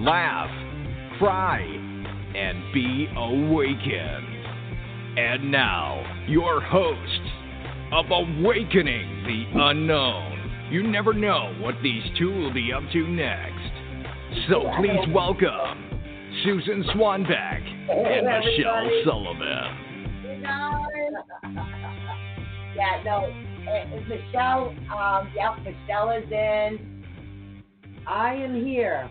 laugh, cry, and be awakened. And now, your host of Awakening the Unknown. You never know what these two will be up to next. So please welcome Susan Swanbeck and Michelle Sullivan. yeah, no, uh, Michelle, um, yep, Michelle is in. I am here.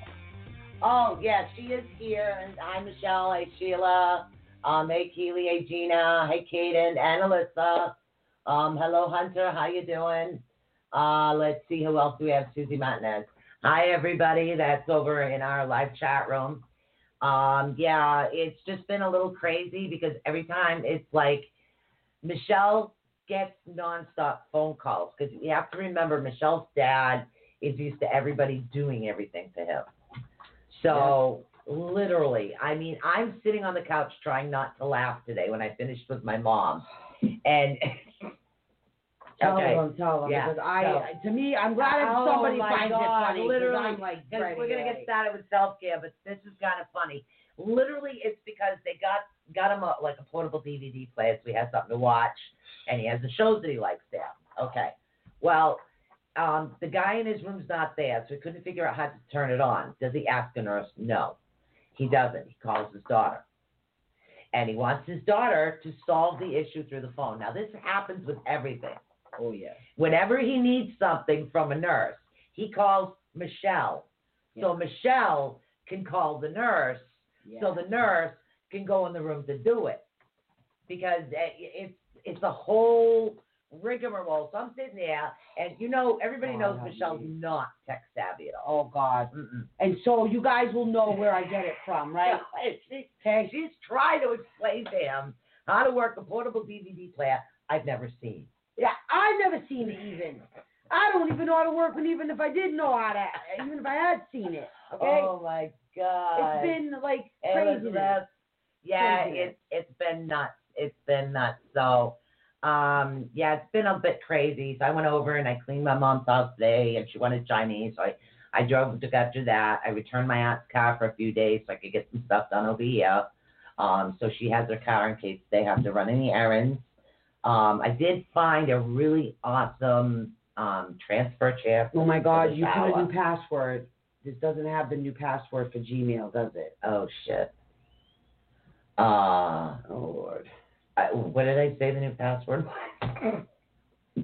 Oh, yeah, she is here. And hi, Michelle. Hey, Sheila. Um, hey, Keely. Hey, Gina. Hey, Kaden and Alyssa. Um, hello, Hunter. How you doing? Uh, let's see who else we have. Susie Martinez. Hi, everybody. That's over in our live chat room. Um, yeah, it's just been a little crazy because every time it's like Michelle gets nonstop phone calls because you have to remember Michelle's dad is used to everybody doing everything to him. So literally, I mean, I'm sitting on the couch trying not to laugh today when I finished with my mom, and Tell okay, them, tell them. yeah, because I, so- to me, I'm glad if Oh somebody finds God, it funny. Literally, I'm like, ready we're gonna to- get started with self care, but this is kind of funny. Literally, it's because they got got him a, like a portable DVD player, so he has something to watch, and he has the shows that he likes there. Okay, well, um, the guy in his room's not there, so he couldn't figure out how to turn it on. Does he ask a nurse? No, he doesn't. He calls his daughter. And he wants his daughter to solve the issue through the phone. Now, this happens with everything. Oh yeah. Whenever he needs something from a nurse, he calls Michelle. So Michelle can call the nurse, yeah. so the nurse can go in the room to do it. Because it- it's it's a whole rigmarole. So I'm sitting there, and you know everybody Oh, knows Michelle's mean. not tech savvy at all. Oh God. Mm-mm. And so you guys will know where I get it from, right? And she, okay, she's trying to explain to him how to work a portable DVD player I've never seen. Yeah, I've never seen it even. I don't even know how to work it, even if I did know how to, even if I had seen it. Okay. Oh my God! it's been like crazy. Yeah, Craziness. it's it's been nuts. It's been nuts. So, um, yeah, it's been a bit crazy. So I went over and I cleaned my mom's house today, and she wanted Chinese. So I I drove and took after that. I returned my aunt's car for a few days so I could get some stuff done over here. Um, so she has her car in case they have to run any errands. Um, I did find a really awesome um transfer chair. Oh my God, you put a new password. This doesn't have the new password for Gmail, does it? Oh shit. Uh, Oh Lord. I, what did I say the new password was?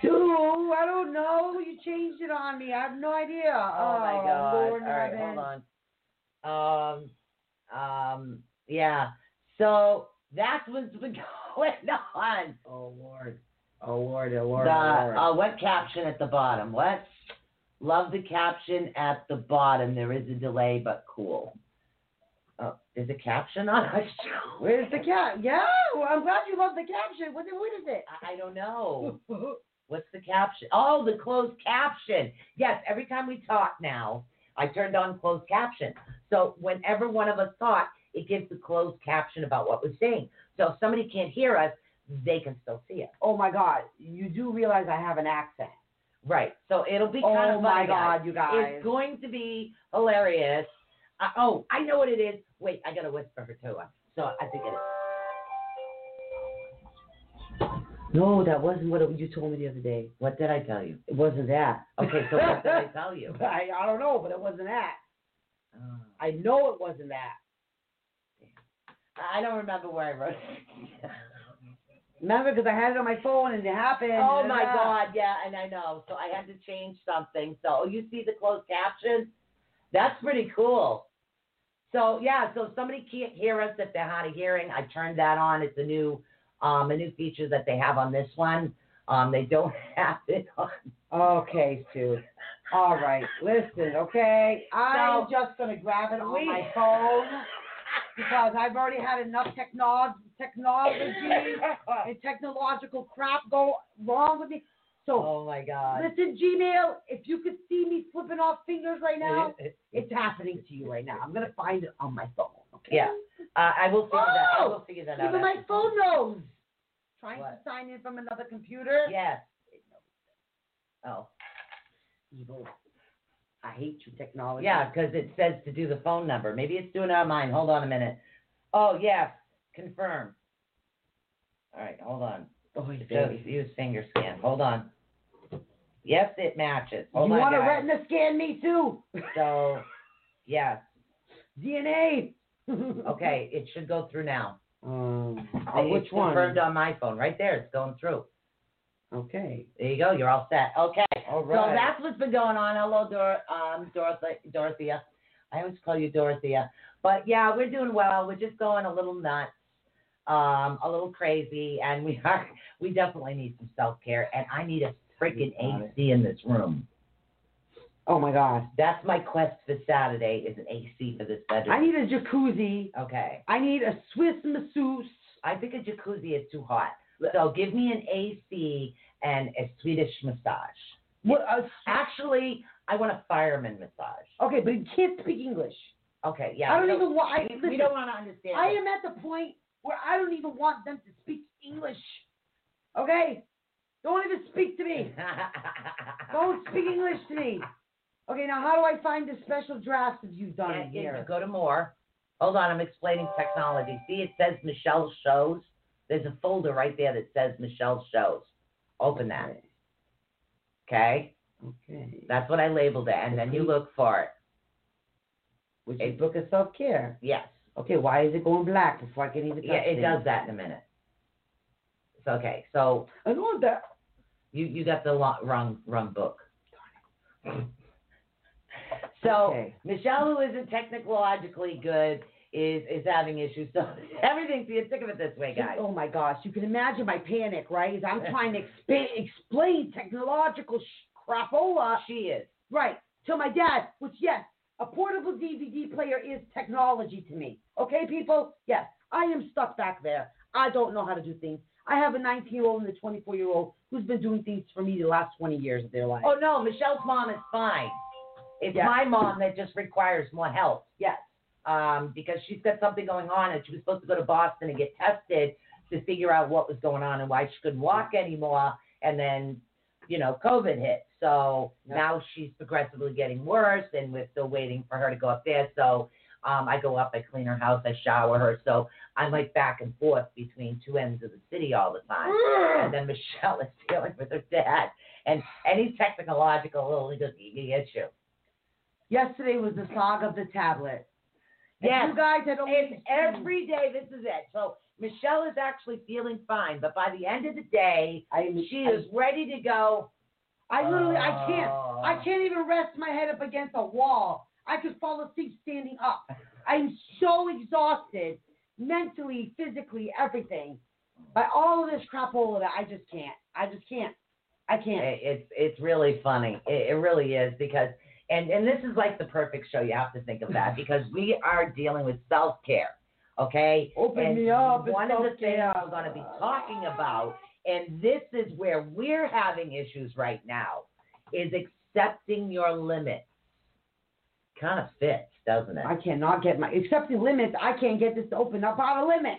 Sue, I don't know. You changed it on me. I have no idea. Oh my god. Lord All right, in hold on. Um um yeah. So that's what's been going on. Oh Lord. Oh Lord. Oh Lord. The oh, Lord. uh, what caption at the bottom? What? Love the caption at the bottom. There is a delay, but cool. Oh, there's a caption on it. Where's the cap? Yeah, well, I'm glad you love the caption. What, what is it? I I don't know. What's the caption? Oh, the closed caption. Yes, every time we talk now, I turned on closed caption. So whenever one of us talk, it gives the closed caption about what we're saying. So if somebody can't hear us, they can still see it. Oh my God, you do realize I have an accent. Right. So it'll be kind Oh of Oh my funny, guys. God, you guys. It's going to be hilarious. Uh, oh, I know what it is. Wait, I got to whisper for two. So I think it is. No, that wasn't what it, you told me the other day. What did I tell you? It wasn't that. Okay, so what did I tell you? I, I don't know, but it wasn't that. Oh. I know it wasn't that. I don't remember where I wrote it. Remember, because I had it on my phone and it happened. oh my God, yeah, and I know. So I had to change something. So oh, you see the closed caption? That's pretty cool. So yeah, so if somebody can't hear us if they're hard of hearing, I turned that on. It's a new um a new feature that they have on this one. Um they don't have it on Okay, Sue. All right, listen, okay. I'm So- just gonna grab it on We- my phone because I've already had enough technol technology and technological crap go wrong with me. So oh my God. listen, Gmail, if you could see me flipping off fingers right now, it's happening to you right now. I'm gonna find it on my phone. Okay. Yeah. Uh, I will figure that. I Oh! will figure that out. Even my phone knows. Trying What? to sign in from another computer. Yes. Oh. Evil. I hate you, technology. Yeah, because it says to do the phone number. Maybe it's doing it on mine. Hold on a minute. Oh, yes. Confirm. All right, hold on. Oh, Just use finger scan. Hold on. Yes, it matches. Hold you want to guys. retina scan me too? So, yes. DNA. Okay, it should go through now. Um, oh, which one? confirmed on my phone. Right there. It's going through. Okay. There you go. You're all set. Okay. All So that's what's been going on. Hello, Dor- um, Dorothy, Dorothea. I always call you Dorothea. But yeah, we're doing well. We're just going a little nuts, um, a little crazy, and we are. We definitely need some self care, and I need a freaking. AC in this room. Oh my God. That's my quest for Saturday is an AC for this bedroom. I need a jacuzzi. okay. I need a Swiss masseuse. I think a jacuzzi is too hot. So give me an AC and a Swedish massage. What? A, Actually, I want a fireman massage. okay, but he can't speak English. Okay, yeah. I don't even want. I, we, we don't want to understand. I am at the point where I don't even want them to speak English. Okay? Don't even speak to me. Don't speak English to me. Okay, now how do I find the special drafts of you've done Yeah, here? you go to more. Hold on, I'm explaining technology. See, it says Michelle Shows. There's a folder right there that says Michelle Shows. Open that. Okay? Okay. That's what I labeled it, and then you look for it. Which is book of self care. Yes. Okay, why is it going black before I can even Yeah, it things? does that in a minute. It's okay. So I know that. You you got the lo- wrong wrong book. So Okay. Michelle, who isn't technologically good, is is having issues. So everything's you're sick of it this way, guys. Oh my gosh, you can imagine my panic, right? As I'm trying to expa- explain technological sh- crapola, She is. right, to my dad, which, yes, a portable DVD player is technology to me. Okay, people? Yes, I am stuck back there. I don't know how to do things. I have a 19 year old and a 24 year old who's been doing things for me the last 20 years of their life. Oh no, Michelle's mom is fine. It's Yeah. my mom that just requires more help. yes. Um, because she's got something going on and she was supposed to go to Boston and get tested to figure out what was going on and why she couldn't walk anymore. And then, you know, COVID hit. So Yep. now she's progressively getting worse and we're still waiting for her to go up there. So um, I go up, I clean her house, I shower her. So I'm like back and forth between two ends of the city all the time. Mm. And then Michelle is dealing with her dad. And any technological little issue. Yesterday was the saga of the tablet. If Yes. You guys had It's every day. This is it. So Michelle is actually feeling fine, but by the end of the day, I, she is ready to go. I literally, I can't. Oh. I can't even rest my head up against a wall. I could fall asleep standing up. I'm so exhausted, mentally, physically, everything. By all of this crapola that I just can't. I just can't. I can't. It's it's really funny. It, it really is because and and this is like the perfect show. You have to think of that because we are dealing with self care. Okay. Open and me up. One of the things we're going to be talking about, and this is where we're having issues right now, is accepting your limits. Kind of fits, doesn't it? I cannot get my accepting limits. I can't get this to open up out of limit.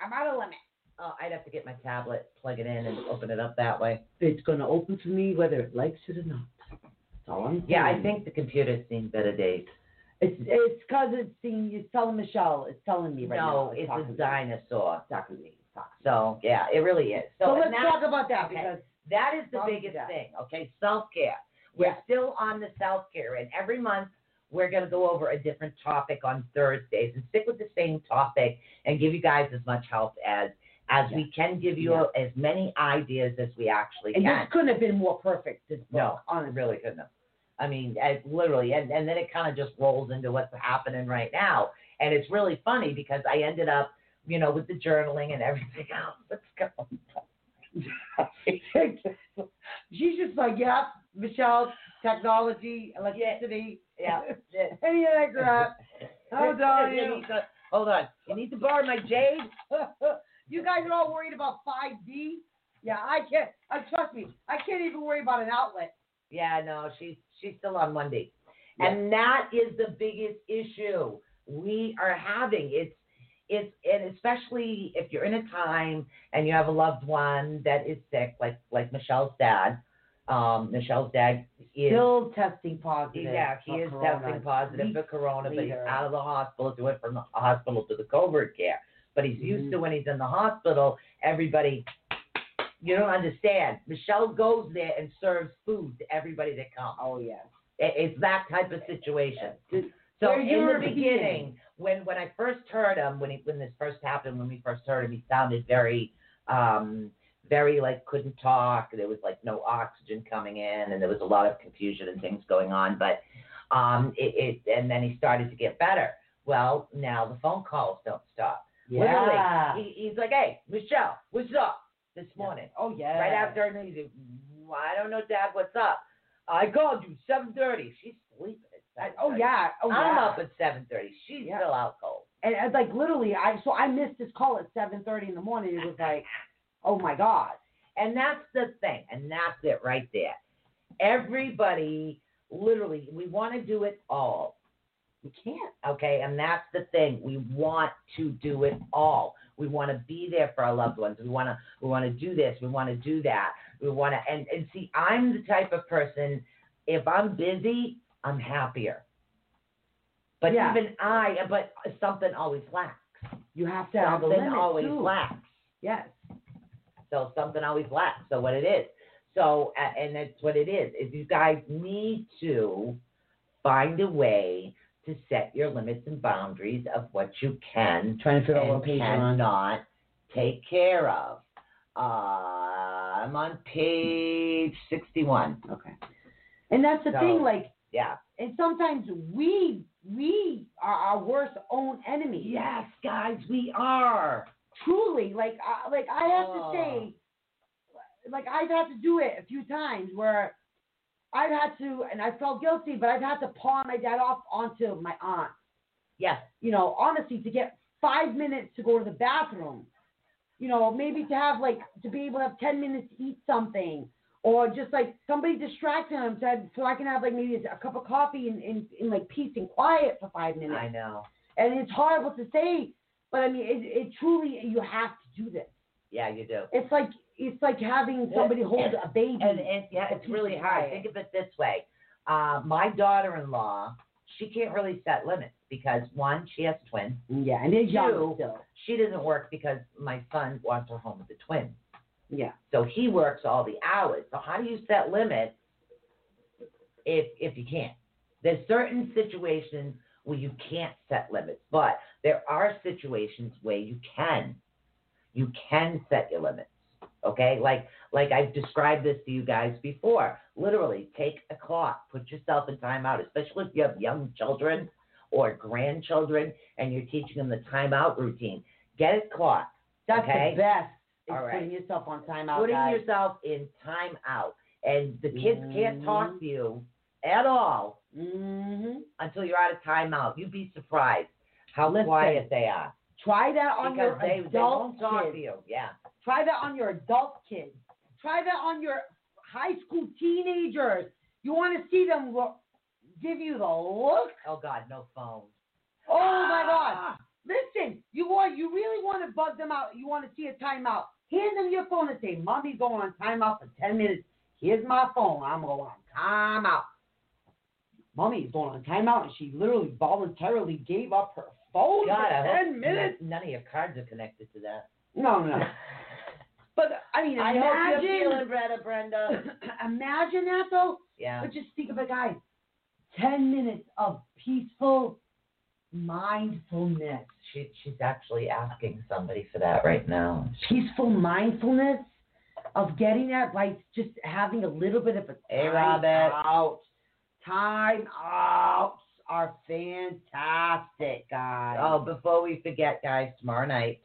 I'm out of limit. Oh, I'd have to get my tablet, plug it in, and open it up that way. It's gonna open for me whether it likes it or not. That's all I'm Yeah, I think the computer's seen better days. it's it's because it's seeing it's telling Michelle. It's telling me right now. no, it's talking a dinosaur. It's talking to me. It's talking to me. So yeah, it really is. So, So, let's that- talk about that okay. because that is the biggest that. thing. Okay, self care. We're still on the self care, and every month we're going to go over a different topic on Thursdays and stick with the same topic and give you guys as much help as as we can give you Yeah. as many ideas as we actually and can. this couldn't have been more perfect. This book, No, honestly. really couldn't have. I mean, I, literally, and, and then it kind of just rolls into what's happening right now. And it's really funny because I ended up, you know, with the journaling and everything else that's going on. She's just like, yeah, Michelle, technology, electricity, Yeah. Any of that crap. I'm telling You you. need to- Hold on. You need to borrow my jade? you guys are all worried about 5D. Yeah, I can't. Uh, trust me, I can't even worry about an outlet. Yeah, no, she's she's still on Monday. And that is the biggest issue we are having. It's it's and especially if you're in a time and you have a loved one that is sick, like like Michelle's dad. Um, Michelle's dad is Still testing positive. yeah, he is corona. testing positive for corona, but he's out of the hospital. He went from the hospital to the COVID care. But he's used Mhm. to when he's in the hospital, everybody you don't understand. Michelle goes there and serves food to everybody that comes. Oh yes. It- It's that type of situation. So in the beginning, when when I first heard him, when he when this first happened, when we first heard him, he sounded very um very like couldn't talk. There was like no oxygen coming in, and there was a lot of confusion and things going on. But um it, it and then he started to get better. Well, now the phone calls don't stop. Yeah. Literally, he, he's like, "Hey, Michelle, what's up?" This morning. Oh yeah. Right after I knew you, I don't know, Dad, what's up? I called you seven thirty. She's sleeping at Oh yeah. Oh yeah. I'm up at seven thirty. She's Yeah. still out cold. and, and like literally, I so I missed this call at seven thirty in the morning. It was like, oh my god. And that's the thing, and that's it right there. Everybody, literally, we want to do it all. We can't. Okay, and that's the thing. We want to do it all. We want to be there for our loved ones. We want to we want to do this. We want to do that. We want to and and see. I'm the type of person. If I'm busy, I'm happier. But Yeah. even I, but something always lacks. You have to have a Something limit always too. lacks. Yes. So something always lacks. So what it is. So and that's what it is. Is you guys need to find a way to set your limits and boundaries of what you can Trying to figure out and what page cannot take care of. Uh, I'm on page 61. Okay. And that's the So- thing, like, Yeah. and sometimes we we are our worst own enemy. Yes, guys, we are. Truly, like, I, like I have Oh. to say, oh. like I've had to do it a few times where I've had to, and I felt guilty, but I've had to pawn my dad off onto my aunt. Yes. you know, honestly, to get five minutes to go to the bathroom, you know, maybe to have like to be able to have ten minutes to eat something, or just like somebody distracting them to, so I can have like maybe a cup of coffee in, in, in like peace and quiet for five minutes. I know. And it's horrible to say, but I mean, it, it truly you have to do this. Yeah, you do. It's like it's like having somebody hold a baby. And, and yeah, it's really hard. Think of it this way. Uh, my daughter-in-law, she can't really set limits because one, she has twins. yeah, and they're young still. She doesn't work because my son wants her home with the twins. Yeah. So he works all the hours. So how do you set limits if if you can't? There's certain situations where you can't set limits, but there are situations where you can. You can set your limits. Okay? Like like I've described this to you guys before. Literally, take a clock, put yourself in timeout, especially if you have young children or grandchildren and you're teaching them the timeout routine. Get a clock. That's Okay. the best. Is All right. putting yourself on timeout. putting guys. yourself in timeout. And the kids can't talk to you at all hmm until you're out of timeout. You'd be surprised how Listen. quiet they are. Try that on because your they, they adult won't talk kids. to you. Yeah. Try that on your adult kids. Try that on your high school teenagers. You want to see them lo- give you the look? Oh God, no phone. Oh my God! Ah! Listen, you want you really want to bug them out. You want to see a timeout. Hand them your phone and say, "Mommy's going on timeout for ten minutes. Here's my phone. I'm going on timeout." Mommy's going on timeout, and she literally voluntarily gave up her phone God, for ten minutes. None of your cards are connected to that. No, no. But I mean, I imagine. hope you're feeling better, Brenda. imagine that though. Yeah. But just think of it, guys. Ten minutes of peaceful mindfulness. She, she's actually asking somebody for that right now. Peaceful mindfulness of getting that by just having a little bit of a Hey, Robert. out. Time outs are fantastic, guys. Oh, before we forget, guys, tomorrow night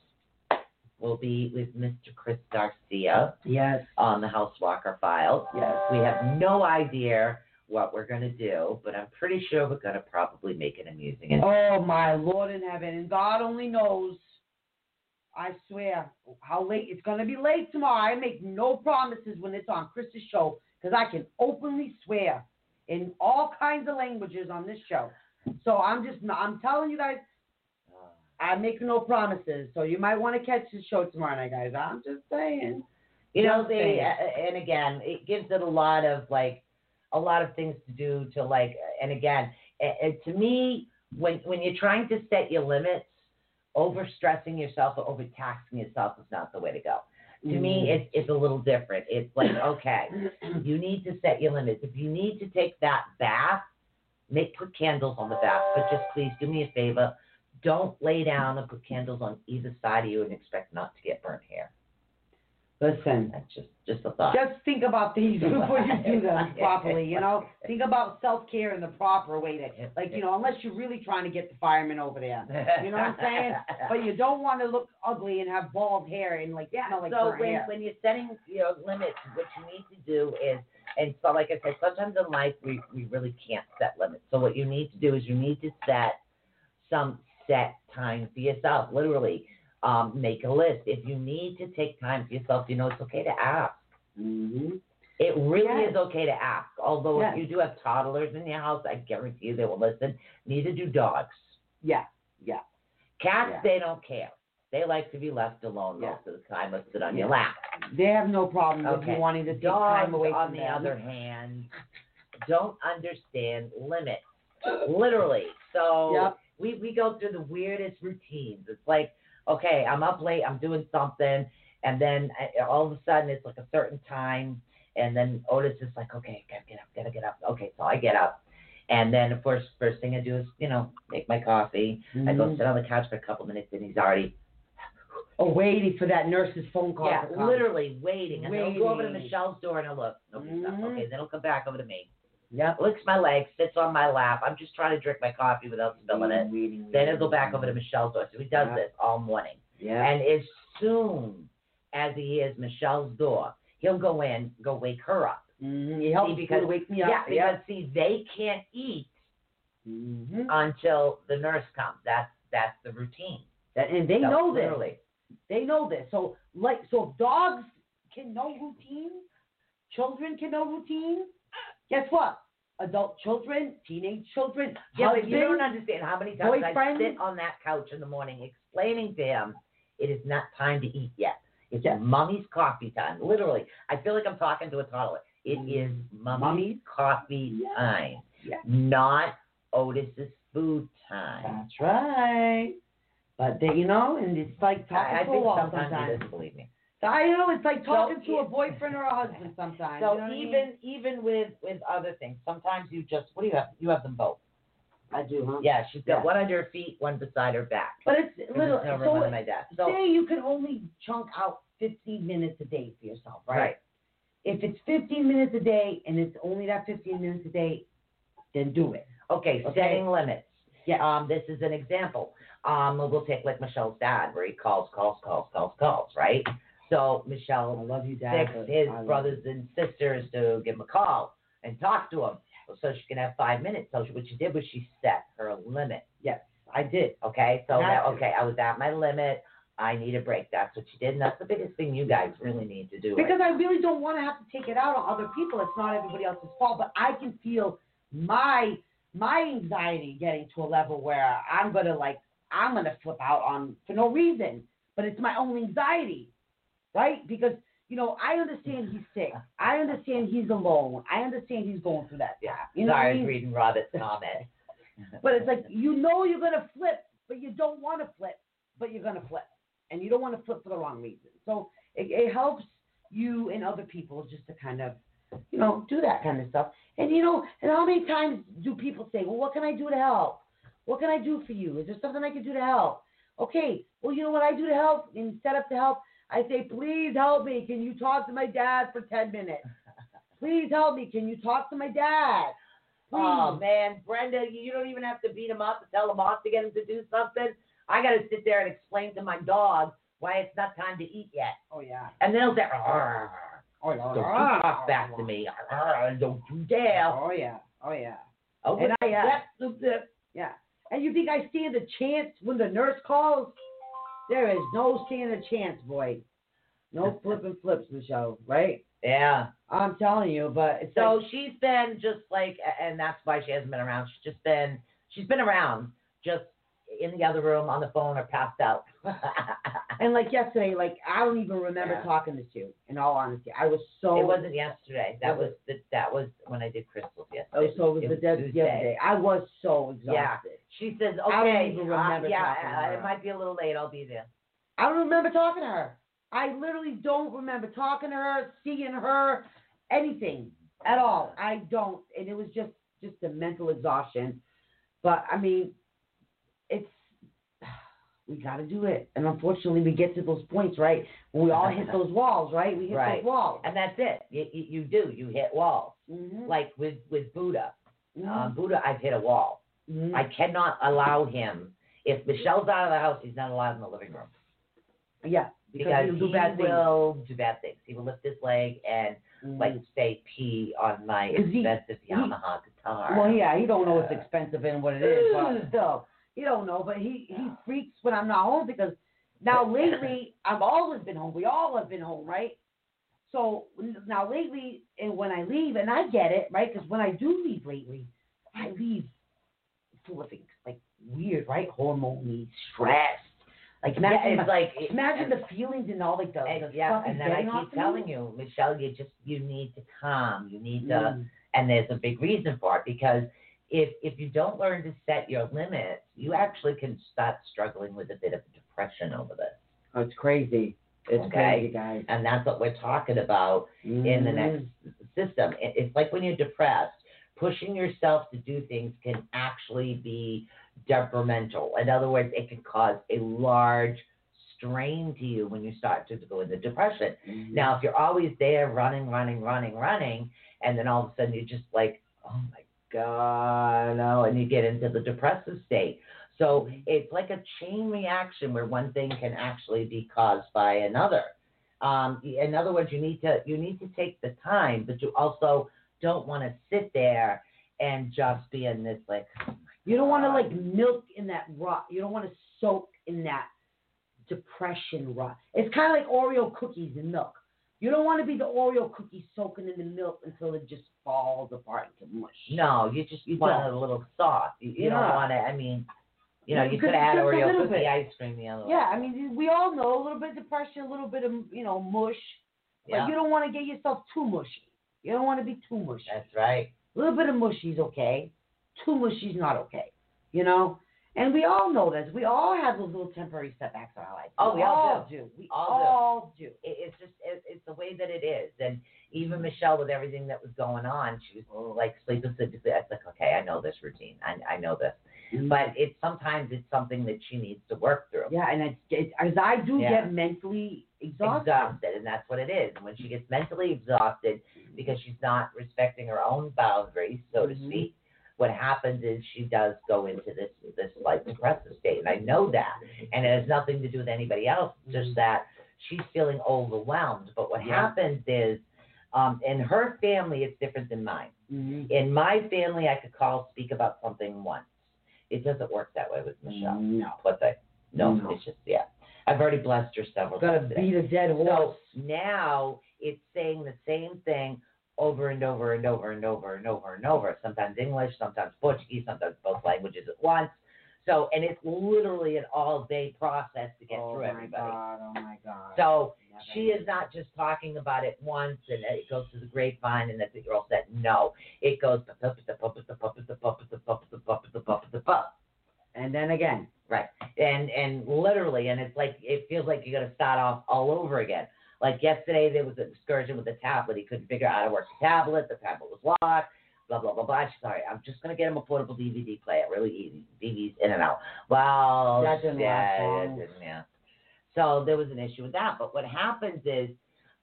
will be with Mr. Chris Garcia Yes. on the House Walker Files. Yes. We have no idea what we're going to do, but I'm pretty sure we're going to probably make it amusing. And Oh my Lord in heaven, and God only knows. I swear, how late it's gonna be late tomorrow. I make no promises when it's on Chris's show because I can openly swear in all kinds of languages on this show. So I'm just, I'm telling you guys, I make no promises. So you might want to catch the show tomorrow night, guys. I'm just saying. you know, they, uh, and again, it gives it a lot of like, a lot of things to do to like, and again, uh, uh, to me, when when you're trying to set your limits, overstressing yourself or overtaxing yourself is not the way to go. To me, Mm. it's it's a little different. It's like, okay, you need to set your limits. If you need to take that bath, make put candles on the bath, but just please do me a favor. Don't lay down and put candles on either side of you and expect not to get burnt hair. Listen, That's just just a thought. just think about these before you do them properly. You know, think about self care in the proper way. To like, you know, unless you're really trying to get the fireman over there. You know what I'm saying? But you don't want to look ugly and have bald hair and like Yeah, smell like so burnt when, hair. when you're setting your limits, what you need to do is, and so like I said, sometimes in life we, we really can't set limits. So what you need to do is you need to set some set time for yourself, literally. Um, make a list. If you need to take time for yourself, you know it's okay to ask. hmm It really Yes. is okay to ask. Although Yes. if you do have toddlers in your house, I guarantee you they will listen. Neither do dogs. Yeah, yeah. Cats, Yeah. they don't care. They like to be left alone Yeah. most of the time or sit on Yeah. your lap. They have no problem with Okay. you wanting to take Dogs, time away from on the them. other hand, don't understand limits. Literally. So Yep. we, we go through the weirdest routines. It's like, okay, I'm up late, I'm doing something, and then I, all of a sudden it's like a certain time, and then Otis is like, okay, gotta get up, gotta get up. Okay, so I get up. And then, of course, first thing I do is, you know, make my coffee. I go Mhm. sit on the couch for a couple minutes, and he's already Oh, waiting for that nurse's phone call. yeah, literally waiting. And then he'll go over to Michelle's door and I'll look. Up. Mhm. Okay, then he'll come back over to me. Yep. Licks my leg, sits on my lap. I'm just trying to drink my coffee without spilling it. Then he'll go back over to Michelle's door. So he does Yeah. this all morning. Yeah. And as soon as he hears Michelle's door, he'll go in, go wake her up. hmm He helps See, because- wake me up. Yeah, because see, they can't eat hmm until the nurse comes. That's that's the routine. That, And they So, know this. literally. They know this. So, like, so dogs can know routine, children can know routine. Guess what? Adult children, teenage children, Yeah, but you don't understand how many times I boyfriend. sit on that couch in the morning explaining to him it is not time to eat yet. It's Yeah. mommy's coffee time. Literally, I feel like I'm talking to a toddler. It Mm. mommy's Mommy's? coffee Yeah. time, Yeah. not Otis's food time. That's right. But they, you know, and it's like talking I, I to a think wall sometimes he doesn't believe me. I know it's like talking to a boyfriend or a husband sometimes. So you know what I mean? even even with with other things, sometimes you just what do you have? You have them both. I do, huh? Yeah, she's got Yeah. one under her feet, one beside her back. But it's There's little. no room So under my desk. So say you can only chunk out 15 minutes a day for yourself, right? right. If it's 15 minutes a day and it's only that 15 minutes a day, then do it. Okay, Okay. setting limits. Yeah. Um, this is an example. Um, we'll take like Michelle's dad, where he calls, calls, calls, calls, calls, right? So Michelle, I love you, Dad. his brothers and sisters to give him a call and talk to him, so she can have five minutes. So she, what she did was she set her limit. Yes, I did. Okay, so okay, I was at my limit. I need a break. That's what she did, and that's the biggest thing you guys really need to do. right Because I really don't want to have to take it out on other people. It's not everybody else's fault, but I can feel my my anxiety getting to a level where I'm gonna like I'm gonna flip out on for no reason, but it's my own anxiety, right? Because you know I understand he's sick. I understand he's alone. I understand he's going through that. Yeah. You know Sorry, I was mean? reading Robert's comment. But it's like you know you're gonna flip, but you don't want to flip, but you're gonna flip, and you don't want to flip for the wrong reason. So it, it helps you and other people just to kind of, you know, do that kind of stuff. And you know, and how many times do people say, "Well, what can I do to help? What can I do for you? Is there something I can do to help?" Okay, well, you know what I do to help and set up to help. I say, "Please help me. Can you talk to my dad for ten minutes? Please help me. Can you talk to my dad?" Please. Oh man, Brenda, you don't even have to beat him up to tell him off to get him to do something. I got to sit there and explain to my dog why it's not time to eat yet. Oh yeah. And they'll say, "Arr, Oh yeah. don't you talk back to me. Arr, don't you dare. Oh yeah. Oh yeah. Oh, And I, uh. Yeah. And you think I stand a chance when the nurse calls? There is no stand a chance, boy. No flipping flips, Michelle, right? Yeah. I'm telling you, but So like, she's been just like, and that's why she hasn't been around. She's just been, she's been around, just in the other room on the phone or passed out. and like yesterday, like I don't even remember Yeah. talking to you. In all honesty, I was so. it wasn't yesterday. That Was was the, that was when I did crystals yesterday. Oh, yesterday. so it was the Tuesday. the other day. I was so exhausted. Yeah. She says, "Okay, I don't even uh, remember yeah, talking to uh, her. it might be a little late. I'll be there. I don't remember talking to her. I literally don't remember talking to her, seeing her, anything at all. I don't, and it was just just the mental exhaustion. But I mean, it's we got to do it, and unfortunately, we get to those points, right? When we all hit those walls, right? We hit Right. those walls. And that's it. You, you, do. You hit walls. Mhm. Like with, with Buddha. Mhm. Um, Buddha, I've hit a wall. Mhm. I cannot allow him. If Michelle's out of the house, he's not allowed in the living room. yeah, because, Because he'll do he bad things. will do bad things. He will lift his leg and Mhm. like say pee on my expensive he- Yamaha guitar. Well, yeah, he don't know what's expensive and what it is, but still, he don't know. But he he freaks when I'm not home because now lately I've always been home. We all have been home, right? So now lately, and when I leave, and I get it, right? Because when I do leave lately, I leave full of things like weird, right? Hormonally stressed. Like yeah, imagine, it's like imagine the feelings and all like the, and, the yeah, and then I keep telling you, Michelle, you just you need to calm. You need to Mm. and there's a big reason for it because if if you don't learn to set your limits, you actually can start struggling with a bit of depression over this. Oh, it's crazy. It's Okay. crazy, guys. And that's what we're talking about in the Mhm. next system. It- It's like when you're depressed, pushing yourself to do things can actually be detrimental. In other words, it can cause a large strain to you when you start to go into depression. Mhm. Now, if you're always there running, running, running, running, and then all of a sudden you're just like, oh my God, no, and you get into the depressive state. So it's like a chain reaction where one thing can actually be caused by another. Um, in other words, you need to you need to take the time, but you also don't want to sit there and just be in this like You don't want to like milk in that rut. You don't want to soak in that depression rut. It's kind of like Oreo cookies and milk. You don't want to be the Oreo cookie soaking in the milk until it just falls apart into mush. no, you just You want don't. it a little soft. You, you don't want to. I mean, you know, Yeah, you could add Oreo cookie bit. ice cream the other way. Yeah, I mean, we all know a little bit of depression, a little bit of you know mush, but Yeah, you don't want to get yourself too mushy. You don't want to be too mushy. that's right. A little bit of mushy's okay. Too mushy's not okay. You know? And we all know this. We all have those little temporary setbacks in our life. Oh, we all do. We All do. all do. it, it's just it, it's the way that it is and even michelle with everything that was going on she was a little like sleeping so it's like okay i know this routine i, I know this. Mm-hmm. But it's sometimes it's something that she needs to work through. Yeah, and it's, it's as I do Yeah. get mentally exhausted. exhausted and that's what it is. And when she gets mentally exhausted mm-hmm. because she's not respecting her own boundaries so to Mhm. speak what happens is she does go into this this like depressive state and i know that. Mm-hmm. And it has nothing to do with anybody else just that she's feeling overwhelmed. But what Yeah. happens is um, in her family it's different than mine Mhm. in my family i could call speak about something once it doesn't work that way with michelle No. what they no, No. it's just yeah i've already blessed her several Gotta times today. beat a dead So now it's saying the same thing over and over and over and over and over and over. Sometimes English, sometimes Portuguese, sometimes both languages at once. So, and it's literally an all day process to get oh through my everybody. god! Oh my god! So Never she is not just talking about it once and it goes to the grapevine and that's it, you're all set. No, it goes And then again. Right. And and literally, and it's like it feels like you got to start off all over again. Like yesterday, there was an excursion with the tablet. He couldn't figure out how to work the tablet. The tablet was locked. Blah blah blah blah. Sorry. I'm just gonna get him a portable DVD player. Really easy. DVDs in and out. Well, That didn't yeah, didn't, yeah. So there was an issue with that. But what happens is,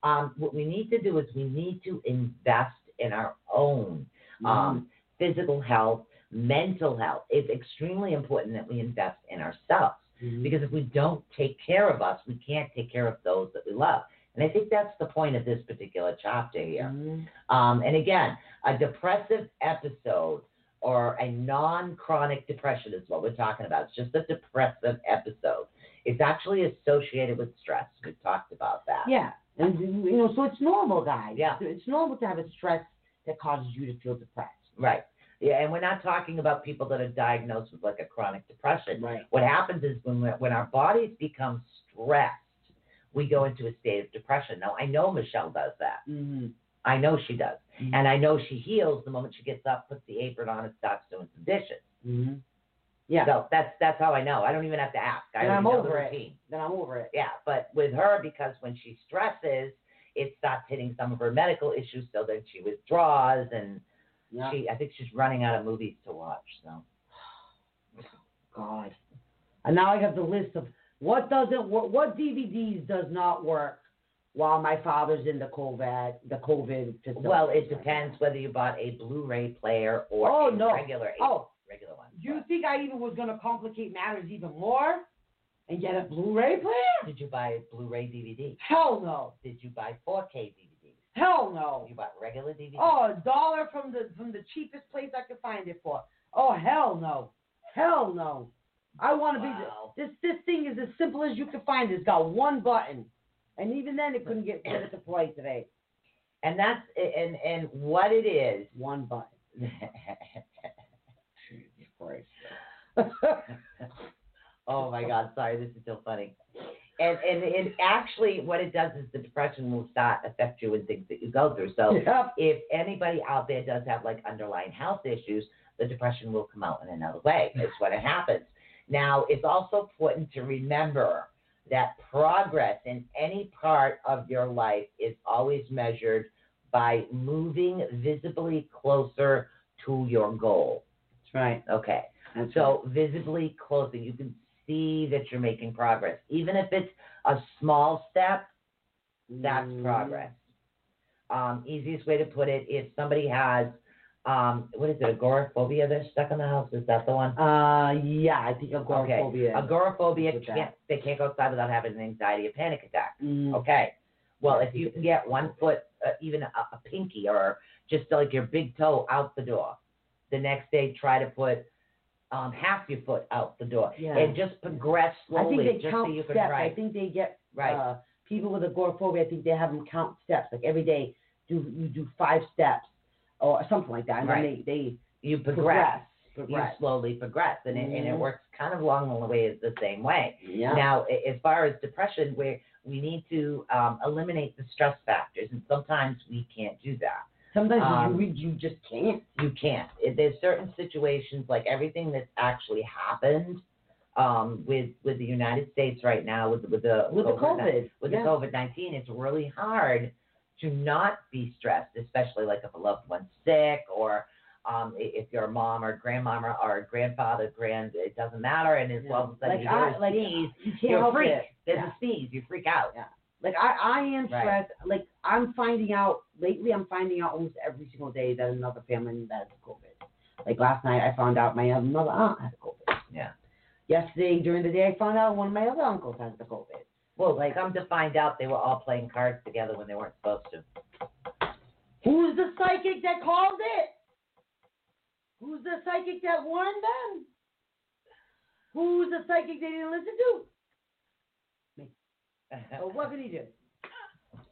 um, what we need to do is we need to invest in our own Mm-hmm. um, physical health, mental health. It's extremely important that we invest in ourselves. Mhm. Because if we don't take care of us, we can't take care of those that we love. And I think that's the point of this particular chapter here. Mhm. Um, and again, a depressive episode or a non chronic depression is what we're talking about. It's just a depressive episode. It's actually associated with stress. We've talked about that. Yeah, and you know, so it's normal, guys. Yeah. it's normal to have a stress that causes you to feel depressed. Right. Yeah, and we're not talking about people that are diagnosed with like a chronic depression. Right. What happens is when we when our bodies become stressed, we go into a state of depression. Now I know Michelle does that. Mm-hmm. I know she does, Mhm. and I know she heals the moment she gets up, puts the apron on, and starts doing some dishes. Mm-hmm. Yeah. So that's that's how I know. I don't even have to ask. I already I'm over it. routine. Then I'm over it. Yeah, but with her, because when she stresses, it starts hitting some of her medical issues. So then she withdraws, and Yeah. she I think she's running out of movies to watch. So God. And now I have the list of what doesn't work, what DVDs does not work while my father's in the COVID, the COVID facility. well, it depends whether you bought a Blu-ray player or Oh, a no. regular Oh, regular one. you But think I even was gonna complicate matters even more and get a Blu-ray player? did you buy a Blu-ray DVD? Hell no. Did you buy 4K DVD? Hell no. You bought regular DVD? Oh, a dollar from the from the cheapest place I could find it for. Oh hell no, hell no. I want to Wow. be this. This thing is as simple as you can find. It's got one button, and even then it couldn't get it to play today. And that's and and what it is. One button. oh my God! Sorry, this is so funny. And and it actually, what it does is the depression will start affect you in things that you go through. So Yep. if anybody out there does have like underlying health issues, the depression will come out in another way. It's what it happens. Now, it's also important to remember that progress in any part of your life is always measured by moving visibly closer to your goal. That's right. Okay. That's So visibly closer, you can see that you're making progress. Even if it's a small step, that's Mm. progress. Um, easiest way to put it, if somebody has, um, what is it, agoraphobia they're stuck in the house? Is that the one? Uh, yeah, I think agoraphobia. Okay. Agoraphobia, can't, they can't go outside without having an anxiety or panic attack. Mm. Okay. Well, if you can get one foot, uh, even a, a pinky or just like your big toe out the door, the next day try to put um, half your foot out the door Yeah. and just progress slowly. I think they just count so you can steps. I think they get Right. uh, people with agoraphobia. I think they have them count steps. Like every day, do you do five steps or something like that, and Right. then they they you progress. progress. You slowly progress, and it, and it Mhm. works kind of along the way the same way. Yeah. Now, as far as depression, we we need to um, eliminate the stress factors, and sometimes we can't do that. Sometimes um, you you just can't. You can't. If There's certain situations, like everything that's actually happened um, with with the United States right now, with with the With the COVID COVID. with yeah. the COVID nineteen, it's really hard to not be stressed, especially like if a loved one's sick or um, if you're mom or grandmama or grandfather, grand, it doesn't matter. And as Yeah. all of a sudden like you hear I, a like sneeze, you can't you're a freak. it. There's Yeah. a sneeze, you freak out. Yeah. Like I, I am Right. stressed. Like I'm finding out lately. I'm finding out almost every single day that another family member has COVID. Like last night, I found out my another aunt has COVID. Yeah. Yesterday during the day, I found out one of my other uncles has the COVID. Well, like come to find out, they were all playing cards together when they weren't supposed to. Who's the psychic that called it? Who's the psychic that warned them? Who's the psychic they didn't listen to? Me. well, what can he do?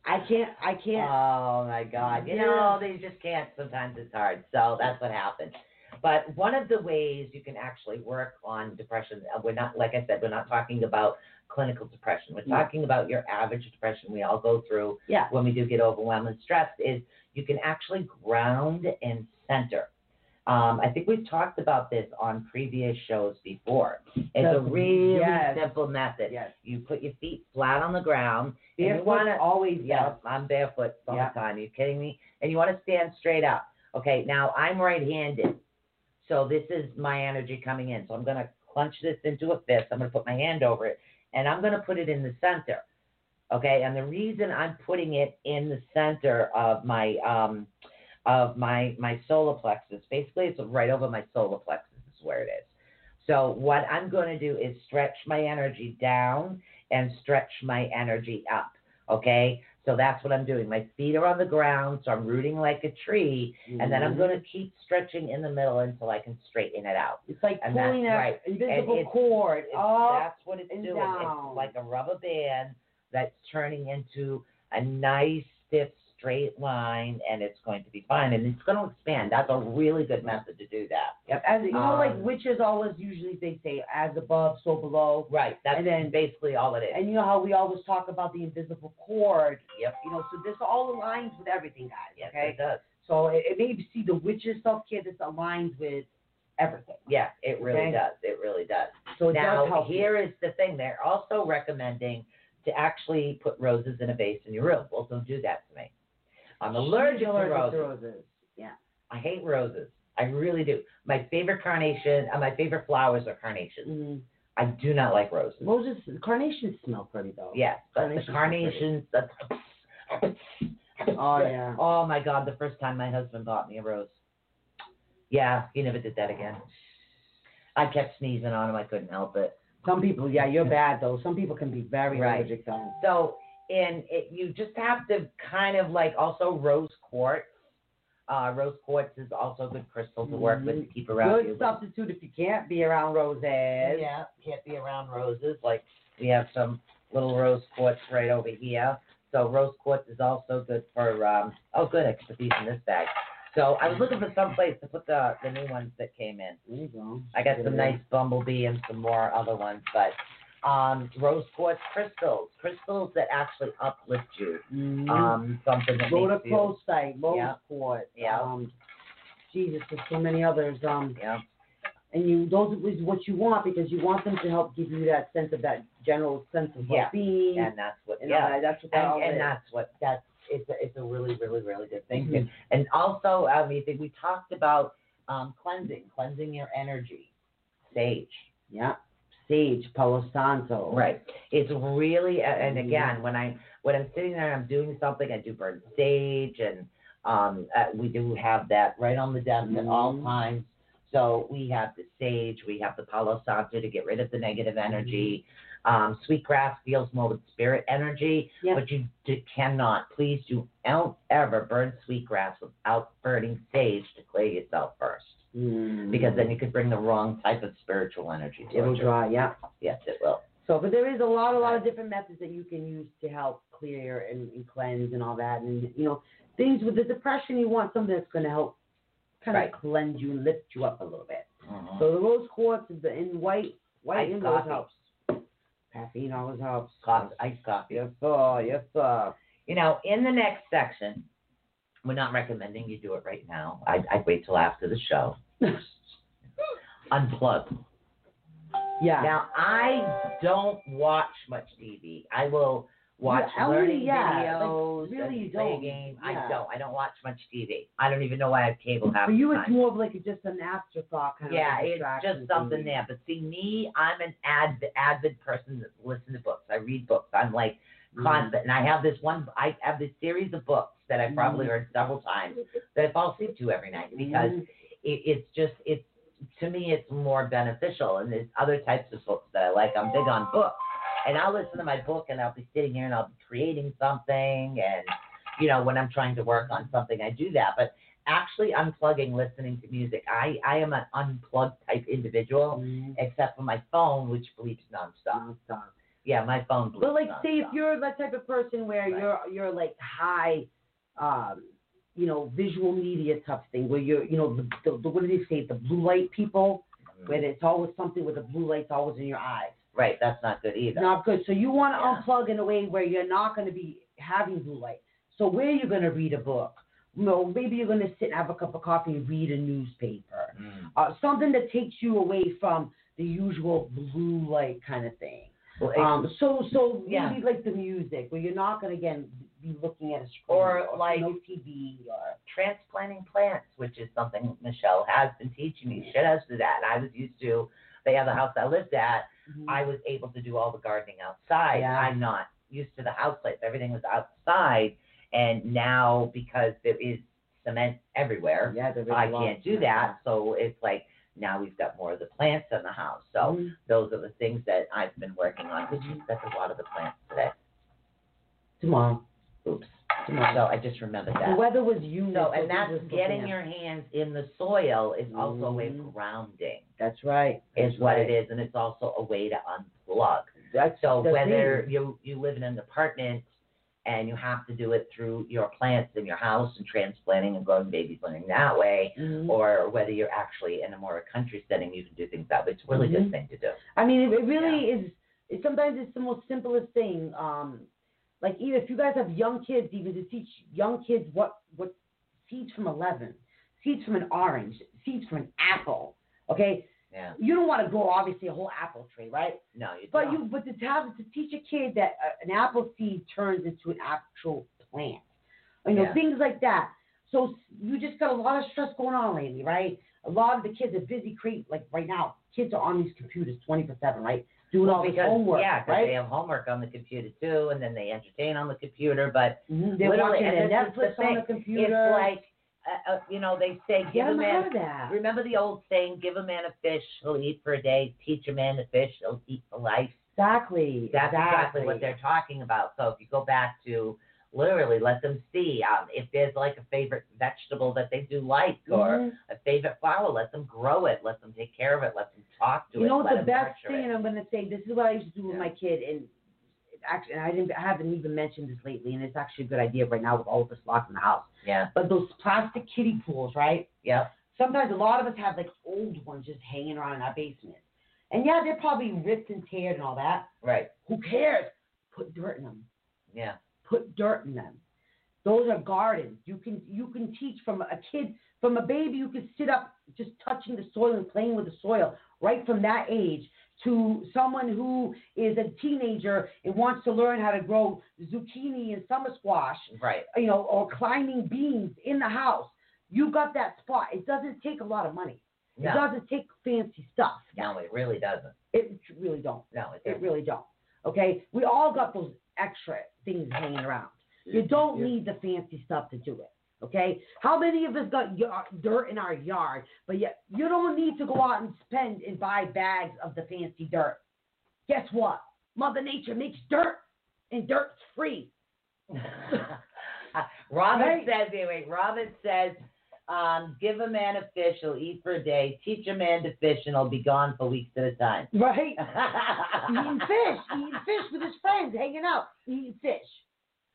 I can't. I can't. Oh my God! You Yeah. know they just can't. Sometimes it's hard. So that's what happens. But one of the ways you can actually work on depression, uh, we're not, like I said, we're not talking about clinical depression. We're No. talking about your average depression we all go through yeah. when we do get overwhelmed and stressed. Is you can actually ground and center. Um, I think we've talked about this on previous shows before. It's a really yes. simple method. Yes. You put your feet flat on the ground. and you Barefoot wanna- always yeah. I'm barefoot all Yeah. the time. Are you kidding me? And you want to stand straight up. Okay, now I'm right-handed, so this is my energy coming in. So I'm going to clench this into a fist. I'm going to put my hand over it, and I'm going to put it in the center. Okay, and the reason I'm putting it in the center of my um, of my my solar plexus, basically, it's right over my solar plexus. Is where it is. So what I'm going to do is stretch my energy down and stretch my energy up. Okay. So that's what I'm doing. My feet are on the ground, so I'm rooting like a tree, and then I'm Mhm. going to keep stretching in the middle until I can straighten it out. It's like and that's pulling that right. invisible it's- cord It's- that's what it's doing. down. It's like a rubber band that's turning into a nice stiff straight line, and it's going to be fine, and it's going to expand. That's a really good method to do that. Yep. As you know, like Um, witches always usually they say as above, so below. Right. That's And then- basically all it is. And you know how we always talk about the invisible cord. Yep. You know, so this all aligns with everything, guys. Yes, okay. it does. So it, it may see the witches self care. This aligns with everything. Yeah, it really Okay. does. It really does. So it does now, you. here is the thing. They're also recommending to actually put roses in a vase in your room. Well, don't do that to me. I'm allergic, allergic to to roses. roses. Yeah. I hate roses. I really do. My favorite carnation, uh, my favorite flowers are carnations. Mm. I do not like roses. Roses, carnations smell pretty though. Yes, but the Carnations. The, Oh yeah. oh my God! The first time my husband bought me a rose. Yeah, he never did that again. I kept sneezing on him. I couldn't help it. Some people, yeah, you're bad though. Some people can be very Right. allergic though. So, and it, you just have to kind of like also rose quartz. Uh, rose quartz is also a good crystal to work with to keep around Good you. substitute if you can't be around roses. Yeah, can't be around roses. Like we have some little rose quartz right over here. So rose quartz is also good for. Um, oh, good. These in this bag. So I was looking for some place to put the the new ones that came in. There you go. I got some nice bumblebee and some more other ones, but um, rose quartz crystals, crystals that actually uplift you. Mhm. Um, something that. Rhodochrosite, rose Yeah. quartz. Yeah. Um, Jesus, there's so many others. Um, Yeah. and you those is what you want because you want them to help give you that sense of that general sense of Yeah. well-being. And that's what. and Yeah. that. That's what that all And, and that's what that's it's a, it's a really really really good thing. Mhm. And also, I mean, we talked about um, cleansing, cleansing your energy. Sage. Yeah. Sage, Palo Santo. Right. It's really, and Mhm. again, when I when I'm sitting there and I'm doing something, I do burn sage, and um, uh, we do have that right on the desk at all times. So we have the sage, we have the Palo Santo to get rid of the negative energy. Um, sweetgrass deals more with spirit energy, Yeah. but you d- cannot, please do don't ever burn sweetgrass without burning sage to clear yourself first, Mm. because then you could bring the wrong type of spiritual energy to it'll you. dry. Yeah. Yes, it will. So, but there is a lot, a lot of different methods that you can use to help clear and, and cleanse and all that. And you know, things with the depression, you want something that's going to help kind Right. of cleanse you and lift you up a little bit. Mhm. So the rose quartz is the in white, white rose coffee. helps. Caffeine always helps. coffee, iced coffee. Yes, sir. Yes, sir. You know, in the next section, we're not recommending you do it right now. I'd, I'd wait till after the show. Unplug. Yeah. Now, I don't watch much TV. I will watch Yeah, learning yeah, like, videos really and play don't. game. Yeah. I don't. I don't watch much TV. I don't even know why I have cable half For you, it's more of like just an afterthought kind Yeah, of like it's just something thing. there. But see, me, I'm an avid, avid person that listens to books. I read books. I'm like Mm. constant. And I have this one, I have this series of books that I've probably Mm. read several times that I fall asleep to every night because Mhm. It, it's just, it's, to me, it's more beneficial. And there's other types of books that I like. I'm big on books. And I'll listen to my book and I'll be sitting here and I'll be creating something. And, you know, when I'm trying to work on something, I do that. But actually unplugging, listening to music, I, I am an unplugged type individual Mhm. except for my phone, which bleeps nonstop. Nonstop. Yeah, my phone bleeps But like, nonstop. say if you're that type of person where Right. you're you're like high, um, you know, visual media type thing, where you're, you know, the, the, the what do they say, the blue light people, Mm. where it's always something with the blue light's always in your eyes. right, that's not good either. Not good. So you want to Yeah. unplug in a way where you're not going to be having blue light. So where you're going to read a book, you know, maybe you're going to sit and have a cup of coffee and read a newspaper, Mm. uh, something that takes you away from the usual blue light kind of thing. Well, Um, so so Yeah. maybe like the music where you're not gonna again be looking at a screen Or, like- no TV or transplanting plants, which is something Michelle has been teaching me. She does do that. And I was used to the other house I lived at. I was able to do all the gardening outside. Yeah. I'm not used to the house lights. Everything was outside, and now because there is cement everywhere, yeah I can't do that. So it's like now we've got more of the plants in the house. So Mhm. those are the things that I've been working on because she's got a lot of the plants today. tomorrow. Oops. So I just remembered that. The weather was humid. So, so and that's were supposed to getting your hands in the soil is also a way of Mhm. grounding, That's right. is That's what right. it is, and it's also a way to unplug. That's So whether thing. you you live in an apartment and you have to do it through your plants in your house and transplanting and growing baby planting that way, Mhm. or whether you're actually in a more country setting, you can do things that way. It's a really Mhm. good thing to do. I mean, it, it really is. It, sometimes it's the most simplest thing. Um, like even if you guys have young kids, even to teach young kids what what seeds from a lemon, seeds from an orange, seeds from an apple. Okay, Yeah. you don't want to grow obviously a whole apple tree, right? No, you But don't. you but to have to teach a kid that uh, an apple seed turns into an actual plant, you know Yeah. things like that. So you just got a lot of stress going on lately, right? A lot of the kids are busy creating like right now. Kids are on these computers twenty four seven, right? Doing well, all because homework, yeah, right? they have homework on the computer too, and then they entertain on the computer. But Mhm. They're literally, watching and is the on the computer. it's like uh, uh, you know they say give a man out of that. Remember the old saying, give a man a fish, he'll eat for a day. Teach a man a fish, he'll eat for life. Exactly. That's exactly what they're talking about. So if you go back to literally let them see um, if there's like a favorite vegetable that they do like or Mhm. a favorite flower, let them grow it, let them take care of it, let them talk to it. You know what the best thing, and I'm going to say this is what I used to do with Yeah. my kid, and actually, and I didn't, I haven't even mentioned this lately, and it's actually a good idea right now with all of us locked in the house. Yeah, But those plastic kiddie pools, right? yeah, Sometimes a lot of us have like old ones just hanging around in our basement, and yeah, they're probably ripped and teared and all that. right. Who cares? Put dirt in them. Yeah, Put dirt in them. Those are gardens. You can you can teach from a kid from a baby. You can sit up just touching the soil and playing with the soil right from that age to someone who is a teenager and wants to learn how to grow zucchini and summer squash, right. you know, or climbing beans in the house. You got that spot. It doesn't take a lot of money. It doesn't take fancy stuff. no, it really doesn't. It really don't. No, it It doesn't. really don't. Okay, we all got those extra things hanging around. You don't need the fancy stuff to do it. Okay, how many of us got y- dirt in our yard, but yet you don't need to go out and spend and buy bags of the fancy dirt. Guess what? Mother Nature makes dirt, and dirt's free. Robin Right. says, anyway, Robin says, um, give a man a fish, he'll eat for a day. Teach a man to fish, and he'll be gone for weeks at a time. Right? eating fish, eating fish with his friends, hanging out, eating fish,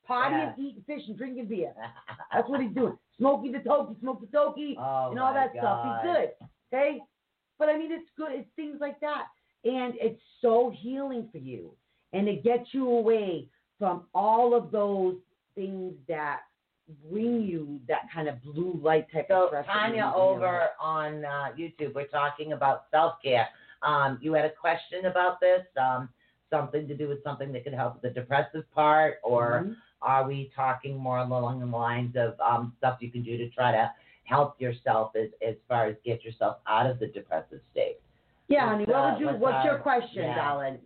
partying, eating fish, and drinking beer. That's what he's doing. Smoky the toki, smoke the toki, oh and all that stuff. He's good. Okay? But I mean, it's good. It's things like that. And it's so healing for you. And it gets you away from all of those things that bring you that kind of blue light type of So stress. that Tanya need to heal. over on uh, YouTube, we're talking about self care. Um, you had a question about this, um, something to do with something that could help the depressive part, or Mhm. are we talking more along the lines of um, stuff you can do to try to help yourself as as far as get yourself out of the depressive state? Yeah, honey. What uh, would you, what's what's your question, yeah. darling?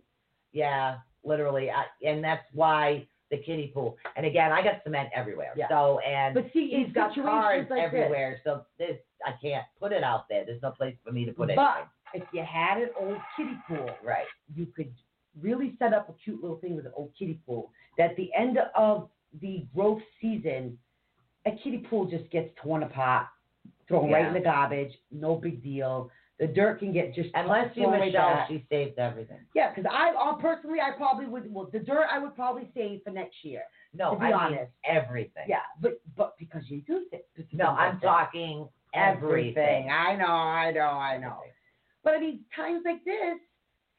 Yeah, literally, I, and that's why the kiddie pool. And again, I got cement everywhere. Yeah. So and But see, he's got cars like this, everywhere. So this I can't put it out there. There's no place for me to put it. But if you had an old kiddie pool, Right. you could really set up a cute little thing with an old kiddie pool. That at the end of the growth season, a kiddie pool just gets torn apart, thrown right in the garbage. No big deal. The dirt can get just Unless you Michelle, back. she saved everything. Yeah, because I uh, personally, I probably would. Well, the dirt I would probably save for next year. No, To be I mean honest. everything. Yeah, but but because you use it. No, I'm talking everything. I know, I know, I know. But I mean, times like this,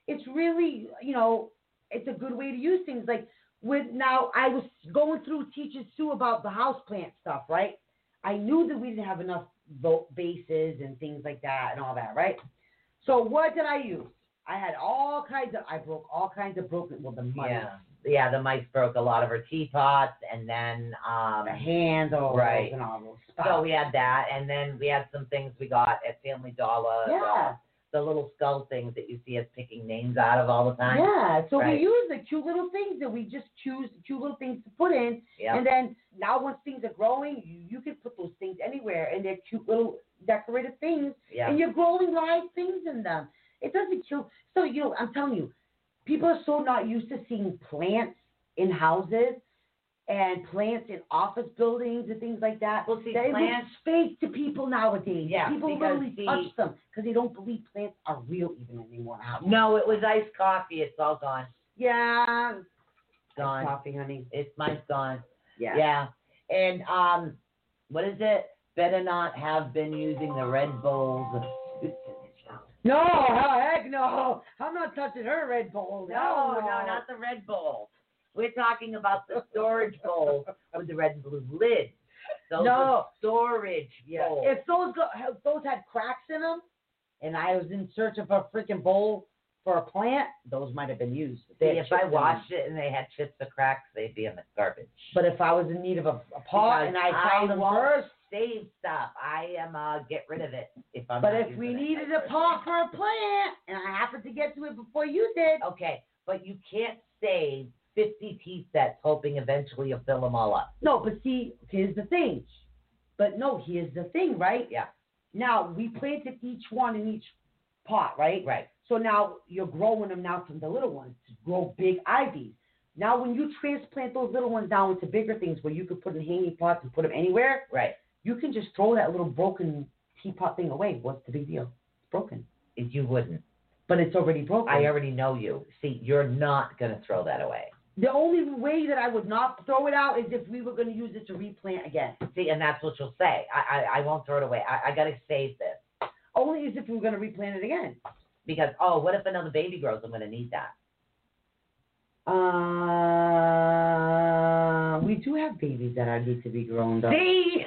it's really, you know, it's a good way to use things. Like with now, I was going through teaching Sue about the house plant stuff, right? I knew that we didn't have enough vote bases and things like that and all that, right? So what did I use? I had all kinds of, I broke all kinds of broken, well, the mice, Yeah. Yeah, the mice broke a lot of her teapots and then um the handles Right. and all those stuff. so we had that and then we had some things we got at Family Dollar. the- yeah. The, little skull things that you see us picking names out of all the time. Yeah, so Right. we use the cute little things that we just choose cute little things to put in, Yeah. and then now once things are growing, you, you can put those things anywhere, and they're cute little decorative things, Yeah. and you're growing live things in them. It doesn't kill. So you know, I'm telling you, people are so not used to seeing plants in houses and plants in office buildings and things like that. Well, see, that it plants- fake to people nowadays. Yeah, people because literally the- touch them because they don't believe plants are real even anymore. Now. No, it was iced coffee. It's all gone. Yeah, Gone. coffee, honey. It's mine's gone. Yeah. Yeah. And um, what is it? Better not have been using the Red Bulls. No, hell, heck no. I'm not touching her Red Bull. No, Hell no, not the Red Bull. We're talking about the storage bowl with the red and blue lid. Those No. storage Yeah, bowls. if those go, if those had cracks in them, and I was in search of a freaking bowl for a plant, those might have been used. See, if I washed it and they had chips or cracks, they'd be in the garbage. But if I was in need of a, a pot Because and I found them won't first, save stuff. I am uh get rid of it if I'm. but if we needed a pot for a plant and I happened to get to it before you did, Okay, but you can't save 50 tea sets hoping eventually you'll fill them all up. no. But see, here's the thing. But no, here's the thing, right? Yeah. Now we planted each one in each pot, right? Right. So now you're growing them now from the little ones to grow big ivies. Now, when you transplant those little ones down into bigger things where you could put in hanging pots and put them anywhere, Right. you can just throw that little broken teapot thing away. What's the big deal? It's broken, You wouldn't. but it's already broken. I already know you. See, you're not going to throw that away. The only way that I would not throw it out is if we were going to use it to replant again. See, and that's what you'll say. I, I, I won't throw it away. I, I got to save this. Only is if we were going to replant it again. Because, oh, what if another baby grows? I'm going to need that. Uh, we do have babies that I need to be grown up. See?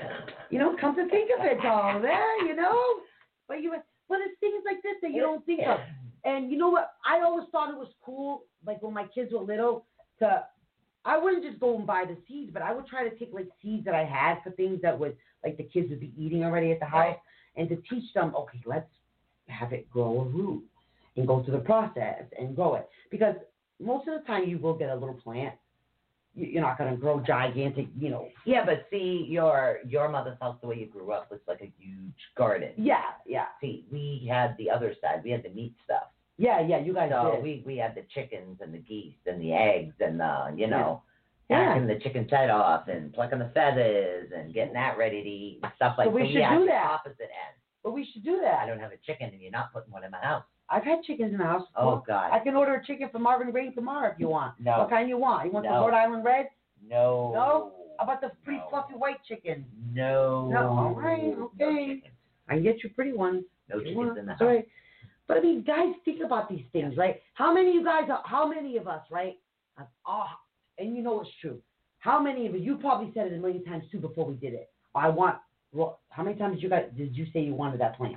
You know, come to think of it, all there, you know. But you, but it's things like this that you don't think of. And you know what? I always thought it was cool, like when my kids were little, to I wouldn't just go and buy the seeds, but I would try to take like seeds that I had for things that would like the kids would be eating already at the house, and to teach them, okay, let's have it grow a root and go through the process and grow it because most of the time you will get a little plant. You- You're not going to grow gigantic, you know. Yeah, but see, your your mother's house, the way you grew up, was like a huge garden. Yeah, yeah, See, we had the other side. We had the meat stuff. Yeah, yeah. You guys So did. we, we had the chickens and the geese and the eggs and the, you know, Yeah. hacking the chicken's head off and plucking the feathers and getting that ready to eat and stuff like that. So we but should do the that. opposite end. but we should do that. I don't have a chicken and you're not putting one in my house. I've had chickens in the house. Oh, God. I can order a chicken from Marvin Green tomorrow if you want. No. What kind you want? You want the Rhode Island Red? No. No? How about the pretty No. fluffy white chicken? No. No, all right, okay. chickens. I can get you pretty ones. No chickens in the house. right. But I mean, guys, think about these things, right? How many of you guys, are, how many of us, right? Oh, and you know it's true. How many of you, you probably said it a million times too before we did it. I want, well, how many times did you guys, did you say you wanted that plant?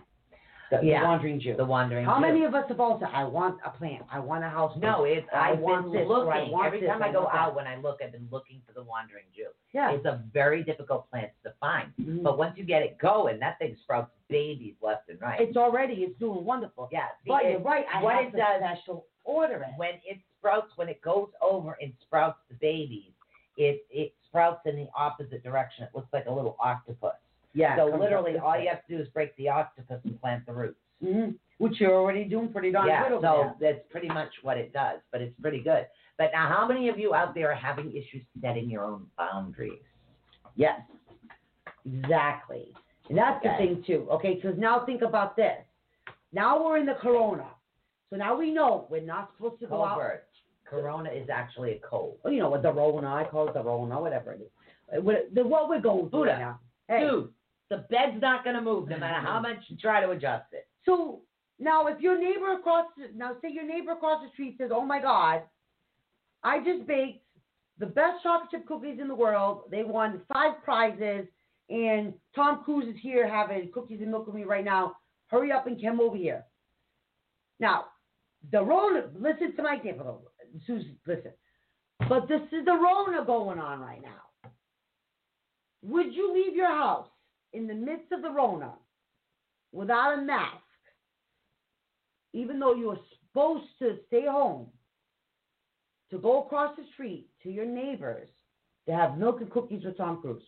The, Yeah. the wandering Jew. The wandering How Jew. many of us have all said, I want a plant, I want a house? No, it's I I've want been this, looking. Every this, time I I go that. out, when I look, I've been looking for the wandering Jew. Yeah. It's a very difficult plant to find. Mhm. But once you get it going, that thing sprouts babies left and right. It's already, it's doing wonderful. yeah, But it- you're right, I what have it to does- special order it. when it sprouts, when it goes over and sprouts the babies, it it sprouts in the opposite direction. It looks like a little octopus. Yeah. so literally, all you have to do is break the octopus and plant the roots. hmm Which you're already doing pretty darn yeah, good over so that's pretty much what it does. But it's pretty good. But now, how many of you out there are having issues setting your own boundaries? Yes. Exactly. And that's Okay. the thing too. Okay, because now think about this. Now we're in the corona. So now we know we're not supposed to go out. Corona is actually a cold. Oh, You know what the Rona, I call it the Rona, whatever it is. What, the, what we're going through Buddha. right now. Hey, Dude, the bed's not going to move no matter how much you try to adjust it. So now, if your neighbor across the, now say your neighbor across the street says, "Oh my God, I just baked the best chocolate chip cookies in the world. They won five prizes, and Tom Cruise is here having cookies and milk with me right now. Hurry up and come over here." Now, the Rona. Listen to my example. Susan. Listen, but this is the Rona going on right now. Would you leave your house in the midst of the Rona without a mask, even though you are supposed to stay home, to go across the street to your neighbors to have milk and cookies with Tom Cruise?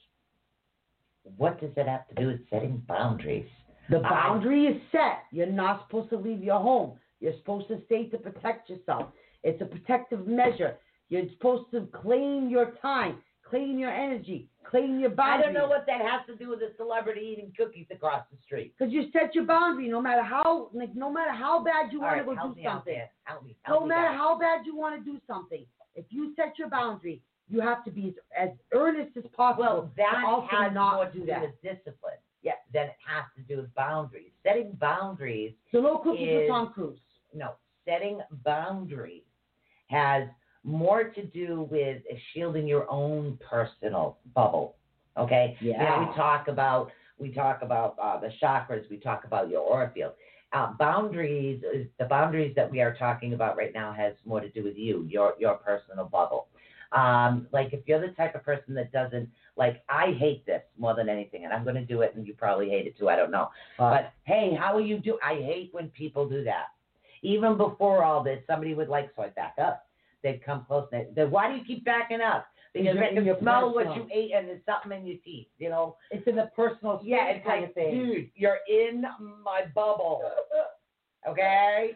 What does that have to do with setting boundaries? The I- boundary is set. You're not supposed to leave your home. You're supposed to stay to protect yourself. It's a protective measure. You're supposed to claim your time, claim your energy, claim your I don't know what that has to do with a celebrity eating cookies across the street. Because you set your boundary, no matter how, like, no matter how bad you want right, to go do something. Help me. Help No matter how bad you want to do something, if you set your boundary, you have to be as, as earnest as possible. Well, that also has not more to do that. with discipline. Yeah, than it has to do with boundaries. Setting boundaries, So no cookies is- with Tom Cruise. no, setting boundaries has more to do with shielding your own personal bubble. Okay. Yeah. we talk about we talk about uh, the chakras. We talk about your aura field. Uh, boundaries is the boundaries that we are talking about right now has more to do with you, your your personal bubble. Um, like if you're the type of person that doesn't like, I hate this more than anything, and I'm going to do it, and you probably hate it too. I don't know, but hey, how are you do? I hate when people do that. Even before all this, somebody would like, so I back up. They'd come close. They, why do you keep backing up? Because I can smell what you ate, and there's something in your teeth. You know, It's in the personal yeah, it's kind like, of thing. dude, you're in my bubble. Okay?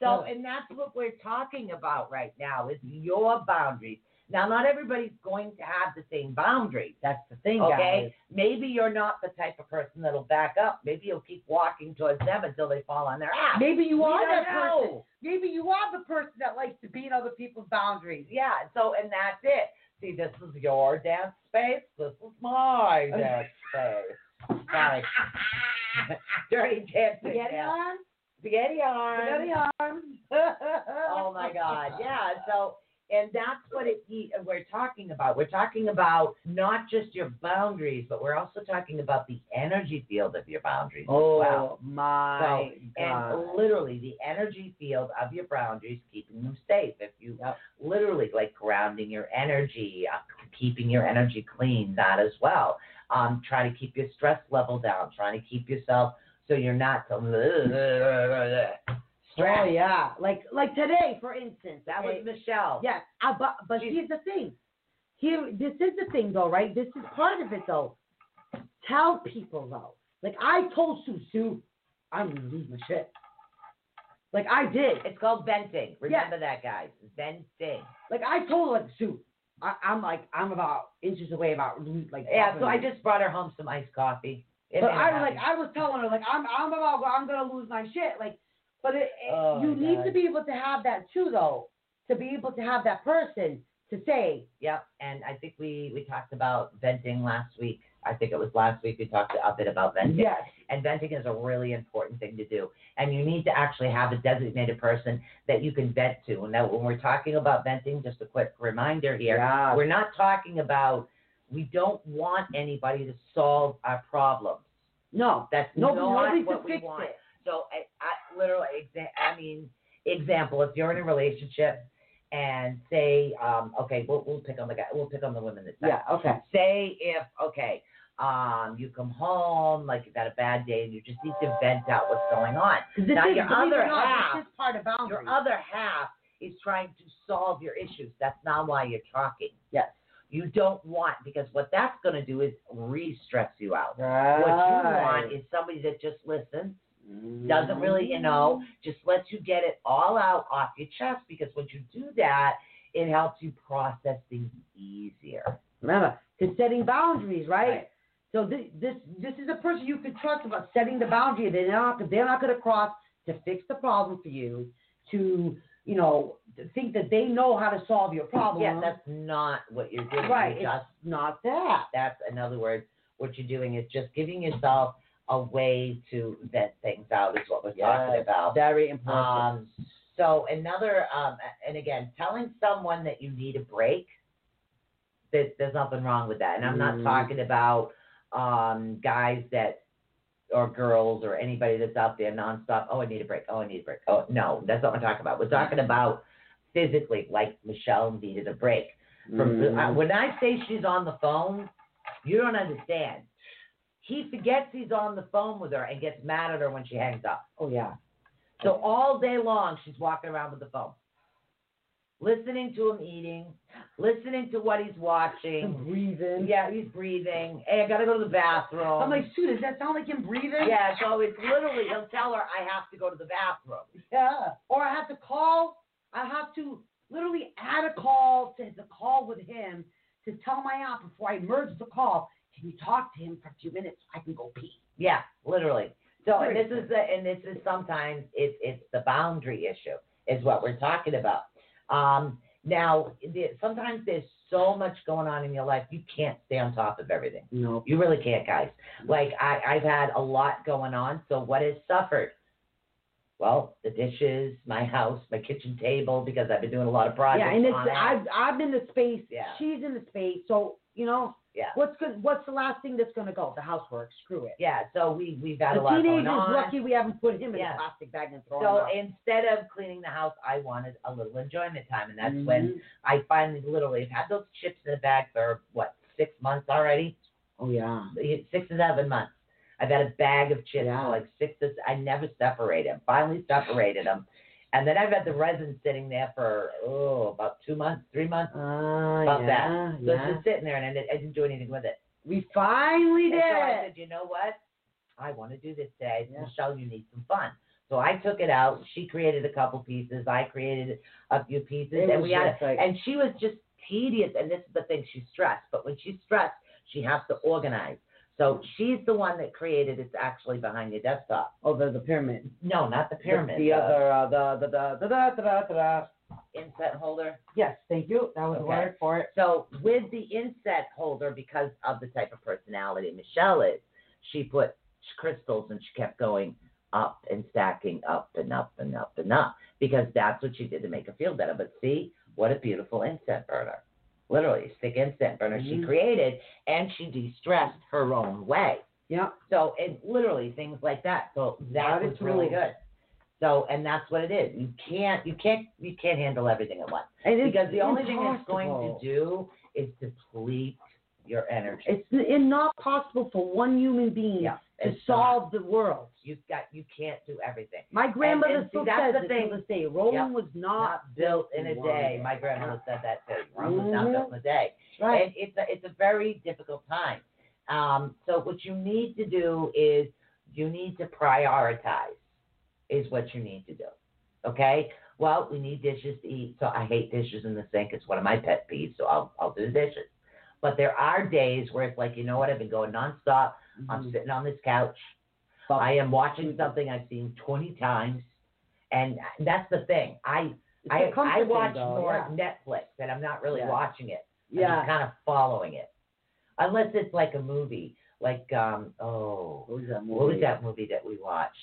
So, and that's what we're talking about right now is your boundaries. Now, not everybody's going to have the same boundaries. That's the thing, Okay? guys. Maybe you're not the type of person that'll back up. Maybe you'll keep walking towards them until they fall on their ass. Maybe you We are that person. Maybe you are the person that likes to beat other people's boundaries. Yeah, so, and that's it. See, this is your dance space. This is my dance space. Sorry. Dirty dancing. Spaghetti on? Spaghetti on. Spaghetti on. oh my God, yeah. So, and that's what it, we're talking about. We're talking about not just your boundaries, but we're also talking about the energy field of your boundaries Oh as well. my And God. literally, the energy field of your boundaries, keeping them safe. If you Yep. literally like grounding your energy, uh, keeping your energy clean, that as well. Um, trying to keep your stress level down, trying to keep yourself so you're not so Oh yeah, like like today, for instance. That okay? was Michelle. Yes, uh, but but She's- here's the thing. Here, this is the thing, though, right? This is part of it, though. Tell people, though. Like I told Sue, Sue, I'm gonna lose my shit. Like I did. It's called venting. Remember that, guys. Venting. Like I told her, like Sue, I, I'm like I'm about inches away about like. Yeah, so I just brought her home some iced coffee. It But I was like. I was telling her, like, I'm, I'm about, I'm gonna lose my shit, like, but it, it- Oh, you need God. to be able to have that too, though, to be able to have that person to say, Yep, and I think we we talked about venting last week. I think it was last week we talked a bit about venting. yes, And venting is a really important thing to do. And you need to actually have a designated person that you can vent to. And now when we're talking about venting, just a quick reminder here, yeah, we're not talking about we don't want anybody to solve our problems. no, That's no, not nobody to what we fix want. it. So I, I literally, exa- I mean, example, if you're in a relationship and say, um, okay, we'll, we'll pick on the guy, we'll pick on the women this time. Yeah, okay, Say if, okay, um, you come home, like you've had a bad day and you just need to vent out what's going on. Now, is, your believe it or other not, half- part of boundaries. Your other half is trying to solve your issues. That's not why you're talking. Yes. You don't want, because what that's going to do is re stress you out. right. What you want is somebody that just listens doesn't really, you know, just lets you get it all out off your chest because once you do that, it helps you process things easier. Remember, because setting boundaries, right? Right. So this, this this is a person you can trust about setting the boundary. They're not they're not going to cross to fix the problem for you. To you know think that they know how to solve your problem. Yeah, that's not what you're doing. right. You're It's just, not that. that's, in other words, what you're doing is just giving yourself a way to vent things out, is what we're talking Yes, about. Very important. Um, so another, um, and again, telling someone that you need a break, there's, there's nothing wrong with that. And I'm not Mm. talking about um, guys that, or girls or anybody that's out there nonstop. Oh, I need a break. Oh, I need a break. Oh, no, that's not what we're talking about. We're talking about physically, like Michelle needed a break. From Mm. uh, when I say she's on the phone, you don't understand. He forgets he's on the phone with her and gets mad at her when she hangs up. oh yeah. So all day long, she's walking around with the phone. listening to him eating, listening to what he's watching. breathing. Yeah, he's breathing. Hey, I gotta go to the bathroom. I'm like, shoot, does that sound like him breathing? yeah, so it's literally he'll tell her I have to go to the bathroom. Yeah. Or I have to call. I have to literally add a call to the call with him to tell my aunt before I merge the call. You talk to him for a few minutes I can go pee? Yeah, literally. So and this is the and this is sometimes it's it's the boundary issue is what we're talking about. Um, now the, sometimes there's so much going on in your life you can't stay on top of everything. No. You really can't, guys. Like I, I've had a lot going on. So what has suffered? Well, the dishes, my house, my kitchen table, because I've been doing a lot of projects. Yeah, and it's. I've I've been the space. Yeah. She's in the space. So you know. Yeah. What's good? What's the last thing that's gonna go? The housework. Screw it. yeah. So we we've had The a lot going on. The lucky we haven't put him in Yeah. a plastic bag and thrown So instead of cleaning the house, I wanted a little enjoyment time, and that's when Mhm. I finally literally have had those chips in the bag for what six months already, Oh yeah. six to seven months. I've had a bag of chips Yeah. for like six to. I never separate them. Finally separated them, and then I've had the resin sitting there for oh about two months, three months. Ah, About yeah, that. So yeah. it's just sitting there, and I didn't, I didn't do anything with it. We finally And did. so I said, you know what? I want to do this today. Yeah. Michelle, you need some fun. So I took it out. She created a couple pieces. I created a few pieces, It and we had. like- and she was just tedious. And this is the thing: she's stressed. But when she's stressed, she has to organize. So she's the one that created. It's actually behind your desktop. Oh, the the pyramid. No, not the The- pyramid. The, other, uh, the the the the the the the. the. incense holder. Yes, thank you. That was the word for it. So with the incense holder, because of the type of personality Michelle is, she put crystals and she kept going up and stacking up and up and up and up because that's what she did to make her feel better. But see, what a beautiful incense burner. Literally, stick incense burner she Mhm. created and she de-stressed her own way. Yeah. So it literally things like that. So that That is really good. So and that's what it is. You can't you can't you can't handle everything at once. It's Because the only thing it's going to do is deplete your energy. It's n- not possible for one human being yeah, to solve the world. You've got you can't do everything. My grandmother and see, still that's says the thing. to this day. Rome Yep. was not, Not built in a day. My grandmother said that too. Rome was not built in a day. Right. And it's a it's a very difficult time. Um, so what you need to do is you need to prioritize is what you need to do. Okay? Well, we need dishes to eat, so I hate dishes in the sink. It's one of my pet peeves, so I'll I'll do the dishes. But there are days where it's like, you know what, I've been going nonstop. I'm Mhm. sitting on this couch. I am watching something I've seen 20 times. And that's the thing. I I, I watch though, more yeah. Netflix and I'm not really Yeah. watching it. I'm Yeah. just kind of following it. Unless it's like a movie, like um oh What was that movie? what was that movie that we watched?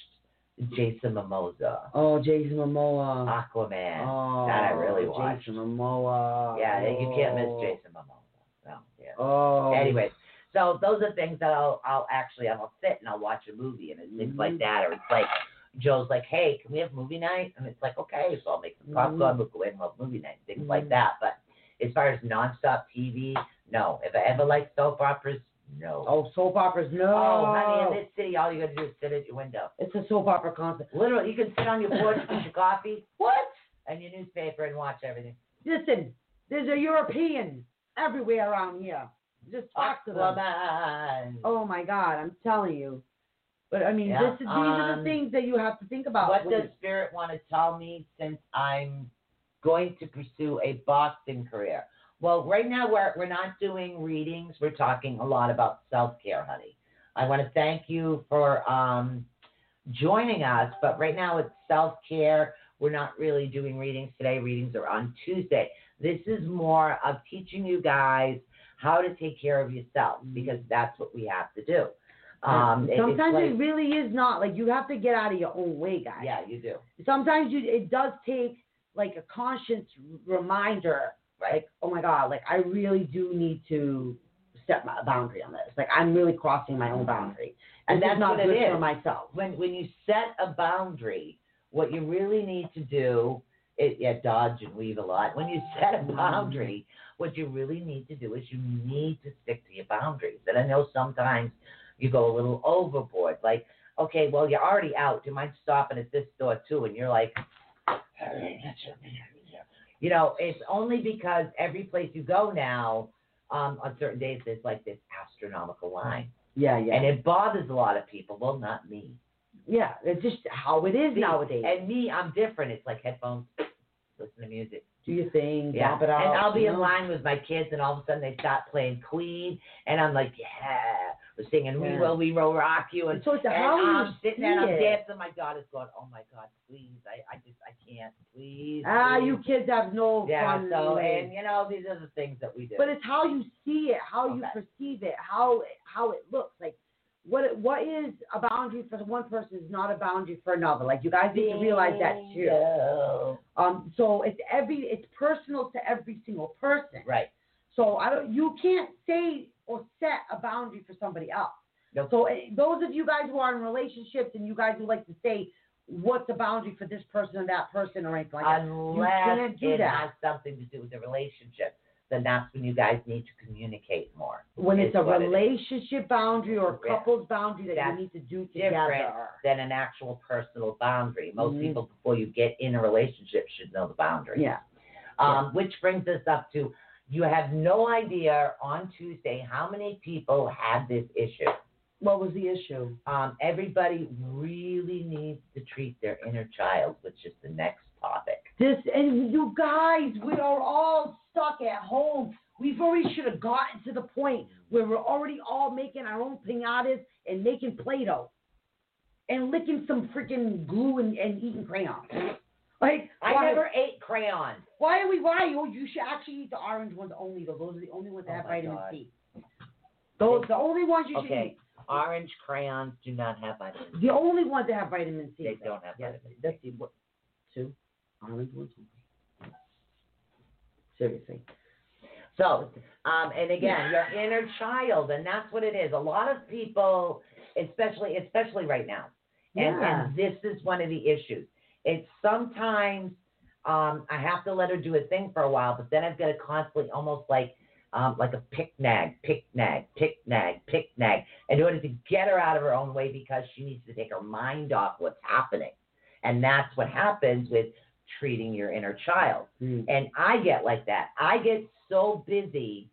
Jason Momoa, Oh, Jason Momoa. Aquaman. oh, that I really watched. Jason Momoa. yeah, you can't miss Oh. Jason Momoa. No, yeah. Oh. Anyways, so those are things that I'll I'll actually I'll sit and I'll watch a movie and it's things like Mhm. that, or it's like Joe's like, hey, can we have movie night? And it's like, okay, so I'll make some popcorn, we'll go in and we'll have movie night, things like Mhm. that. But as far as nonstop TV, no. If I ever liked soap operas, no. Oh, soap operas. No. Oh, honey, in this city, all you gotta do is sit at your window. It's a soap opera concept. Literally, you can sit on your porch with your coffee What? and your newspaper and watch everything. Listen, there's a European everywhere around here. Just talk to them. Oh my God, I'm telling you. But I mean, Yeah, this is, these are the um, things that you have to think about. What does Spirit want to tell me since I'm going to pursue a boxing career? Well, right now we're we're not doing readings. We're talking a lot about self care, honey. I want to thank you for um, joining us, but right now it's self care. We're not really doing readings today. Readings are on Tuesday. This is more of teaching you guys how to take care of yourself because that's what we have to do. Um, it- Sometimes like- it really is not like you have to get out of your own way, guys. yeah, you do. Sometimes you it does take like a conscious reminder, Right. like oh my god, like I really do need to set my boundary on this. Like I'm really crossing my own boundary, And this that's not good for myself. when when you set a boundary, what you really need to do it yeah, dodge and weave a lot. When you set a boundary, what you really need to do is you need to stick to your boundaries. And I know sometimes you go a little overboard. Like, okay, well you're already out. Do you mind stopping at this store too? And you're like You know, it's only because every place you go now, um, on certain days, there's like this astronomical line, Yeah, yeah. and it bothers a lot of people. Well, not me. yeah, it's just how it is nowadays. And me, I'm different. It's like headphones, listen to music. Do your thing, Yeah, out. and I'll be you in line with my kids, and all of a sudden they start playing Queen, and I'm like, yeah, we're singing "We Will, We Will Rock You," and, so it's and how you I'm sitting there and I'm dancing. My daughter's going, "Oh my God, please, I, I just, I can't, please." Ah, please." you kids have no Yeah, fun. so and you know these are the things that we do. But it's how you see it, how you perceive it, how how it looks. Like what what is a boundary for one person is not a boundary for another. Like you guys need to realize that too. Bingo. Um, so it's every it's personal to every single person. Right. So I don't you can't say or set a boundary for somebody else. Nope. So eh, those of you guys who are in relationships and you guys who like to say what's a boundary for this person or that person or anything like that. Unless can't do it that. has something to do with the relationship, then that's when you guys need to communicate more. When it's a what it relationship boundary or a couple's boundary that That's you need to do together. than an actual personal boundary. Most Mhm. people, before you get in a relationship, should know the boundary. Yeah. Um, Which brings us up to you have no idea on Tuesday how many people had this issue. What was the issue? Um, everybody really needs to treat their inner child, which is the next topic. This and you guys, we are all stuck at home. We've already should have gotten to the point where we're already all making our own pinatas and making Play-Doh and licking some freaking glue and, and eating crayons. Like I why, never ate crayons. Why are we? Why? Oh, you should actually eat the orange ones only. Though those are the only ones that Oh have vitamin God. C. Those the only ones you should Okay, eat. orange crayons do not have vitamin C. The only ones that have vitamin C. They don't have Yes, vitamin C. that's the what? Two ones. Seriously. So, um, and again, your inner child, and that's what it is. A lot of people, especially especially right now, and, Yeah. and this is one of the issues. It's sometimes um, I have to let her do a thing for a while, but then I've got to constantly, almost like um, like a pick nag, pick nag, pick nag, pick nag, in order to get her out of her own way because she needs to take her mind off what's happening, and that's what happens with treating your inner child. Mm. And I get like that. I get so busy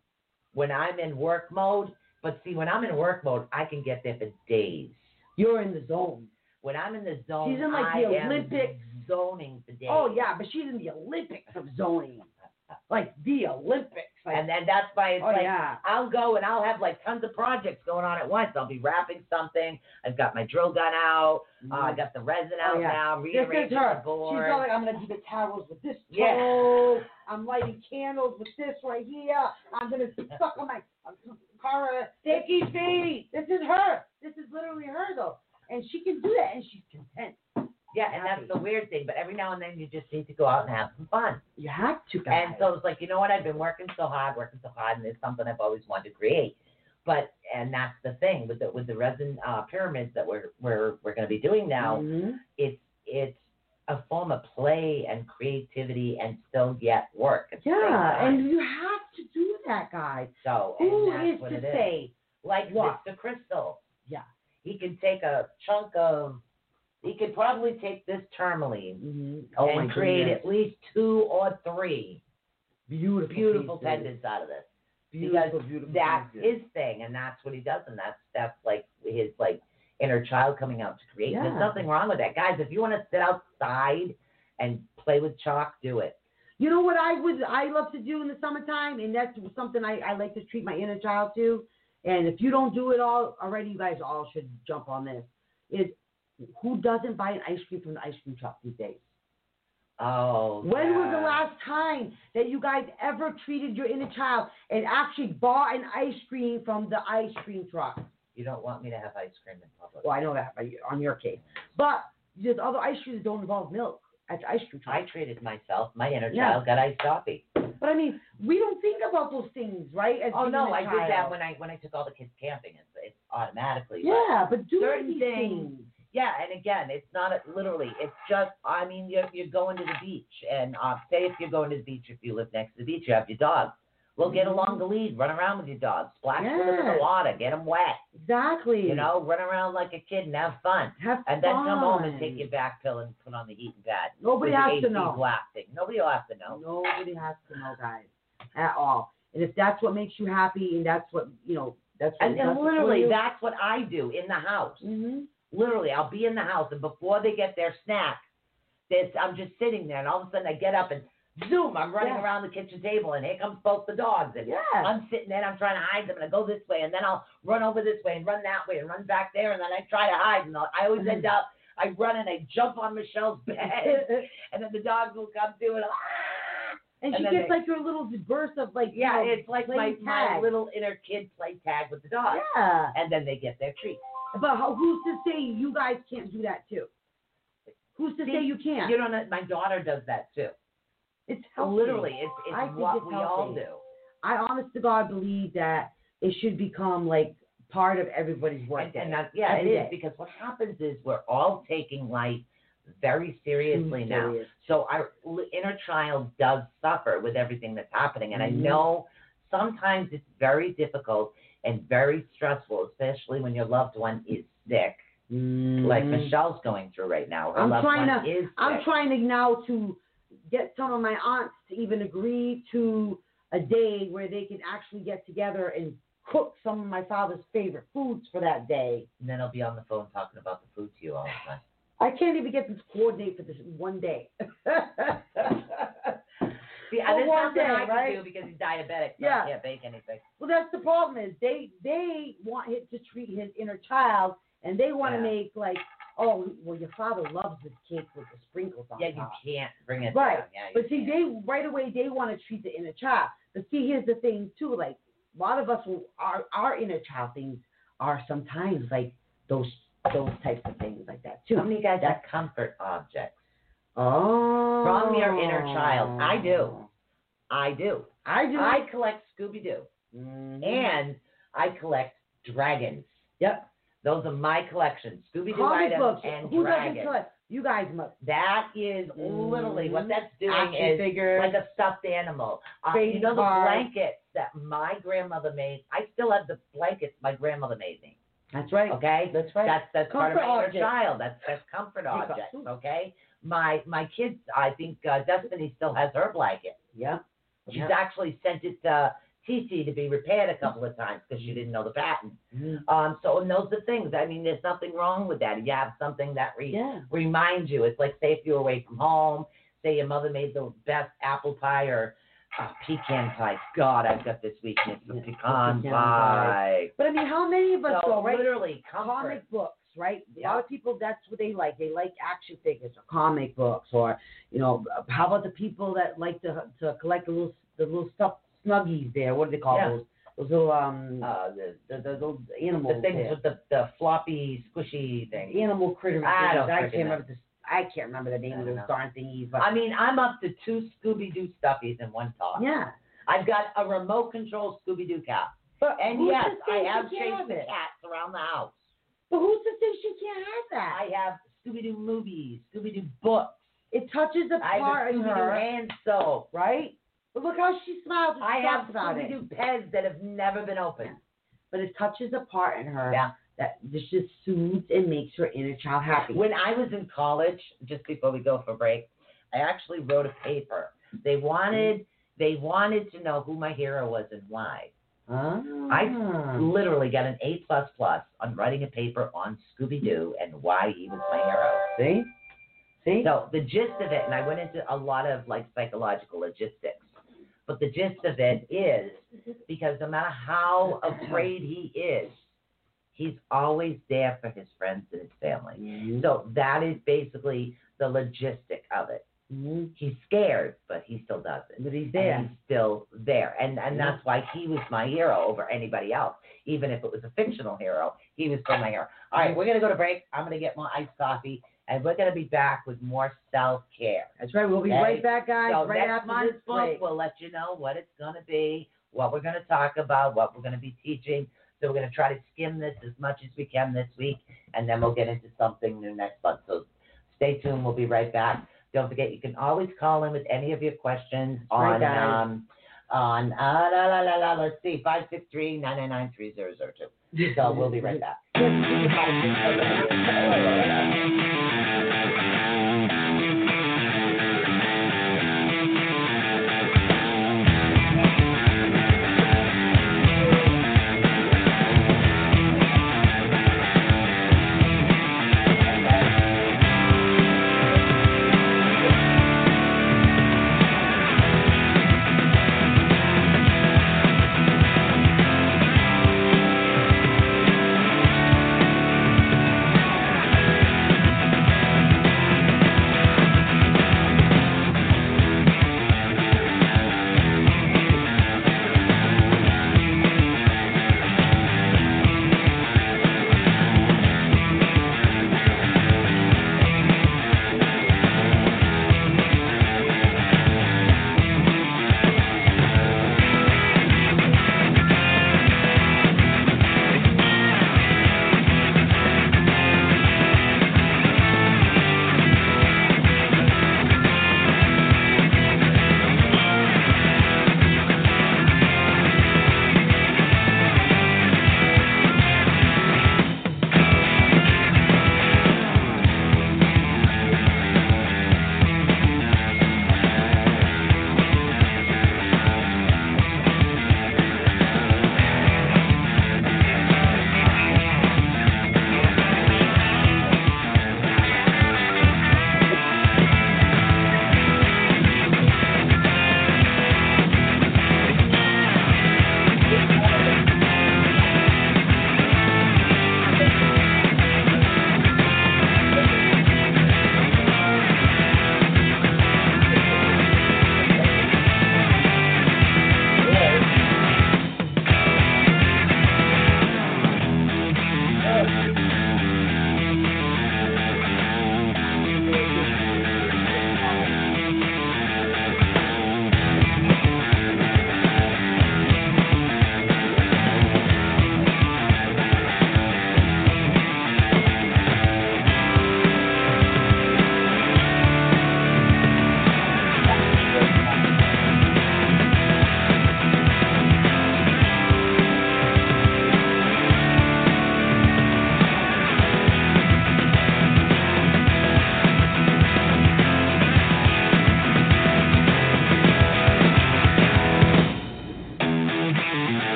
when I'm in work mode. But see, when I'm in work mode, I can get there for days. You're in the zone. When I'm in the zone, She's in, like, I the Olympics. zoning for days. Oh yeah, but she's in the Olympics of zoning. Like the Olympics. Like, And then that's why it's oh like yeah. I'll go and I'll have like tons of projects going on at once. I'll be wrapping something. I've got my drill gun out. Uh, I got the resin Oh, out yeah. now. This is Rearranging her. the She's board. all like, I'm gonna do the towels with this Yeah. I'm lighting candles with this right here. I'm gonna suck on my uh, Cara sticky feet. This is her. This is literally her though, and she can do that, and she's content. Yeah, and that's the weird thing. But every now and then you just need to go out and have some fun. You have to, guys. And so it's like, you know what? I've been working so hard, working so hard, and it's something I've always wanted to create. But and that's the thing with the with the resin uh, pyramids that we're we're we're going to be doing now. Mhm. It's it's a form of play and creativity and still yet work. Yeah, and you have to do that, guys. so Who and that's is what to it is. say? Like what? Mr. Crystal. Yeah. He can take a chunk of. He could probably take this tourmaline Mm-hmm. Oh and create goodness. at least two or three beautiful, beautiful pendants out of this. Beautiful, because beautiful. that's pieces. his thing and that's what he does and that's that's like his like inner child coming out to create Yeah. there's nothing wrong with that guys if you want to sit outside and play with chalk do it You know what I would I love to do in the summertime, and that's something I, I like to treat my inner child to. And if you don't do it all already, you guys all should jump on this. Is who doesn't buy an ice cream from the ice cream truck these days? oh When was the last time that you guys ever treated your inner child and actually bought an ice cream from the ice cream truck? you don't want me to have ice cream in public Well, I know that on your case, but there's other ice creams that don't involve milk at the ice cream truck. i treated myself my inner Yeah. child got iced coffee But I mean, we don't think about those things, right? As oh no i did that when i when i took all the kids camping it's, it's automatically Yeah, but do certain things- things. Yeah, and again, it's not a, literally. It's just, I mean, you're, you're going to the beach, and uh, say if you're going to the beach, if you live next to the beach, you have your dog. We'll get along the lead, run around with your dog, splash with them in the water, get them wet, Exactly. you know, run around like a kid and have fun. have And then come home and take your back pill and put on the heat in bed. Nobody has to know. blasting. Nobody will have to know. Nobody has to know, guys, at all. And if that's what makes you happy, and that's what you know, that's what. And, and literally, that's what I do in the house. Mhm. Literally, I'll be in the house, and before they get their snack, this I'm just sitting there, and all of a sudden I get up and zoom, I'm running Yeah. around the kitchen table, and here comes both the dogs, and Yeah. I'm sitting there, and I'm trying to hide them, and I go this way, and then I'll run over this way and run that way and run back there, and then I try to hide, and I'll- I always end Mm-hmm. up, I run and I jump on Michelle's bed, and then the dogs will come to it. Ah! and and she gets they- like her little burst of like, you Yeah, know, it's like my, play my tag. little inner kid play tag with the dog, Yeah. and then they get their treat. But who's to say you guys can't do that too? Who's to See, say you can't? You don't know, my daughter does that too. it's healthy. Literally, it's, I it's think what it's we all do. I honest to God believe that it should become like part of everybody's work And, and that's, yeah, it Every is because what happens is we're all taking life very seriously Too now. serious. So our inner child does suffer with everything that's happening, and Mhm. I know sometimes it's very difficult and very stressful, especially when your loved one is sick, like Mhm. Michelle's going through right now. Her I'm loved trying one to- is sick. I'm trying to now to get some of my aunts to even agree to a day where they can actually get together and cook some of my father's favorite foods for that day. and then I'll be on the phone talking about the food to you all the time. I can't even get them to coordinate for this one day. For there's nothing day, I can right? do because he's diabetic, so Yeah. I can't bake anything. well, that's the problem is they they want him to treat his inner child, and they want to Yeah. make like, oh, well, your father loves this cake with the sprinkles on it. Yeah, you top. can't bring it Right. down. Yeah, But see, can't. they right away they want to treat the inner child. But see, here's the thing too. Like a lot of us, will, our our inner child things are sometimes like those those types of things like that too. How many guys have comfort objects? Oh, From your inner child. I do. I do. I do. I collect Scooby Doo, Mhm. and I collect dragons. yep. Those are my collections. Scooby Doo items books. and Who dragons. You guys must. That is literally what Mhm. that's doing Action is figures. like a stuffed animal. Uh, you know the blankets that my grandmother made. I still have the blankets my grandmother made me. That's right. Okay, That's right. that's that's part of my inner child. That's that's comfort objects. Okay, my my kids. I think uh, Destiny still has her blanket. yeah. She's Yeah. actually sent it to TC to be repaired a couple of times because she didn't know the patent. Mhm. Um, so and those are things. I mean, there's nothing wrong with that. You have something that re- Yeah. reminds you. It's like say if you're away from home, say your mother made the best apple pie or uh, pecan pie. God, I've got this weakness for Yeah, pecan pecan pie. But I mean, how many of us So go right? literally comfort. comic books, right? A lot of people, that's what they like. They like action figures or comic books, or you know, how about the people that like to to collect the little the little stuff snuggies there? What do they call Yeah. those? Those little um Uh, the the, the those animals. the things there. with the, the floppy, squishy thing. animal critters. I don't I can't know. remember this. I can't remember the name of those know. darn thingies, but I mean, I'm up to two Scooby Doo stuffies in one toss. yeah. I've got a remote control Scooby Doo cat. But And yes, I have chased the it? cats around the house. But who's to say she can't have that? I have Scooby Doo movies, Scooby Doo books. it touches a I part in her, hand soap. right? But look how she smiles. I have Scooby. Doo pens that have never been opened. But it touches a part in her Yeah. that just soothes and makes her inner child happy. When I was in college, just before we go for break, I actually wrote a paper. They wanted they wanted to know who my hero was and why. Ah. I literally got an A plus plus on writing a paper on Scooby Doo and why he was my hero. see, see. So the gist of it, and I went into a lot of like psychological logistics, but the gist of it is because no matter how afraid he is, he's always there for his friends and his family. Mhm. So that is basically the logistic of it. Mhm. He's scared, but he still does it. But he's And there. he's still there. And and that's why he was my hero over anybody else. Even if it was a fictional hero, he was still my hero. All right, we're gonna go to break. I'm gonna get more iced coffee and we're gonna be back with more self care. That's right. We'll be Okay. right back, guys. So right next after this break. we'll let you know what it's gonna be, what we're gonna talk about, what we're gonna be teaching. So we're gonna try to skim this as much as we can this week, and then we'll get into something new next month. So stay tuned. We'll be right back. Don't forget, you can always call in with any of your questions on um, on uh, la la la la. Let's see, five six three nine nine nine three zero zero two. So we'll be right back.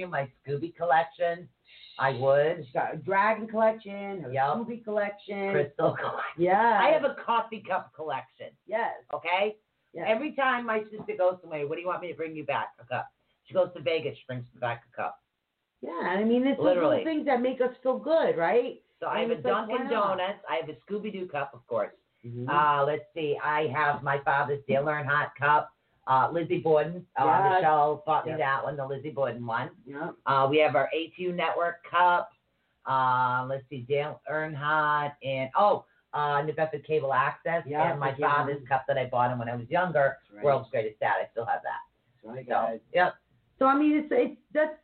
you my Scooby collection, I would. She's got a dragon collection, her Yep. Scooby collection. Crystal collection. Yeah. I have a coffee cup collection. Yes. Okay. Yes. Every time my sister goes somewhere, what do you want me to bring you back? A cup. She goes to Vegas, she brings me back a cup. Yeah, I mean, it's Literally. little things that make us feel good, right? So I And have a it's like, Dunkin' Donuts. I have a Scooby Doo cup, of course. Mm-hmm. Uh, let's see. I have my father's Dale Earnhardt cup. Uh, Lizzie Borden. Uh, Yes. Michelle bought me Yep. that one, the Lizzie Borden one. yeah. Uh, we have our ATU Network cup. Uh, let's see, Dale Earnhardt and oh, uh, New Bedford Cable Access Yeah, and my father's cup that I bought him when I was younger. Right. World's Greatest Dad. I still have that. Right, So, guys. yep. So I mean, it's it's that's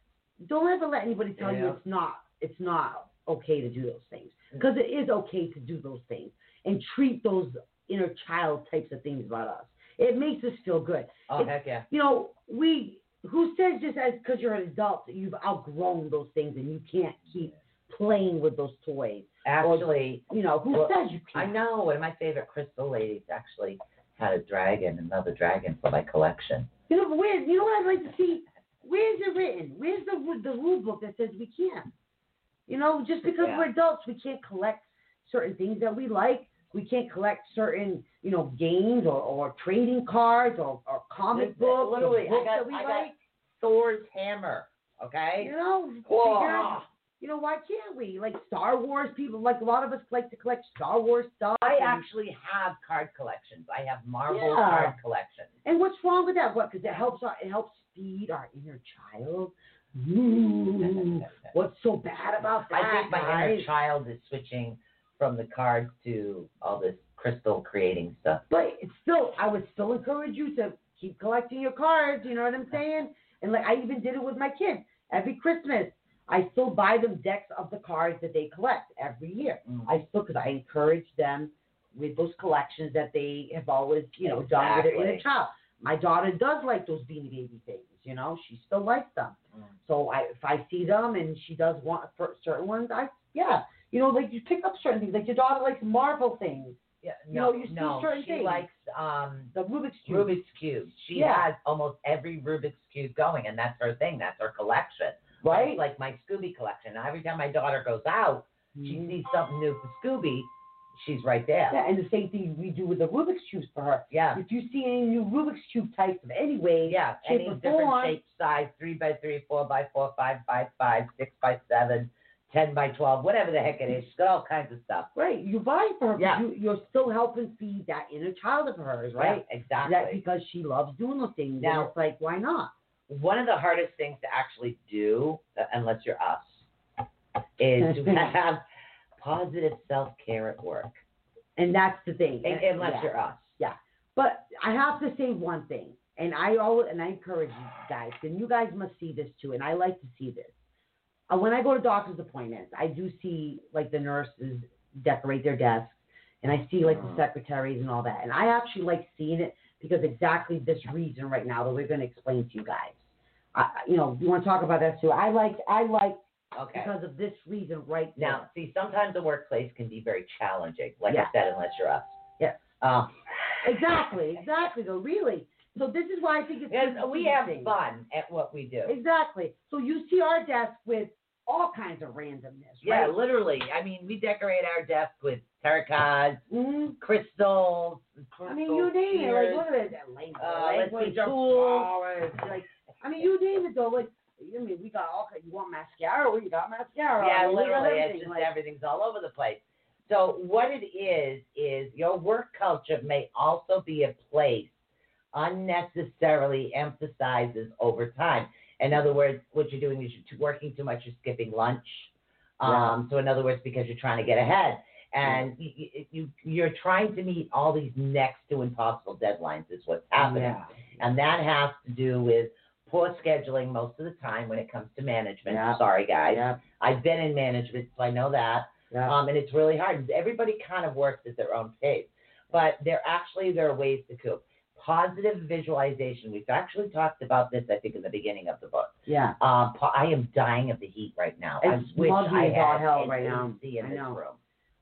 don't ever let anybody tell you it's not it's not okay to do those things because it is okay to do those things and treat those inner child types of things about us. It makes us feel good. Oh It's- heck yeah. You know, we who says just as because you're an adult you've outgrown those things and you can't keep playing with those toys. Actually, You know, who Well, says you can't? I know one of my favorite crystal ladies actually had a dragon, another dragon for my collection. You know, where you know what I'd like to see? Where's it written? Where's the the rule book that says we can't? You know, just because Yeah. we're adults, we can't collect certain things that we like. We can't collect certain, you know, games or, or trading cards or, or comic books, literally, I got- that we I got- like. Thor's hammer. Okay. You know, figure- you know, why can't we? Like Star Wars people, like a lot of us like to collect Star Wars stuff. I actually have card collections. I have Marvel Yeah. card collections. And what's wrong with that? What? Because it helps our, it helps feed our inner child. Ooh, what's so bad about that? I think my inner child is switching from the cards to all this crystal creating stuff. But it's still, I would still encourage you to keep collecting your cards. You know what I'm saying? And like I even did it with my kids. Every Christmas, I still buy them decks of the cards that they collect every year. Mm. I still, because I encourage them with those collections that they have always, you know, done with their inner Exactly. child. My daughter does like those Beanie Baby things. You know, she still likes them. Mm. So I, if I see them and she does want for certain ones, I yeah, you know, like you pick up certain things. Like your daughter likes Marvel things, Yeah, no, know, you see no, certain she things. likes um, the Rubik's cube. Rubik's cube. She Yeah. has almost every Rubik's cube going, and that's her thing. That's her collection. right? It's like my Scooby collection. Now, every time my daughter goes out, she Mhm. sees something new for Scooby. She's right there. Yeah, and the same thing we do with the Rubik's cubes for her. Yeah. If you see any new Rubik's cube types of any way, Yeah, shape, any or different form. shape, size, three by three, four by four, five by five, six by seven, ten by twelve, whatever the heck it is. She's got all kinds of stuff. right, you buy for her. Yeah. You, you're still helping feed that inner child of hers, right? Yeah, exactly. Because she loves doing those things. Now- and it's like, why not? One of the hardest things to actually do, uh, unless you're us, is to have positive self care at work. And that's the thing. Un- Unless Yeah. you're us. Yeah. But I have to say one thing, and I always and I encourage you guys, and you guys must see this too, and I like to see this. Uh, when I go to doctor's appointments, I do see like the nurses decorate their desks, and I see like the Mhm. secretaries and all that, and I actually like seeing it because exactly this reason right now that we're going to explain to you guys. I, you know, you want to talk about that too? I like I like Okay. because of this reason right Now, now. see, sometimes the workplace can be very challenging. Like Yeah. I said, unless you're us. Yes. Um. Exactly, exactly. Though, really. So this is why I think it's because good to we see have things. fun at what we do. Exactly. So you see our desk with all kinds of randomness, Yeah, right? literally. I mean, we decorate our desk with tarot cards, Mhm. crystals. I mean, you name it. Like, look at that language. Uh, let's see, of tools. flowers. Like, I mean, you name it though. Like, I mean, we got all. You want mascara? We got mascara. Yeah, I mean, we got literally. It's everything. just Like, everything's all over the place. So what it is is your work culture may also be a place unnecessarily emphasizes over time. In other words, what you're doing is you're working too much, you're skipping lunch. Um, So in other words, because you're trying to get ahead, and you, you, you you're trying to meet all these next to impossible deadlines is what's happening. Yeah. And that has to do with poor scheduling most of the time when it comes to management. Sorry, guys. I've been in management, so I know that. Um, and it's really hard. Everybody kind of works at their own pace, but there actually there are ways to cope. Positive visualization. We've actually talked about this, I think, in the beginning of the book. Yeah. Um, I am dying of the heat right now. I It's wish muggy I had hell right now. AC in I this know. room.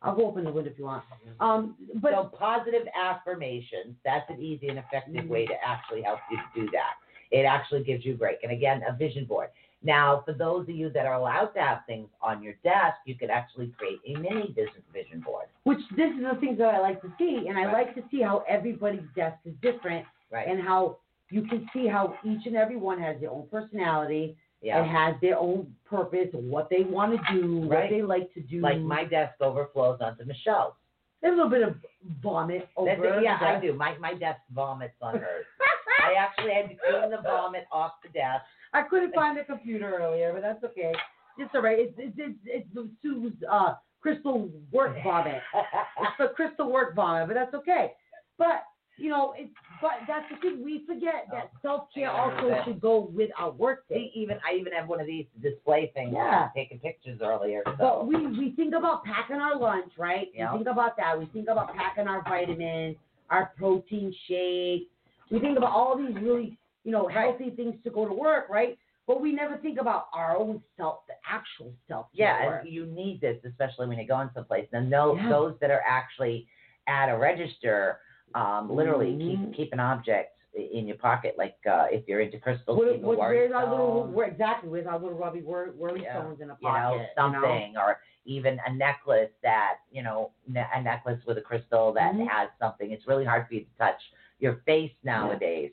I'll go open the window if you want. Um, but so positive affirmations, that's an easy and effective Mhm. way to actually help you do that. It actually gives you a break. And again, a vision board. Now, for those of you that are allowed to have things on your desk, you could actually create a mini vision vision board. which this is the things that I like to see, and I Right. like to see how everybody's desk is different, Right. and how you can see how each and every one has their own personality and yeah. has their own purpose, what they want to do, what they like to do. Like my desk overflows onto Michelle's. There's a little bit of vomit over That's it. Yeah, I do. My my desk vomits on hers. I actually had to clean the vomit off the desk. I couldn't find the computer earlier, but that's okay. It's all right. It's it's it's, it's the Sue's uh, crystal work vomit. It's the crystal work vomit, but that's okay. But you know, it's but that's the thing. We forget that self care also should go with our work See, day. even I even have one of these display things. Yeah. Taking pictures earlier. So. But we we think about packing our lunch, right? Yeah. We think about that. We think about packing our vitamins, our protein shakes. We think about all these really you know Right. healthy things to go to work, right? But we never think about our own self, the actual self Yeah, and you need this, especially when you're going someplace. And those, Yeah. those that are actually at a register, um, literally Mhm. keep keep an object in your pocket. Like uh, if you're into crystals, What, what, where's our little where, exactly? Where's our little Robbie wor- worry Yeah. stones in a pocket, you know, something, or even a necklace that you know, ne- a necklace with a crystal that Mhm. has something. It's really hard for you to touch your face nowadays.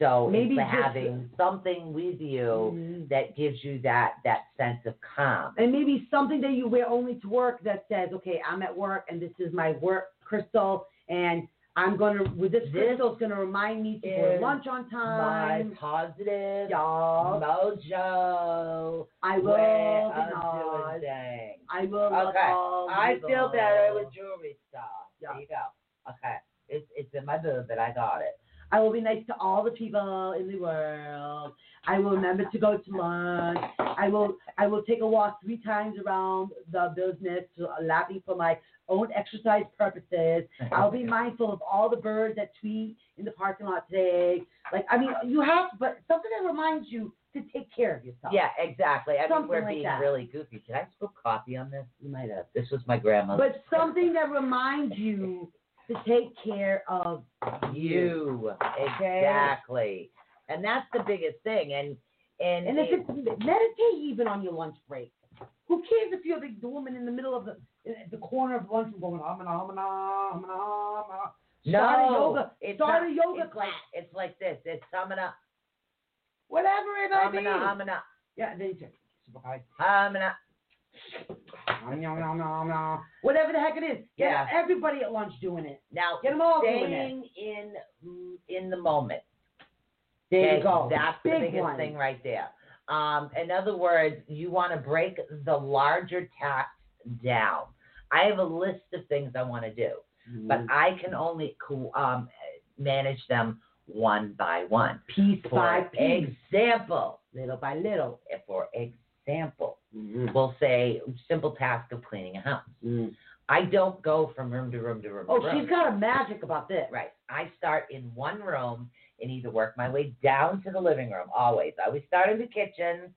So Maybe just- having something with you Mhm. that gives you that that sense of calm. And maybe something that you wear only to work that says, okay, I'm at work and this is my work crystal, and I'm gonna with this, This crystal, it's gonna remind me to go to lunch on My time. positive Y'all, mojo I will. doing things. I will. Okay, I people. feel better with jewelry stuff. Yeah. There you go. Okay, it's it's in my boob, but I got it. I will be nice to all the people in the world. I will remember to go to lunch. I will I will take a walk three times around the business to laughing for my own exercise purposes. I'll be mindful of all the birds that tweet in the parking lot today. Like I mean, you have, but something that reminds you to take care of yourself. Yeah, exactly. I think we're like being that. really goofy. Did I spill coffee on this? you might have. This was my grandma's. But something that reminds you to take care of you exactly, and that's the biggest thing. And and, And if it- it's meditate even on your lunch break. Who cares if you're the, the woman in the middle of the in the corner of lunch and going um and um and um and um. no, Start a yoga. it's start not- a yoga it's class. like it's like this. It's hamana, Whatever it might be. hamana, hamana, Yeah, then you say, super high. Whatever the heck it is. Get Yeah. everybody at lunch doing it. Now, Get them all doing it. staying in in the moment. There Okay, you go. That's the Big biggest one. thing right there. Um, in other words, you want to break the larger tasks down. I have a list of things I want to do, but Mm-hmm. I can only um, manage them one by one. piece For by piece, example, little by little. for example, we'll say simple task of cleaning a house. Mm. I don't go from room to room to room. Oh, to room. she's got a magic about this. Right. I start in one room and either work my way down to the living room, always. I always start in the kitchen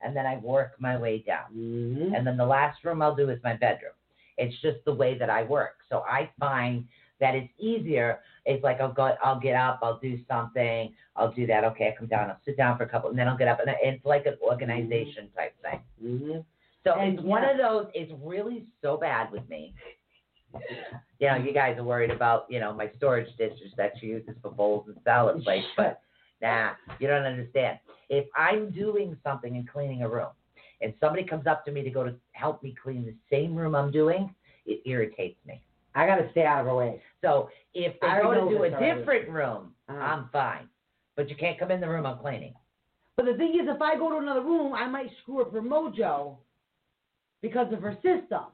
and then I work my way down. Mm-hmm. And then the last room I'll do is my bedroom. It's just the way that I work. So I find that it's easier. It's like I'll go, I'll get up, I'll do something, I'll do that. Okay, I come down, I'll sit down for a couple, and then I'll get up, and it's like an organization type thing. Mm-hmm. So And it's one of those. It's really so bad with me. You know, you guys are worried about you know my storage dishes that she uses for bowls and salad plates, but nah, you don't understand. If I'm doing something and cleaning a room, and somebody comes up to me to go to help me clean the same room I'm doing, it irritates me. I gotta stay out of her way. So if they I go to do a already. different room, Uh-huh. I'm fine. But you can't come in the room I'm cleaning. But the thing is, if I go to another room, I might screw up her mojo because of her system.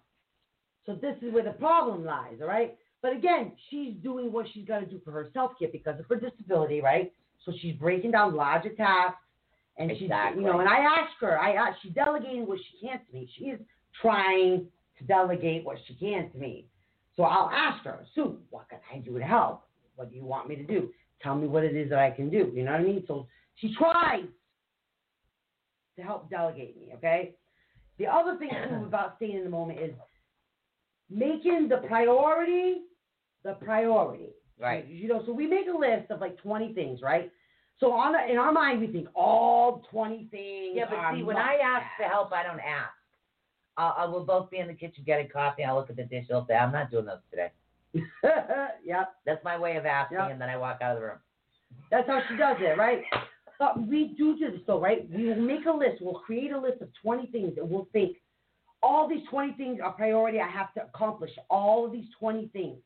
So this is where the problem lies, all right? But again, she's doing what she's got to do for her self care because of her disability, right? So she's breaking down larger tasks, and she's, Exactly. you know, and I ask her, I ask, she's delegating what she can to me. She is trying to delegate what she can to me. So I'll ask her, Sue, what can I do to help? What do you want me to do? tell me what it is that I can do. You know what I mean? So she tries to help delegate me. Okay. The other thing too about staying in the moment is making the priority the priority. Right. You know, so we make a list of like 20 things, right? So on a, in our mind, we think all 20 things. Yeah, but see, when I ask for help, I don't ask. Uh, I will both be in the kitchen getting coffee. I'll look at the dish. I'll say, I'm not doing those today. yep, That's my way of asking, Yeah. and then I walk out of the room. that's how she does it, right? But we do do this though, right? We will make a list. We'll create a list of 20 things, and we'll think all these 20 things are priority. I have to accomplish all of these 20 things.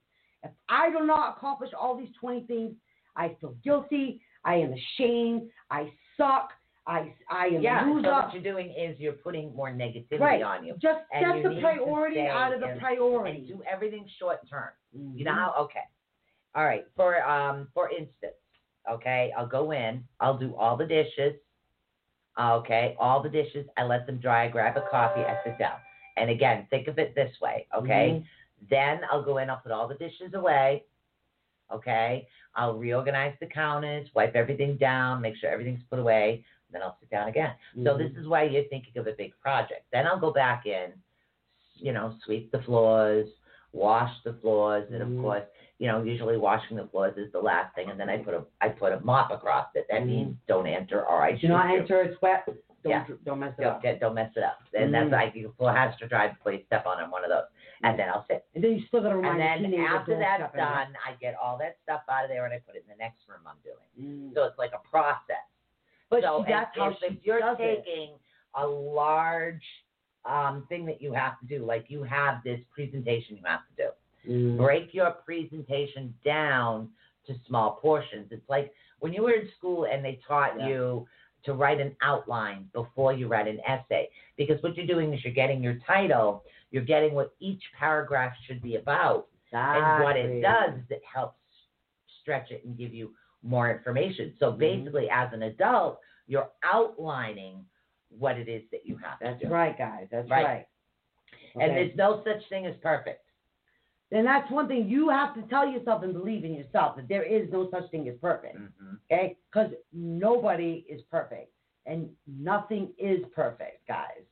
If I do not accomplish all these 20 things, I feel guilty. I am ashamed. I suck. I I am Yeah, so loser. what you're doing is you're putting more negativity Right. on you. Just And set the priority out of the in- priority. And do everything short term. You know Mhm. how? Okay. All right. For um, for instance, okay, I'll go in. I'll do all the dishes. Okay, all the dishes. I let them dry. I grab a coffee. I sit down. And again, think of it this way. Okay. Mm-hmm. Then I'll go in. I'll put all the dishes away. Okay. I'll reorganize the counters, wipe everything down, make sure everything's put away. Then I'll sit down again. So Mhm. this is why you're thinking of a big project. Then I'll go back in, you know, sweep the floors, wash the floors, and of Mhm. course, you know, usually washing the floors is the last thing, and then I put a I put a mop across it. That means don't enter or I Do not you. enter it sweat. Don't, Yeah. don't mess it Don't up. get don't mess it up. And that's Mhm. like your floor has to dry before you step on it, one of those. And then I'll sit. And then you still gotta remind And then after that's step in there. done, I get all that stuff out of there and I put it in the next room I'm doing. Mm. So it's like a process. But so that's if, how if, you're does it. taking a large um, thing that you have to do, like you have this presentation you have to do, Mm. break your presentation down to small portions. It's like when you were in school and they taught Yeah. you to write an outline before you write an essay. Because what you're doing is you're getting your title, you're getting what each paragraph should be about. And what it does is it helps stretch it and give you more information. So Mhm. basically, as an adult, you're outlining what it is that you have That's to do. right, guys. That's Right. right. And there's no such thing as perfect. then that's one thing you have to tell yourself and believe in yourself that there is no such thing as perfect. hmm Okay? Because nobody is perfect and nothing is perfect, guys.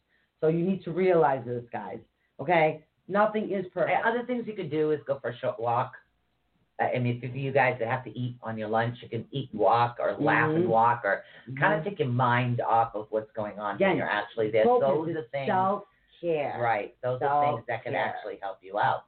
So you need to realize this, guys. Okay? Nothing is perfect. Other things you could do is go for a short walk. I mean, for you guys that have to eat on your lunch, you can eat and walk or laugh and Mhm. walk or kind of take your mind off of what's going on when Again, you're actually there. Focus Those are things. self-care. Right. Those are things that can actually help you out.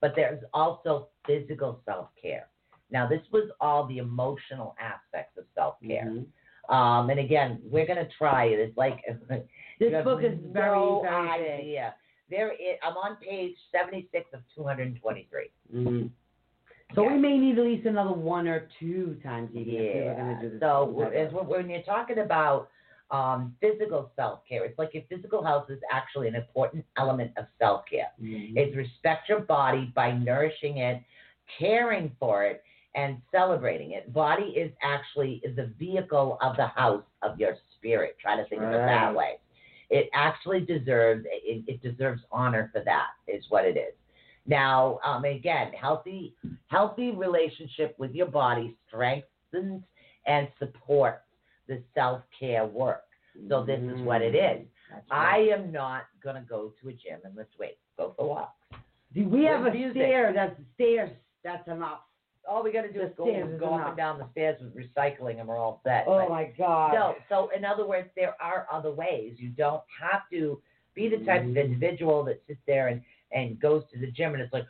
But there's also physical self care. Now, this was all the emotional aspects of self care. Mhm. Um, and again, we're going to try it. It's like This book is very, no very big. idea. There is, I'm on page 76 of 223. Mhm. So Yeah. we may need at least another one or two times even if we Yeah. going to do this. So when you're talking about um, physical self care, it's like your physical health is actually an important element of self care. Mhm. is respect your body by nourishing it, caring for it, and celebrating it. Body is actually the vehicle of the house of your spirit. Try to think of it that way. It actually deserves it, it deserves honor for that. Is what it is. Now, um, again, healthy healthy relationship with your body strengthens and supports the self care work. So this is what it is. That's I am not gonna go to a gym and lift weights. Go for walks. Do we have a music. stair. That's stairs. That's enough. All we got to do The is go, is go up and down the stairs with recycling, and we're all set. Oh But- my God. No, so in other words, there are other ways. You don't have to be the type of Mhm. individual that sits there and, and goes to the gym and it's like,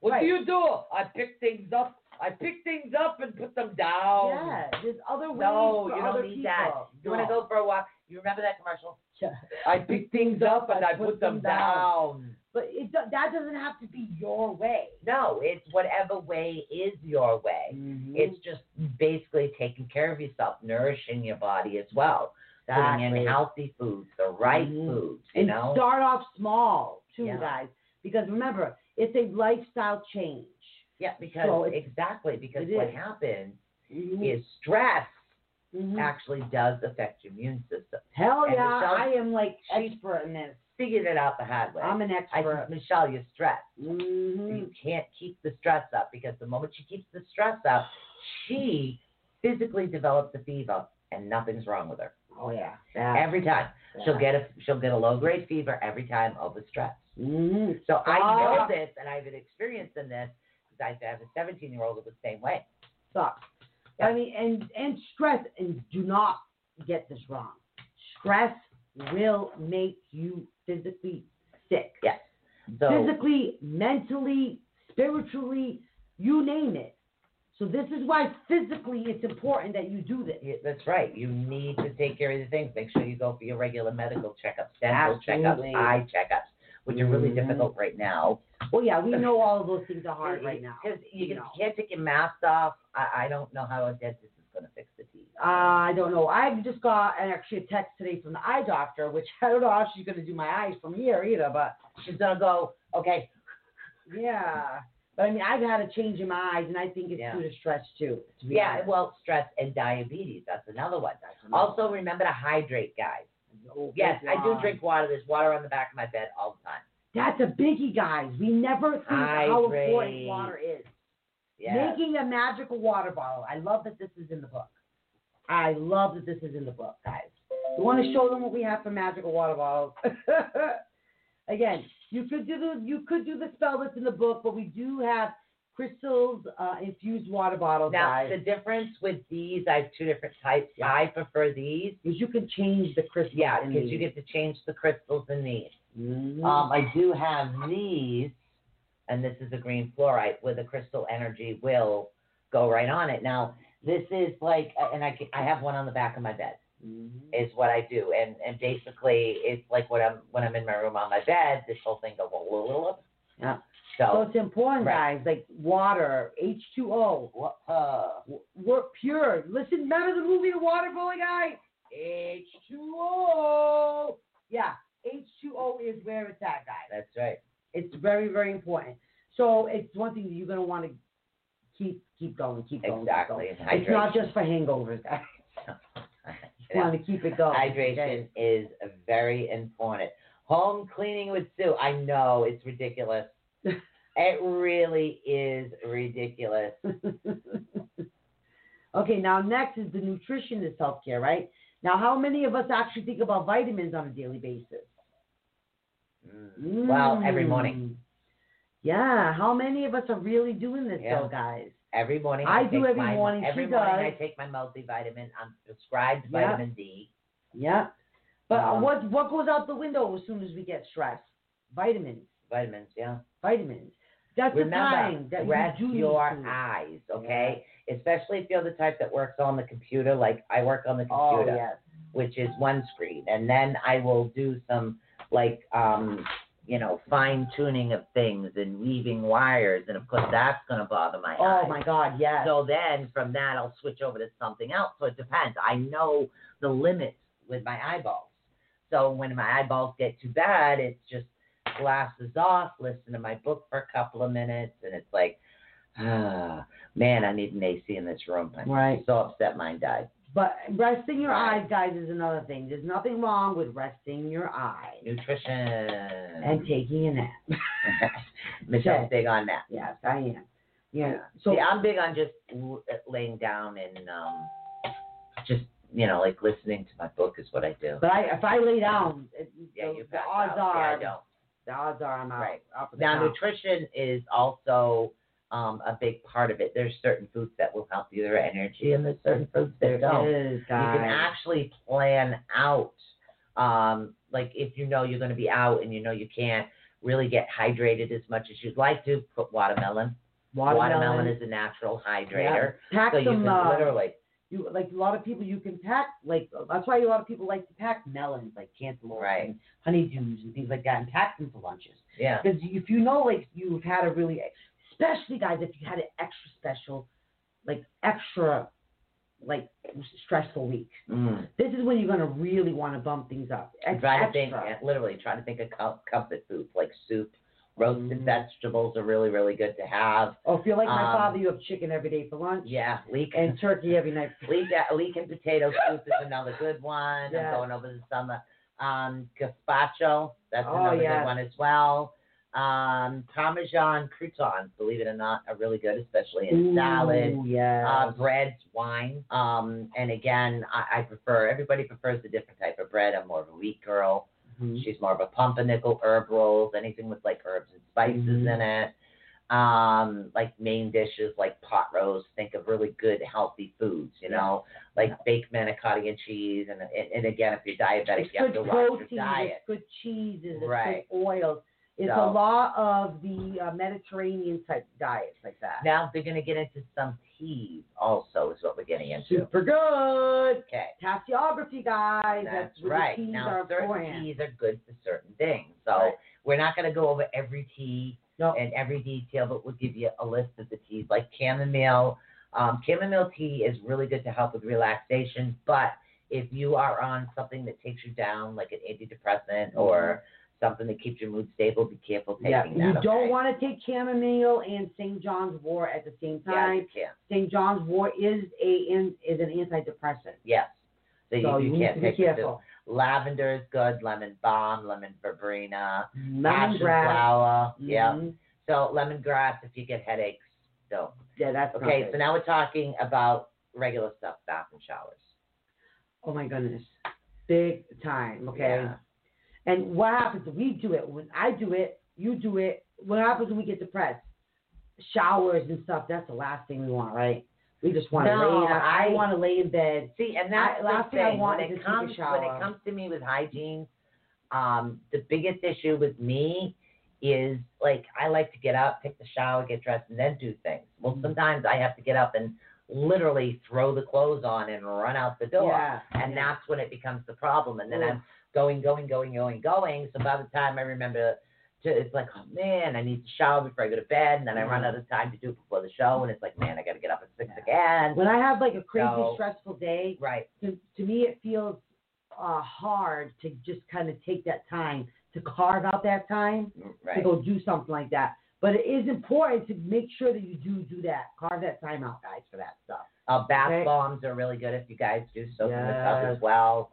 what Right. do you do? I pick things up. I pick things up and put them down. Yeah, there's other ways No, you don't need people. that. You want to go for a walk? You remember that commercial? Yeah. I pick things up and I put them down. But it, that doesn't have to be your way. No, it's whatever way is your way. Mm-hmm. It's just basically taking care of yourself, nourishing your body as well, putting in healthy foods, the right Mhm. foods, you and know. start off small too, Yeah. guys. Because remember, it's a lifestyle change. yeah, because So exactly because what is. happens Mhm. is stress Mhm. actually does affect your immune system. Hell and yeah, Michelle- I am like expert in this. Figured it out the hard way. I'm an expert. said, Michelle, you're stressed. Mhm. You can't keep the stress up because the moment she keeps the stress up, she physically develops a fever and nothing's wrong with her. Oh yeah. Every time. She'll get a she'll get a low grade fever every time over stress. Hmm So I know this and I've experienced in this because I have a 17 year old that was the same way. Sucks. I mean, and and stress, and do not get this wrong. Stress will make you physically sick. Yes. So physically, mentally, spiritually, you name it. So this is why physically it's important that you do this. Yeah, that's right. You need to take care of the things. Make sure you go for your regular medical checkups, dental Absolutely. checkups, eye checkups, which are really Mhm. difficult right now. Well, yeah, we know all of those things are hard right now. Because you, can, know. can't take your mask off. I, I don't know how a dentist is going to fix the teeth. Uh, I don't know. I just got an actually a text today from the eye doctor, which I don't know how she's going to do my eyes from here either, but She's going to go, okay, yeah. But I mean, I've had a change in my eyes, and I think it's Yeah. due to stress too. To yeah, honest. well, stress and diabetes. That's another one. That's another Also, remember to hydrate, guys. Oh, Yes, I do drink water. There's water on the back of my bed all the time. That's a biggie, guys. We never think how important water is. Yeah. Making a magical water bottle. I love that this is in the book. I love that this is in the book, guys. We want to show them what we have for magical water bottles. Again, you could do the you could do the spell that's in the book, but we do have crystals uh, infused water bottles, Now, guys. the difference with these, I have two different types. Yeah. I prefer these. because you can change the crystals. Yeah, because you get to change the crystals in these. Mhm. Um, I do have these, and this is a green fluorite where the crystal energy will go right on it. Now, this is like, and I, I have one on the back of my bed. Mhm. Is what I do, and and basically it's like when I'm when I'm in my room on my bed, this whole thing goes a little. Yeah. So So, it's important, Right. guys. Like water, H2O, what, uh, we're pure. Listen, remember the movie The Water Boy guy? H2O. Yeah, H2O is where it's at, guys. that's right. It's very, very important. So it's one thing that you're gonna want to keep keep going, keep going. keep Exactly. going. It's not just for hangovers, guys. You want to keep it going. Hydration is very important. Home cleaning with Sue. I know it's ridiculous. It really is ridiculous. okay, now next is the nutrition is self care, right? Now, how many of us actually think about vitamins on a daily basis? Mm. Well, every morning. Mm. Yeah, how many of us are really doing this Yeah. though, guys? Every morning. I do every my, morning. Every She morning does. I take my multivitamin. I'm prescribed Yeah. vitamin D. Yeah. But uh Um, what what goes out the window as soon as we get stressed? Vitamins. Vitamins, yeah. Vitamins. That's the Remember, time that rest you your to. eyes, okay? Especially if you're the type that works on the computer, like I work on the Oh computer. yes. which is one screen, and then I will do some like um you know fine tuning of things and weaving wires, and of course that's gonna bother my Oh eyes. Oh my God, yes. So then from that I'll switch over to something else. So it depends. I know the limits with my eyeballs. So when my eyeballs get too bad, it's just glasses off, listen to my book for a couple of minutes, and it's like, ah, man, I need an AC in this room. I'm Right. so upset mine died. But resting your Right. eyes, guys, is another thing. There's nothing wrong with resting your eyes Nutrition. and taking a nap. Michelle's big on that. Yes, I am. Yeah. So See, I'm big on just laying down and um, just you know, like listening to my book is what I do. But I, if I lay down, Yeah, the, the odds out. are Yeah, I don't. The odds are I'm out. Right. Up at the Now, count. nutrition is also um, a big part of it. There's certain foods that will help you with your energy, and there's certain foods that don't. Is, You can actually plan out, um, like if you know you're going to be out and you know you can't really get hydrated as much as you'd like to, put watermelon. watermelon, is a natural hydrator. Yeah. Pack So you can uh, literally, you like a lot of people. You can pack like that's why a lot of people like to pack melons, like cantaloupe Right. and honeydews and things like that, and pack them for lunches. yeah. Because if you know, like you've had a really, especially guys, if you had an extra special, like extra, like stressful week, Mm. this is when you're gonna really want to bump things up. Ex- Try to extra. think, literally, try to think of com- comfort foods like soup. Roasted Mhm. vegetables are really, really good to have. Oh, if you're like my um, father, you have chicken every day for lunch. Yeah, leek And turkey every night. For leek, leek and potato soup is another good one. Yeah. I'm going over the summer. Um, gazpacho, that's Oh, another yes. good one as well. Um, Parmesan croutons, believe it or not, are really good, especially in salad. Ooh, yeah. Uh, breads, wine. Um, and again, I, I prefer. Everybody prefers a different type of bread. I'm more of a wheat girl. Mhm. She's more of a pumpernickel herb rolls, anything with like herbs and spices Mhm. in it. Um, like main dishes like pot roast. Think of really good healthy foods, you know, like baked manicotti and cheese. And, and and again, if you're diabetic, It's you have to watch protein. your diet. It's good cheeses. It's Right. good oils. It's So- a lot of the uh, Mediterranean type diets like that. Now they're gonna get into some teas also, is what we're getting into. Super good. Okay. Tasseography, guys. That's where right. Now, are certain important. teas are good for certain things. So Right. we're not going to go over every tea No. and every detail, but we'll give you a list of the teas, like chamomile. Um, chamomile tea is really good to help with relaxation, but if you are on something that takes you down, like an antidepressant or something that keeps your mood stable, be careful taking Mm-hmm. Yeah, that. you don't okay? want to take chamomile and St. John's wort at the same Yeah, time. you can't. St. John's wort is a in, is an antidepressant, Yes. So, so you, you, you can't take careful. Lemon is good. Lemon balm, lemon verbena, Lemongrass. flower. Yeah. Mhm. So lemongrass if you get headaches. So Yeah, that's okay, so now we're talking about regular stuff, bath and showers. Oh my goodness, big time. Okay. Yeah. And what happens? if We do it. When I do it, you do it. What happens when we get depressed? Showers and stuff. That's the last thing we want, right? We just want to No, lay. In, I, I- want to lay in bed. See, and that's I- the last thing I want when is it to take comes when it comes to me with hygiene, um, the biggest issue with me is like I like to get up, take the shower, get dressed, and then do things. Mm-hmm. Well, sometimes I have to get up and literally throw the clothes on and run out the door. Yeah. and yeah. that's when it becomes the problem. And then. I'm going, going, going, going, going. So by the time I remember, to, it's like, oh man, I need to shower before I go to bed, and then I run Mhm. out of time to do it before the show, and it's like, man, I got to get up at six again. When I have like a crazy So- stressful day, Right. to, to me it feels uh, hard to just kind of take that time to carve out that time to go do something like that. But it is important to make sure that you do do that. Carve that time out, guys, for that stuff. Uh, bath Okay. bombs are really good if you guys do soak in the tub as well.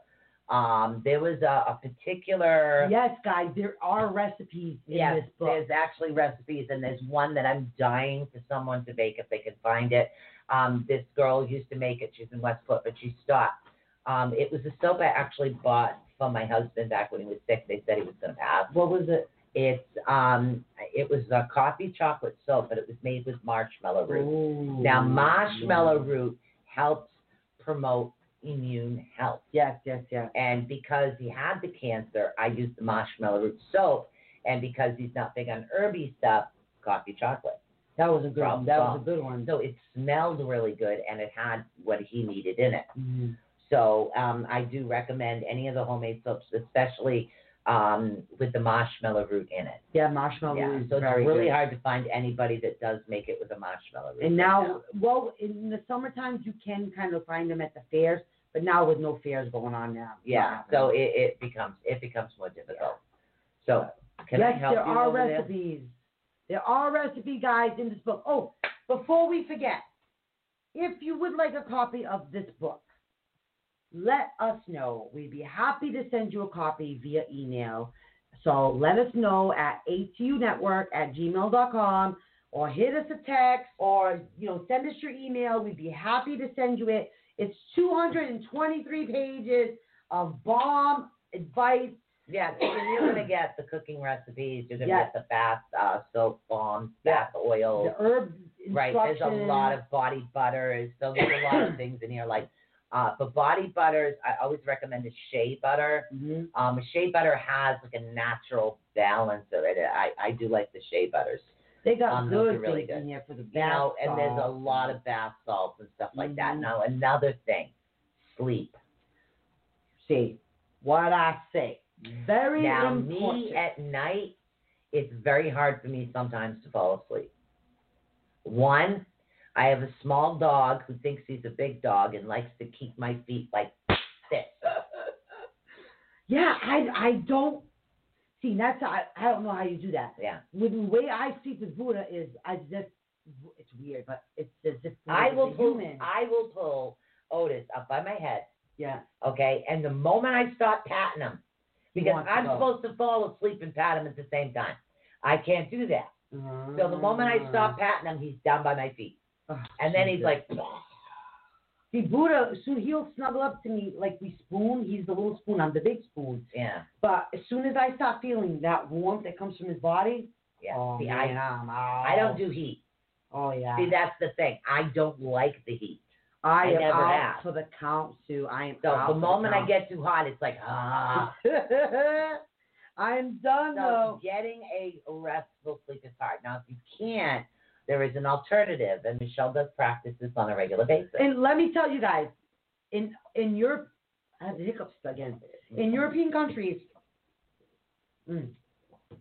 Um, there was a, a particular. Yes, guys, there are recipes in Yes, this book. there's actually recipes, and there's one that I'm dying for someone to make if they can find it. Um, this girl used to make it. She's in Westport, but she stopped. Um, it was a soap I actually bought from my husband back when he was sick. They said he was going to pass. What was it? It's um, it was a coffee chocolate soap, but it was made with marshmallow root. Ooh. Now, marshmallow root helps promote immune health. Yes, yes, yes. And because he had the cancer, I used the marshmallow root soap. And because he's not big on herby stuff, coffee chocolate. That was a good Problem one. That was a good one. So it smelled really good and it had what he needed in it. Mhm. So um, I do recommend any of the homemade soaps, especially um, with the marshmallow root in it. Yeah, marshmallow yeah. is So it's really good. hard to find anybody that does make it with a marshmallow root. And right now, well, in the summer times you can kind of find them at the fairs, but now with no fairs going on now. Yeah, so it, it becomes it becomes more difficult. So can yes, I help there you are over there? recipes. There are recipe guides in this book. Oh, before we forget, if you would like a copy of this book, let us know. We'd be happy to send you a copy via email. So let us know at atunetwork at gmail.com or hit us a text or you know send us your email. We'd be happy to send you it. It's 223 pages of bomb advice. Yeah, so you're gonna get the cooking recipes. You're gonna Yes. get the bath uh, soap bombs, Yeah. bath oils. The herb Right. There's a lot of body butters. So there's a lot of things in here. Like uh, for body butters, I always recommend a shea butter. Mhm. Um, shea butter has like a natural balance of it. I, I do like the shea butters. They got Um, good really things in good. here for the You know, bath and there's a lot of bath salts and stuff like that. Mhm. Now another thing, sleep. see what I say. Very Now important. me at night, it's very hard for me sometimes to fall asleep. One, I have a small dog who thinks he's a big dog and likes to keep my feet like this. yeah, I I don't see. That's I I don't know how you do that. Yeah. With the way I sleep with Buddha is as if it's weird, but it's as if I will pull human. I will pull Otis up by my head, yeah. okay? And the moment I start patting him, because I'm go. supposed to fall asleep and pat him at the same time. I can't do that. So the moment I stop patting him, he's down by my feet. Ah, And then he's like, See, Buddha, soon he'll snuggle up to me like we spoon. He's the little spoon, I'm the big spoon. yeah, But as soon as I start feeling that warmth that comes from his body, yeah. oh See, man, I, I'm. I don't do heat. Oh yeah. See, that's the thing. I don't like the heat. I, I am never out have. for the count, Sue. I am So the moment I get too hot, it's like, ah. I am done So though. getting a restful sleep is hard. Now, if you can't, there is an alternative, and Michelle does practice this on a regular basis. And let me tell you guys, in in Europe, I have the hiccups again. In European countries, mm,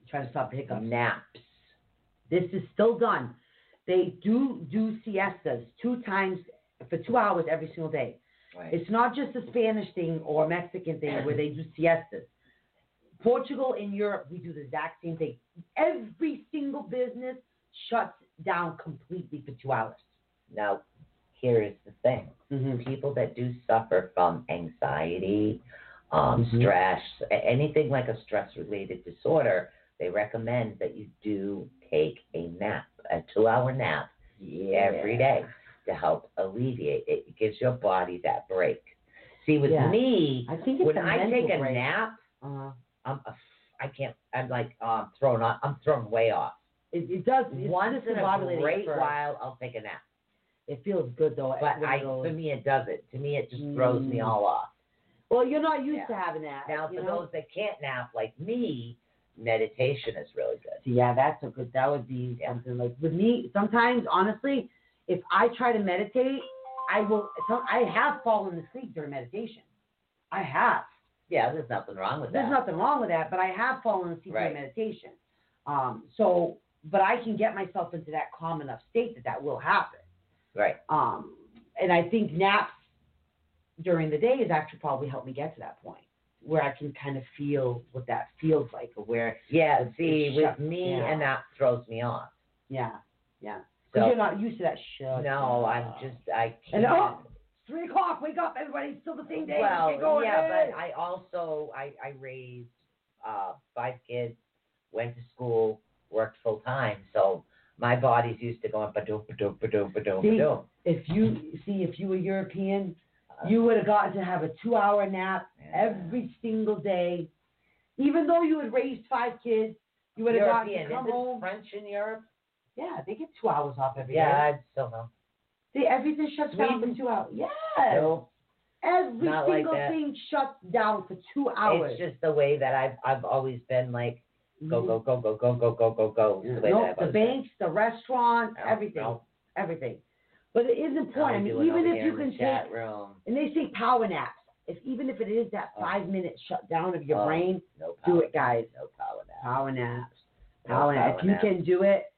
try to stop the hiccups. Naps. This is still done. They do do siestas two times for two hours every single day. Right. It's not just a Spanish thing or Mexican thing where they do siestas. Portugal and Europe, we do the exact same thing. Every single business shuts down completely for two hours. Now, here is the thing. Mm-hmm. People that do suffer from anxiety, um, Mhm. stress, anything like a stress-related disorder, they recommend that you do take a nap, a two-hour nap every day to help alleviate it. It gives your body that break. See, with Yeah. me, I think when a I take a break. nap, Uh, I'm a, I can't. I'm like um, thrown off. I'm thrown way off. It, it does. It's Once in a great while, I'll take a nap. It feels good though. But I, for me, it doesn't. To me, it just throws me Mm. all off. well, you're not used Yeah. to having that. Now, for know? those that can't nap like me, meditation is really good. Yeah, that's a good. That would be Yeah. something like with me. Sometimes, honestly, if I try to meditate, I will. Some, I have fallen asleep during meditation. I have. Yeah, there's nothing wrong with that. There's nothing wrong with that, but I have fallen asleep Right. during meditation. Um, so, but I can get myself into that calm enough state that that will happen. Right. Um, and I think naps during the day is actually probably helped me get to that point where I can kind of feel what that feels like, or where, Yeah. See, with me, down. and that throws me off. yeah, yeah. Because So you're not used to that shit. no, I'm just I And can't. And, oh, three o'clock, wake up, everybody. It's still the same day. Well, going, yeah, hey. but I also I, I raised uh, five kids, went to school, worked full time, so my body's used to going ba-doom, ba-doom, ba-doom, ba-doom, See, ba-doom. if you see, if you were European, uh-huh. you would have gotten to have a two-hour nap Yeah. every single day. Even though you had raised five kids, you would have gotten European, to come is it home. French in Europe? Yeah, they get two hours off every day. Yeah, I still know. See, everything shuts down for two hours. Yes. No, Every Not single that. thing shuts down for two hours. it's just the way that I've I've always been like go go go go go go go go go. The Nope, the banks, the restaurants, No, everything, no. everything. But it is important. I mean, even if you can the chat take, room, and they say power naps, if even if it is that Oh. five minute shutdown of your Oh, brain, no do it, guys. no power now. Power naps, No power naps. power If you nap. can do it,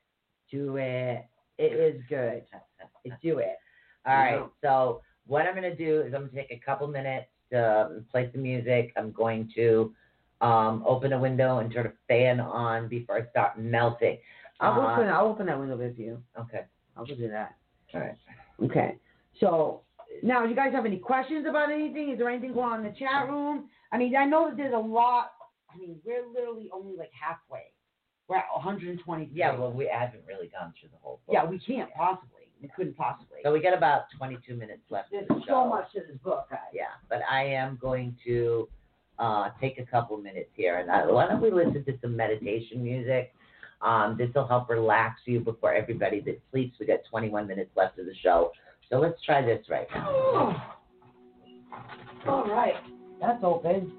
do it. It is good. Do it. All right. Yeah. So what I'm gonna do is I'm gonna take a couple minutes to um, play some music. I'm going to um, open a window and turn a fan on before I start melting. I'll Uh, open. I'll open that window with you. Okay. I'll do that. All right. Okay. So now, do you guys have any questions about anything? Is there anything going on in the chat room? I mean, I know that there's a lot. I mean, we're literally only like halfway. We're at 120. Yeah. Well, we haven't really gone through the whole. Book. yeah, we can't possibly. We couldn't possibly. So we got about 22 minutes left. There's the so much to this book, guys. Yeah, but I am going to uh, take a couple minutes here, and uh, why don't we listen to some meditation music? Um, this will help relax you before everybody that sleeps. We got 21 minutes left of the show, so let's try this right now. All right. That's open.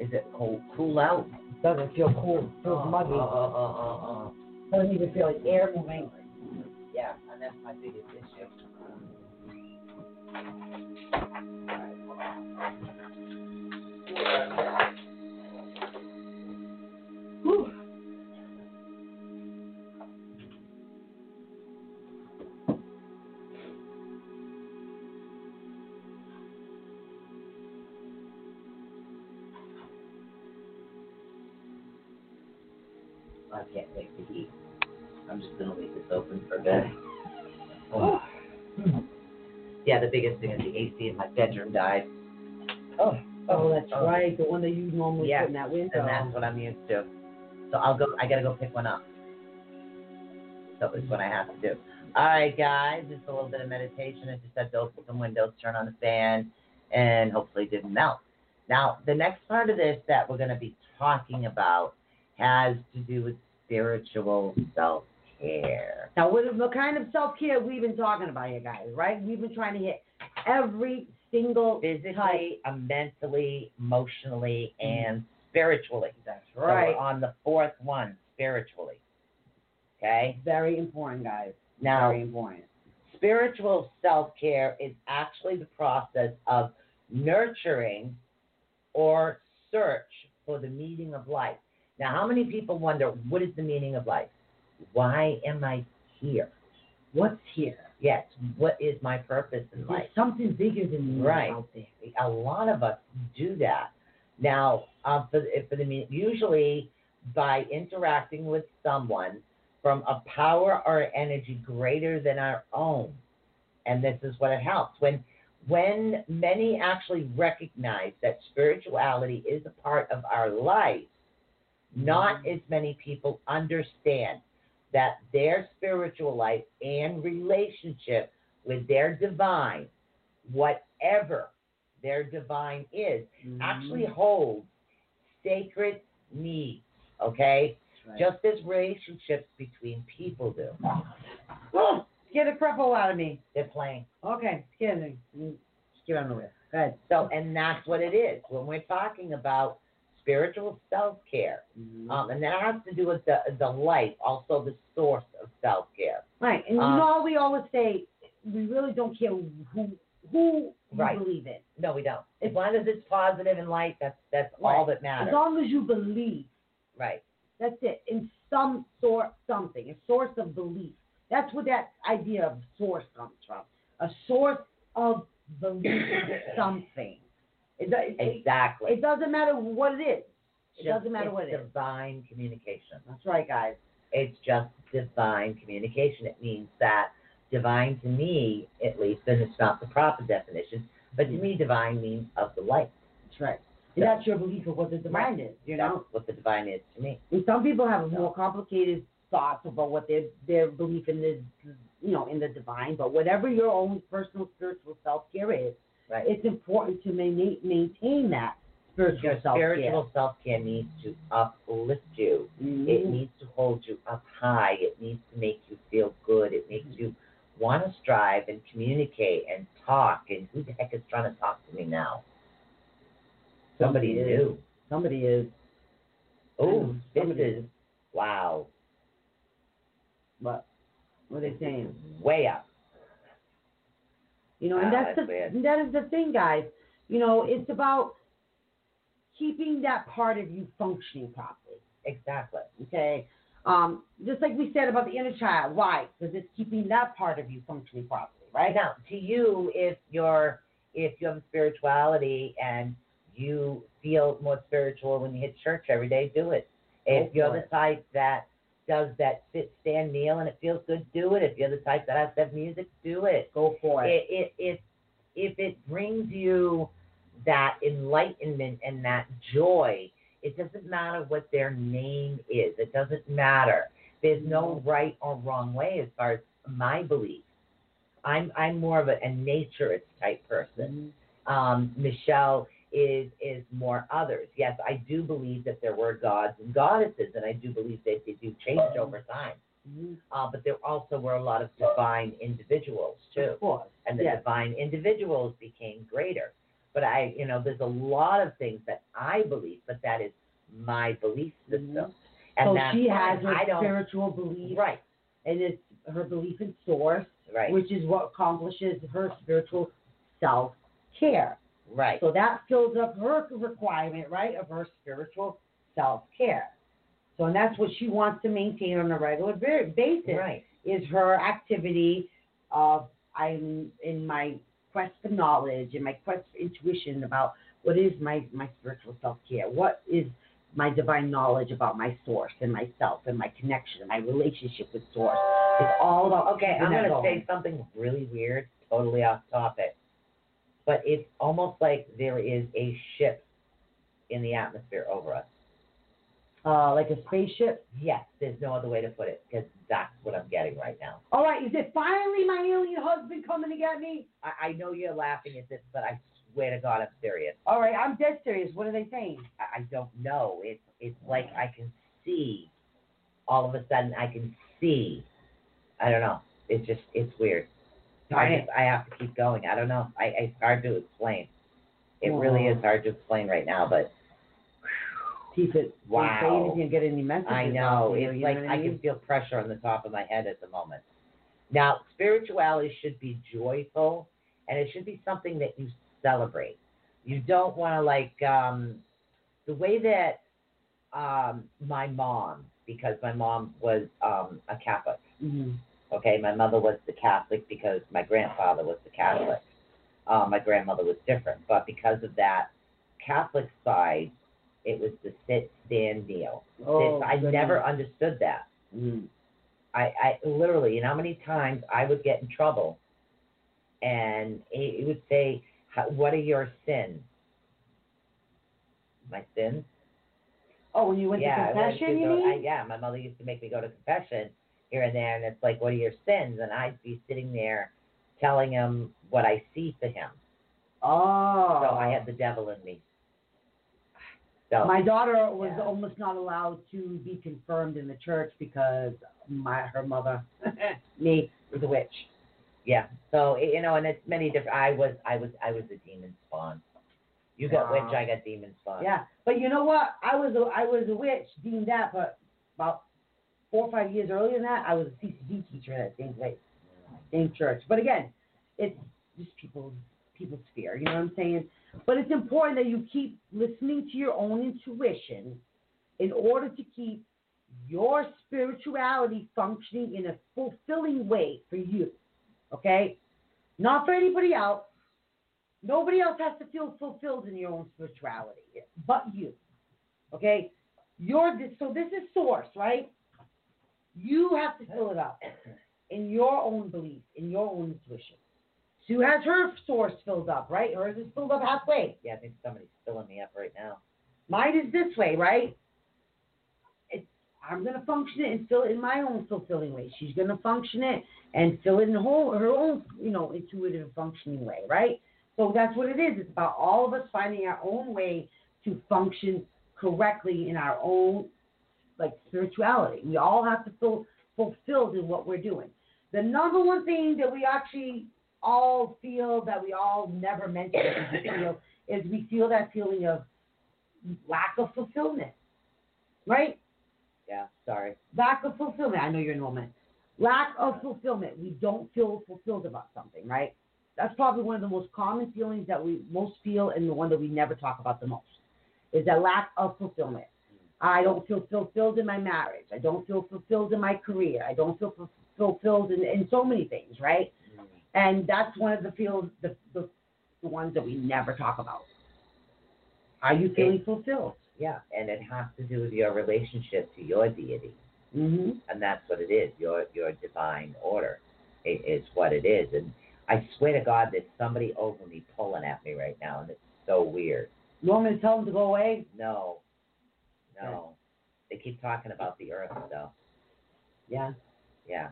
Is it cool, cool out? Doesn't feel cool. It feels Oh, muggy. Oh. Doesn't even feel like air moving. Yeah, and that's my biggest issue. Biggest thing is the AC in my bedroom died. Oh, Oh, that's oh. right. The one that you normally Yeah, put in that window. And that's what I'm used to. So I'll go. I gotta go pick one up. So it's what I have to do. All right, guys. Just a little bit of meditation. I just had to open some windows, turn on the fan, and hopefully it didn't melt. Now, the next part of this that we're going to be talking about has to do with spiritual self care. Now, what, what kind of self care we've been talking about here, guys? Right? We've been trying to hit every single Physically, type. uh, mentally, emotionally, and spiritually. That's So right. we're on the fourth one, spiritually. Okay? Very important, guys. Now, Very important. spiritual self care is actually the process of nurturing or search for the meaning of life. Now, how many people wonder what is the meaning of life? Why am I here? What's here? Yes, what is my purpose in life? There's something bigger than me Right. out there. A lot of us do that. Now, uh, for, for the usually by interacting with someone from a power or energy greater than our own, and this is what it helps when when many actually recognize that spirituality is a part of our life. Not as many people understand that their spiritual life and relationship with their divine, whatever their divine is, actually Mm-hmm. holds sacred needs, okay? Right. Just as relationships between people do. Oh, scare the crap out of me. They're playing. Okay. Mm, Get on the way. Go ahead. So, and that's what it is when we're talking about spiritual self care. Mhm. Um, and that has to do with the, the life, also the source of self care. Right, and Um, you know we always say we really don't care who who Right. you believe in, No, we don't. As long as it's positive and light, that's that's all that matters. as long as you believe. right. That's it. In some sort, something, a source of belief. That's where that idea of source comes from. A source of belief something. It, do- Exactly. it doesn't matter what it is. It Just- doesn't matter it's what it is. Divine communication. That's right, guys. It's just divine communication. It means that divine to me, at least, and it's not the proper definition, but to me, divine means of the light. That's right. And that's your belief of what the divine is. You know. That's what the divine is to me. And some people have more complicated thoughts about what their their belief in the you know in the divine. But whatever your own personal spiritual self care is, Right. it's important to main, maintain that spiritual Your self care. spiritual self care needs to uplift you. Mm-hmm. It needs to hold you up high. It needs to make you feel good. It makes you want to strive and communicate and talk. And who the heck is trying to talk to me now? Somebody Somebody is. new. Somebody is. Oh, this Somebody is wow, But what are they saying? way up. You know, and that's, that's the weird. that is the thing, guys. You know, it's about keeping that part of you functioning properly. Exactly. Okay. Um, just like we said about the inner child. Why? Because it's keeping that part of you functioning properly, right? Now, to you, if you're if you have a spirituality and you feel more spiritual when you hit church every day, do it. If Go you're for the type that does that sit, stand, kneel, and it feels good, do it. If you're the type that has to have music, do it. Go for it. It, it, it if it brings you that enlightenment and that joy, it doesn't matter what their name is. It doesn't matter. There's no right or wrong way as far as my belief. I'm I'm more of a, a naturist type person. Um, Michelle is is more others. Yes, I do believe that there were gods and goddesses, and I do believe that they do change over time. Mhm. Uh, but there also were a lot of divine individuals too Of course. and the Yes. divine individuals became greater. But I, you know, there's a lot of things that I believe, but that is my belief system. Mhm. And so that's she has her spiritual belief, right, and it's her belief in source, right, which is what accomplishes her spiritual self care. Right. So that fills up her requirement, right, of her spiritual self care. So, and that's what she wants to maintain on a regular ba- basis. Right. Is her activity of I'm in my quest for knowledge and my quest for intuition about what is my my spiritual self care. What is my divine knowledge about my source and myself and my connection and my relationship with source. It's all about Okay, I'm going to say something really weird, totally off topic. But it's almost like there is a ship in the atmosphere over us. Uh, like a spaceship. Yes, there's no other way to put it because that's what I'm getting right now. All right, is it finally my alien husband coming to get me? I, I know you're laughing at this, but I swear to God, I'm serious. All right, I'm dead serious. What are they saying? I, I don't know. It's it's like I can see. All of a sudden, I can see. I don't know. It's just it's weird. I Right. just I have to keep going. I don't know. I it's hard to explain. It really is hard to explain right now, but Keep it. Wow. Anything and get any messages. I know. you, It's you like know what I mean? can feel pressure on the top of my head at the moment. Now, spirituality should be joyful and it should be something that you celebrate. You don't want to like um the way that um my mom because my mom was um a Catholic. Mhm. Okay, my mother was the Catholic because my grandfather was the Catholic. Uh, my grandmother was different, but because of that Catholic side, it was the sit, stand, kneel. Oh, I goodness. never understood that. Mm. I, I literally, you know how many times I would get in trouble, and it, it would say, "What are your sins?" My sins? Oh, when you went yeah, to I went confession, to you go- mean? I, yeah, my mother used to make me go to confession here and there, and it's like, "What are your sins?" And I'd be sitting there telling him what I see to him. oh. So I had the oh. devil in me. So My daughter was Yeah. almost not allowed to be confirmed in the church because my her mother, me, was a witch. Yeah. So you know, and it's many different. I was, I was, I was a demon spawn. You got Wow. witch, I got demon spawn. Yeah, but you know what? I was a, I was a witch, deemed that, but about four or five years earlier than that, I was a CCD teacher in that same place, same church. But again, it's just people's people's fear. You know what I'm saying? But it's important that you keep listening to your own intuition in order to keep your spirituality functioning in a fulfilling way for you. Okay? Not for anybody else. Nobody else has to feel fulfilled in your own spirituality but you. Okay? You're this, so this is source, right? You have to fill it up in your own belief, in your own intuition. Sue has her source filled up, right? Hers is filled up halfway. Yeah, I think somebody's filling me up right now. Mine is this way, right? It's, I'm gonna function it and fill it in my own fulfilling way. She's gonna function it and fill it in her, her own, you know, intuitive functioning way, right? So that's what it is. It's about all of us finding our own way to function correctly in our own like spirituality. We all have to feel fulfilled in what we're doing. The number one thing that we actually all feel that we all never mention feel is we feel that feeling of lack of fulfillment. Right? Yeah, sorry. Lack of fulfillment. I know you're in a moment. Lack of fulfillment. We don't feel fulfilled about something, right? That's probably one of the most common feelings that we most feel and the one that we never talk about the most is that lack of fulfillment. I don't feel fulfilled in my marriage. I don't feel fulfilled in my career. I don't feel fulfilled in, in so many things, right? And that's one of the feels the, the the ones that we never talk about. Are you feeling fulfilled? Yeah, and it has to do with your relationship to your deity, Mm-hmm. and that's what it is. Your your divine order it is what it is, and I swear to God, there's somebody over me pulling at me right now, and it's so weird. You want me to tell them to go away. No, no, they keep talking about the earth though. Yeah, Yeah.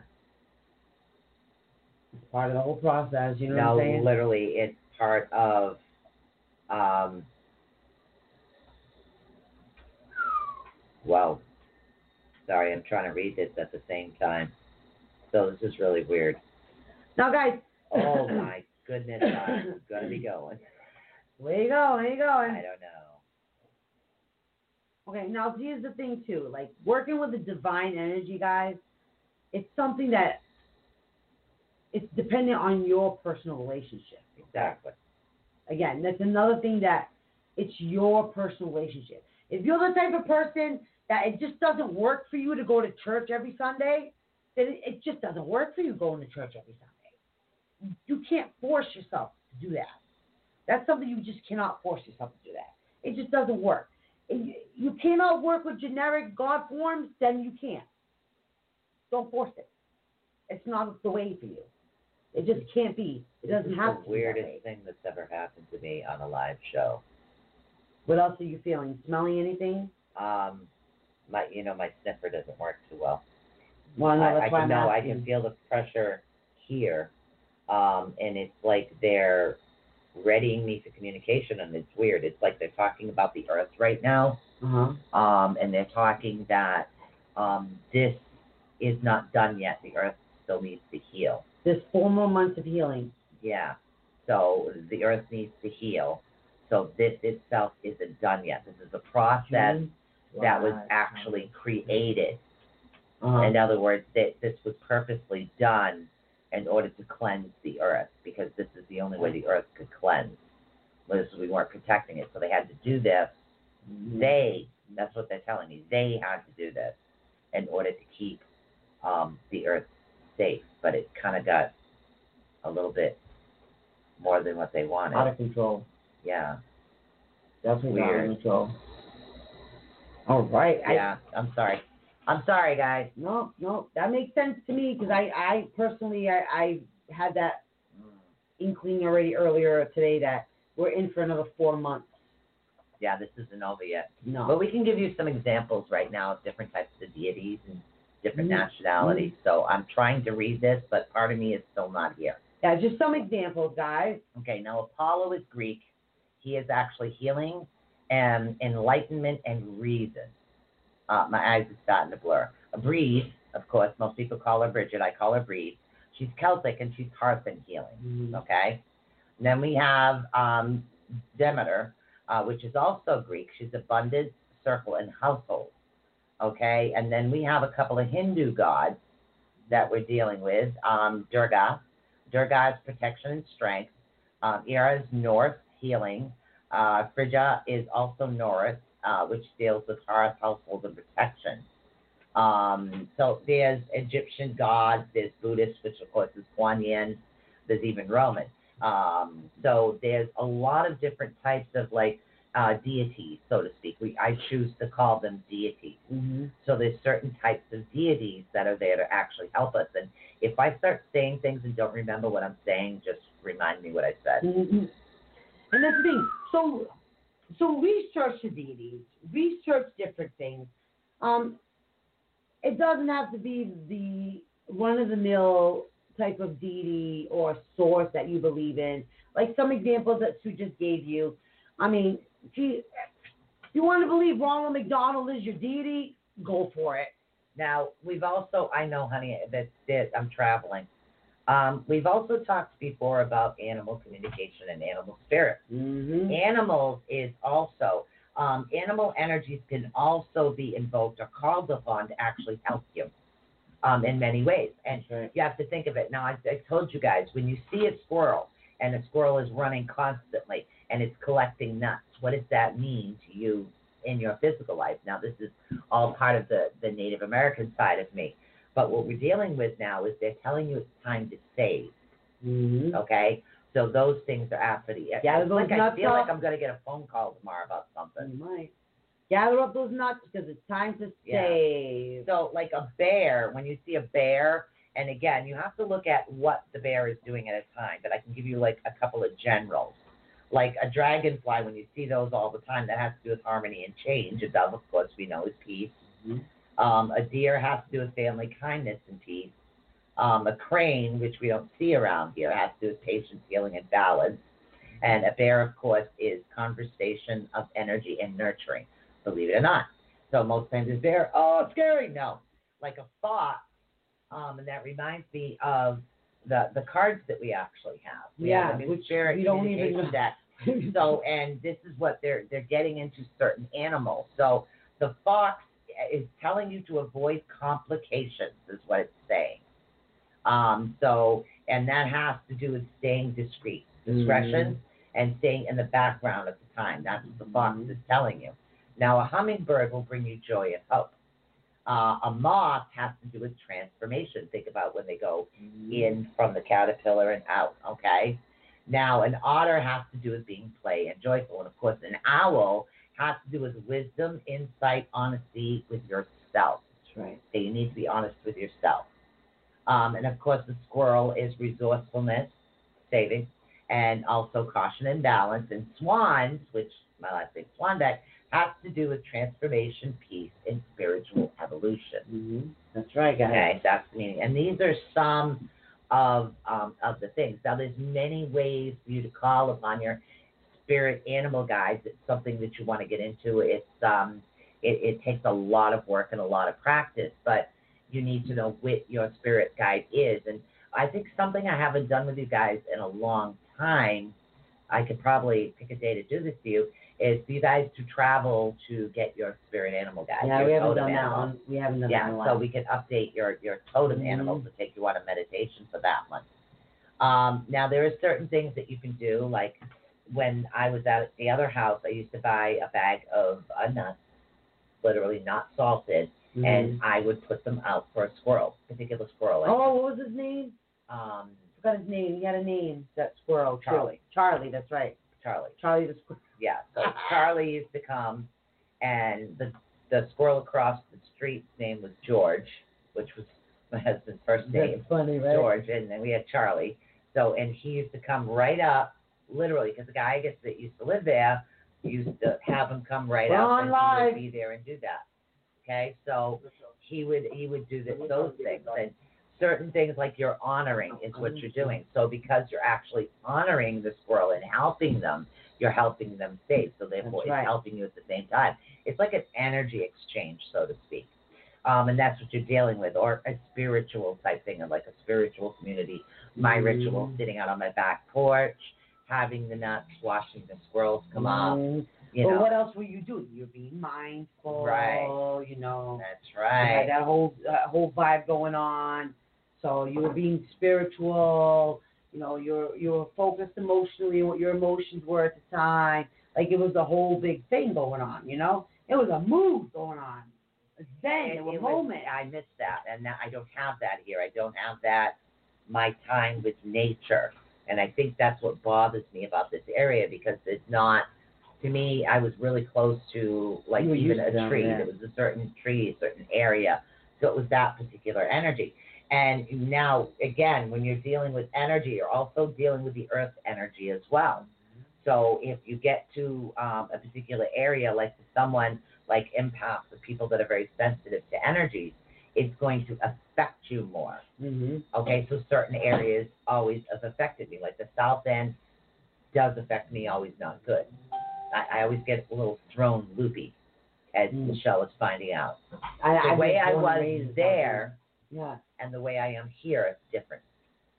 it's part of the whole process. You know no, what I'm saying? literally, it's part of. Um, wow. Sorry, I'm trying to read this at the same time. So this is really weird. Now, guys. Oh my goodness, I'm gonna be going. Where you going? Where you going? I don't know. Okay, now here's the thing too. Like working with the divine energy, guys, it's something that it's dependent on your personal relationship. Exactly. Again, that's another thing that it's your personal relationship. If you're the type of person that it just doesn't work for you to go to church every Sunday, then it, it just doesn't work for you going to church every Sunday. You can't force yourself to do that. That's something you just cannot force yourself to do that. It just doesn't work. You- cannot work with generic God forms, then you can't. Don't force it. It's not the way for you. It just can't be. It doesn't This is have the to be that weirdest thing that's ever happened to me on a live show. What else are you feeling? Smelling anything? Um, my you know my sniffer doesn't work too well. Well, no, I, that's I why can I'm know I can feel the pressure here, um, and it's like they're readying me for communication, and it's weird. It's like they're talking about the Earth right now, Uh-huh. um, and they're talking that um, this is not done yet. The Earth still needs to heal. There's four more months of healing. Yeah. So the Earth needs to heal. So this itself isn't done yet. This is a process June, that was actually created. Uh-huh. In other words, that this was purposely done in order to cleanse the earth because this is the only way the earth could cleanse. Was we weren't protecting it, so they had to do this. Mhm. They, that's what they're telling me, they had to do this in order to keep um, the earth safe. But it kind of got a little bit more than what they wanted. out of control. Yeah, Definitely out Weird. of control. All right. I, yeah. I'm sorry. I'm sorry, guys. no, no, that makes sense to me because I, I personally, I, I had that inkling already earlier today that we're in for another four months. Yeah, this isn't over yet. No. But we can give you some examples right now of different types of deities and different Mhm. nationalities. So I'm trying to read this, but part of me is still not here. Yeah, just some examples, guys. Okay, now Apollo is Greek. He is actually healing and enlightenment and reason. Uh, my eyes are starting to blur. Breed, of course, most people call her Bridget. I call her Breed. She's Celtic and she's hearth and healing. Okay. And then we have um, Demeter, uh, which is also Greek. She's abundance, circle, and household. Okay. And then we have a couple of Hindu gods that we're dealing with. Um, Durga. Durga is protection and strength. Um, Ira is north, healing. Uh, Frigga is also north, uh, which deals with hearth, household, and protection. Um, so there's Egyptian gods, there's Buddhist, which of course is Kuan Yin, there's even Roman. Um, so there's a lot of different types of like uh, deities, so to speak. We I choose to call them deities. Mm-hmm. So there's certain types of deities that are there to actually help us. And if I start saying things and don't remember what I'm saying, just remind me what I said. hmm And that's the thing. So, so research the deities, research different things. Um, it doesn't have to be the run-of-the-mill type of deity or source that you believe in. Like some examples that Sue just gave you. I mean, gee, if you want to believe Ronald McDonald is your deity, go for it. Now we've also I know, honey, that that I'm traveling. Um, we've also talked before about animal communication and animal spirits. Mm-hmm. Animals is also um, animal energies can also be invoked or called upon to actually help you um, in many ways. And right. you have to think of it. Now, I, I told you guys, when you see a squirrel and a squirrel is running constantly and it's collecting nuts, what does that mean to you in your physical life? Now, this is all part of the, the Native American side of me. But what we're dealing with now is they're telling you it's time to save, Mm-hmm. okay? So those things are after the. Yeah, it's like I feel like. I'm going to get a phone call tomorrow about something. You might. Gather up those nuts because it's time to Yeah. save. So, like a bear, when you see a bear, and again, you have to look at what the bear is doing at a time, but I can give you like a couple of generals. Like a dragonfly, when you see those all the time, that has to do with harmony and change. A dove, of course, we know is peace. Mhm. Um, a deer has to do with family, kindness, and peace. Um, a crane, which we don't see around here, has to do with patience, healing, and balance. And a bear, of course, is conversation of energy and nurturing, believe it or not. So most times it's bear, oh, it's scary. No, like a fox. Um, and that reminds me of the the cards that we actually have. We Yeah, have which we don't even know. deck. So, and this is what they're they're getting into certain animals. So the fox is telling you to avoid complications, is what it's saying. Um, so, and that has to do with staying discreet, discretion, and staying in the background at the time. That's what the fox Mhm. is telling you. Now, a hummingbird will bring you joy and hope. Uh, a moth has to do with transformation. Think about when they go in from the caterpillar and out, okay? Now, an otter has to do with being play and joyful. And of course, an owl has to do with wisdom, insight, honesty with yourself. That's right. So you need to be honest with yourself. Um, and of course, the squirrel is resourcefulness, saving, and also caution and balance. And swans, which my last name Swanbeck, has to do with transformation, peace, and spiritual evolution. hmm That's right, guys. Okay, that's the meaning. And these are some of um, of the things. Now, there's many ways for you to call upon your spirit animal guides. It's something that you want to get into. It's um, it, it takes a lot of work and a lot of practice, but you need to know what your spirit guide is. And I think something I haven't done with you guys in a long time. I could probably pick a day to do this to you. Is for you guys to travel to get your spirit animal guide. Yeah, we haven't done that one. We haven't done that Yeah, in a so we can update your your totem Mhm. animals to take you on a meditation for that one. Um, now there are certain things that you can do, like when I was at the other house, I used to buy a bag of uh, nuts, literally not salted, Mhm. and I would put them out for a squirrel, particular squirrel. I oh, what was his name? um, forgot his name. He had a name. That squirrel. Charlie. Charlie. That's right. Charlie. Charlie the squirrel. Yeah, so Charlie used to come, and the the squirrel across the street's name was George, which was my husband's first name. That's funny, right? George, and then we had Charlie. So, and he used to come right up, literally, because the guy I guess that used to live there used to have him come right We're on and live. he would be there and do that. Okay, so he would he would do the, those things and certain things like you're honoring is what you're doing. So because you're actually honoring the squirrel and helping them, you're helping them save. So therefore, right. it's helping you at the same time. It's like an energy exchange, so to speak. Um, and that's what you're dealing with, or a spiritual type thing, or like a spiritual community. My Mhm. ritual, sitting out on my back porch, having the nuts, watching the squirrels come up. Mhm. You but know, what else were you doing? You're being mindful. Right. You know. that's right. that whole that whole vibe going on. So you were being spiritual. You know, you're you were focused emotionally on what your emotions were at the time. Like it was a whole big thing going on. You know, it was a mood going on. A zen, It- a it was- moment. I missed that, and that, I don't have that here. I don't have that. My time with nature, and I think that's what bothers me about this area because it's not. To me, I was really close to like You even a tree. There was a certain tree, a certain area, so it was that particular energy. And now, again, when you're dealing with energy, you're also dealing with the earth energy as well. So if you get to um, a particular area, like someone like empaths, the people that are very sensitive to energies, it's going to affect you more. hmm Okay, so certain areas always have affected me. Like the south end does affect me, always not good. I, I always get a little thrown loopy, as Mm. Michelle is finding out. I, The I way I was there yeah. And the way I am here is different.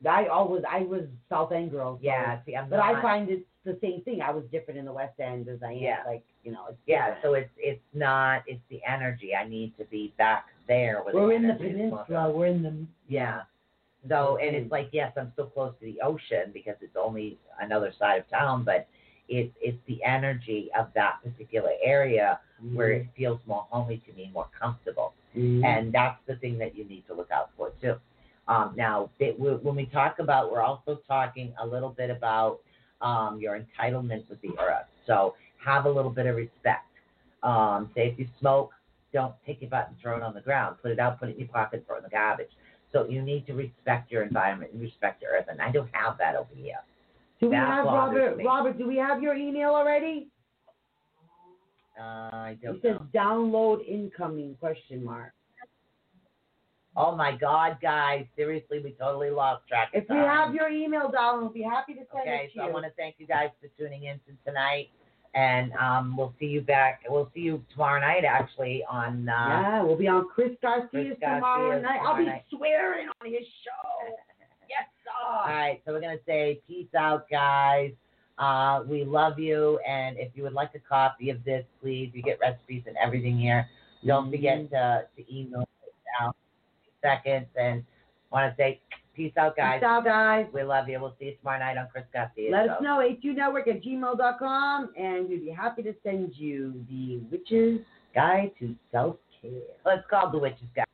I always I was South End girl. so- Yeah, see, I'm But not. I find it's the same thing. I was different in the West End as I am. Yeah. Like you know. It's Yeah, so it's it's not it's the energy. I need to be back there where we're in the peninsula. We're in the Yeah. So and it's like yes, I'm still close to the ocean because it's only another side of town, but it's it's the energy of that particular area where it feels more homey to me, more comfortable, Mhm. and that's the thing that you need to look out for too. Um, now, it, we- when we talk about, we're also talking a little bit about um, your entitlement with the earth. So have a little bit of respect. Um, say if you smoke, don't take your butt and throw it on the ground. Put it out, put it in your pocket, throw it in the garbage. So you need to respect your environment and respect your earth, and I don't have that over here. do we that have Robert? me. Robert, do we have your email already? Uh, I It don't says know. download incoming question mark. Oh my God, guys! Seriously, we totally lost track. If we have your email down, we'll be happy to send Okay, it to so I want to thank you guys for tuning in to tonight, and um, we'll see you back. We'll see you tomorrow night, actually, on. Uh, yeah, we'll be on Chris Garcia's Chris tomorrow Garcia's night. I'll be night. swearing on his show. Yes, All sir. right, so we're gonna say peace out, guys. Uh, we love you, and if you would like a copy of this, please, you get recipes and everything here. Don't forget to, to email it down seconds, and want to say peace out, guys. Peace out, guys. We love you. We'll see you tomorrow night on Chris Garcia. Let Show. us know, atunetwork at gmail.com, and we'd be happy to send you the Witch's Guide to Self Care. Let's call the Witch's guys.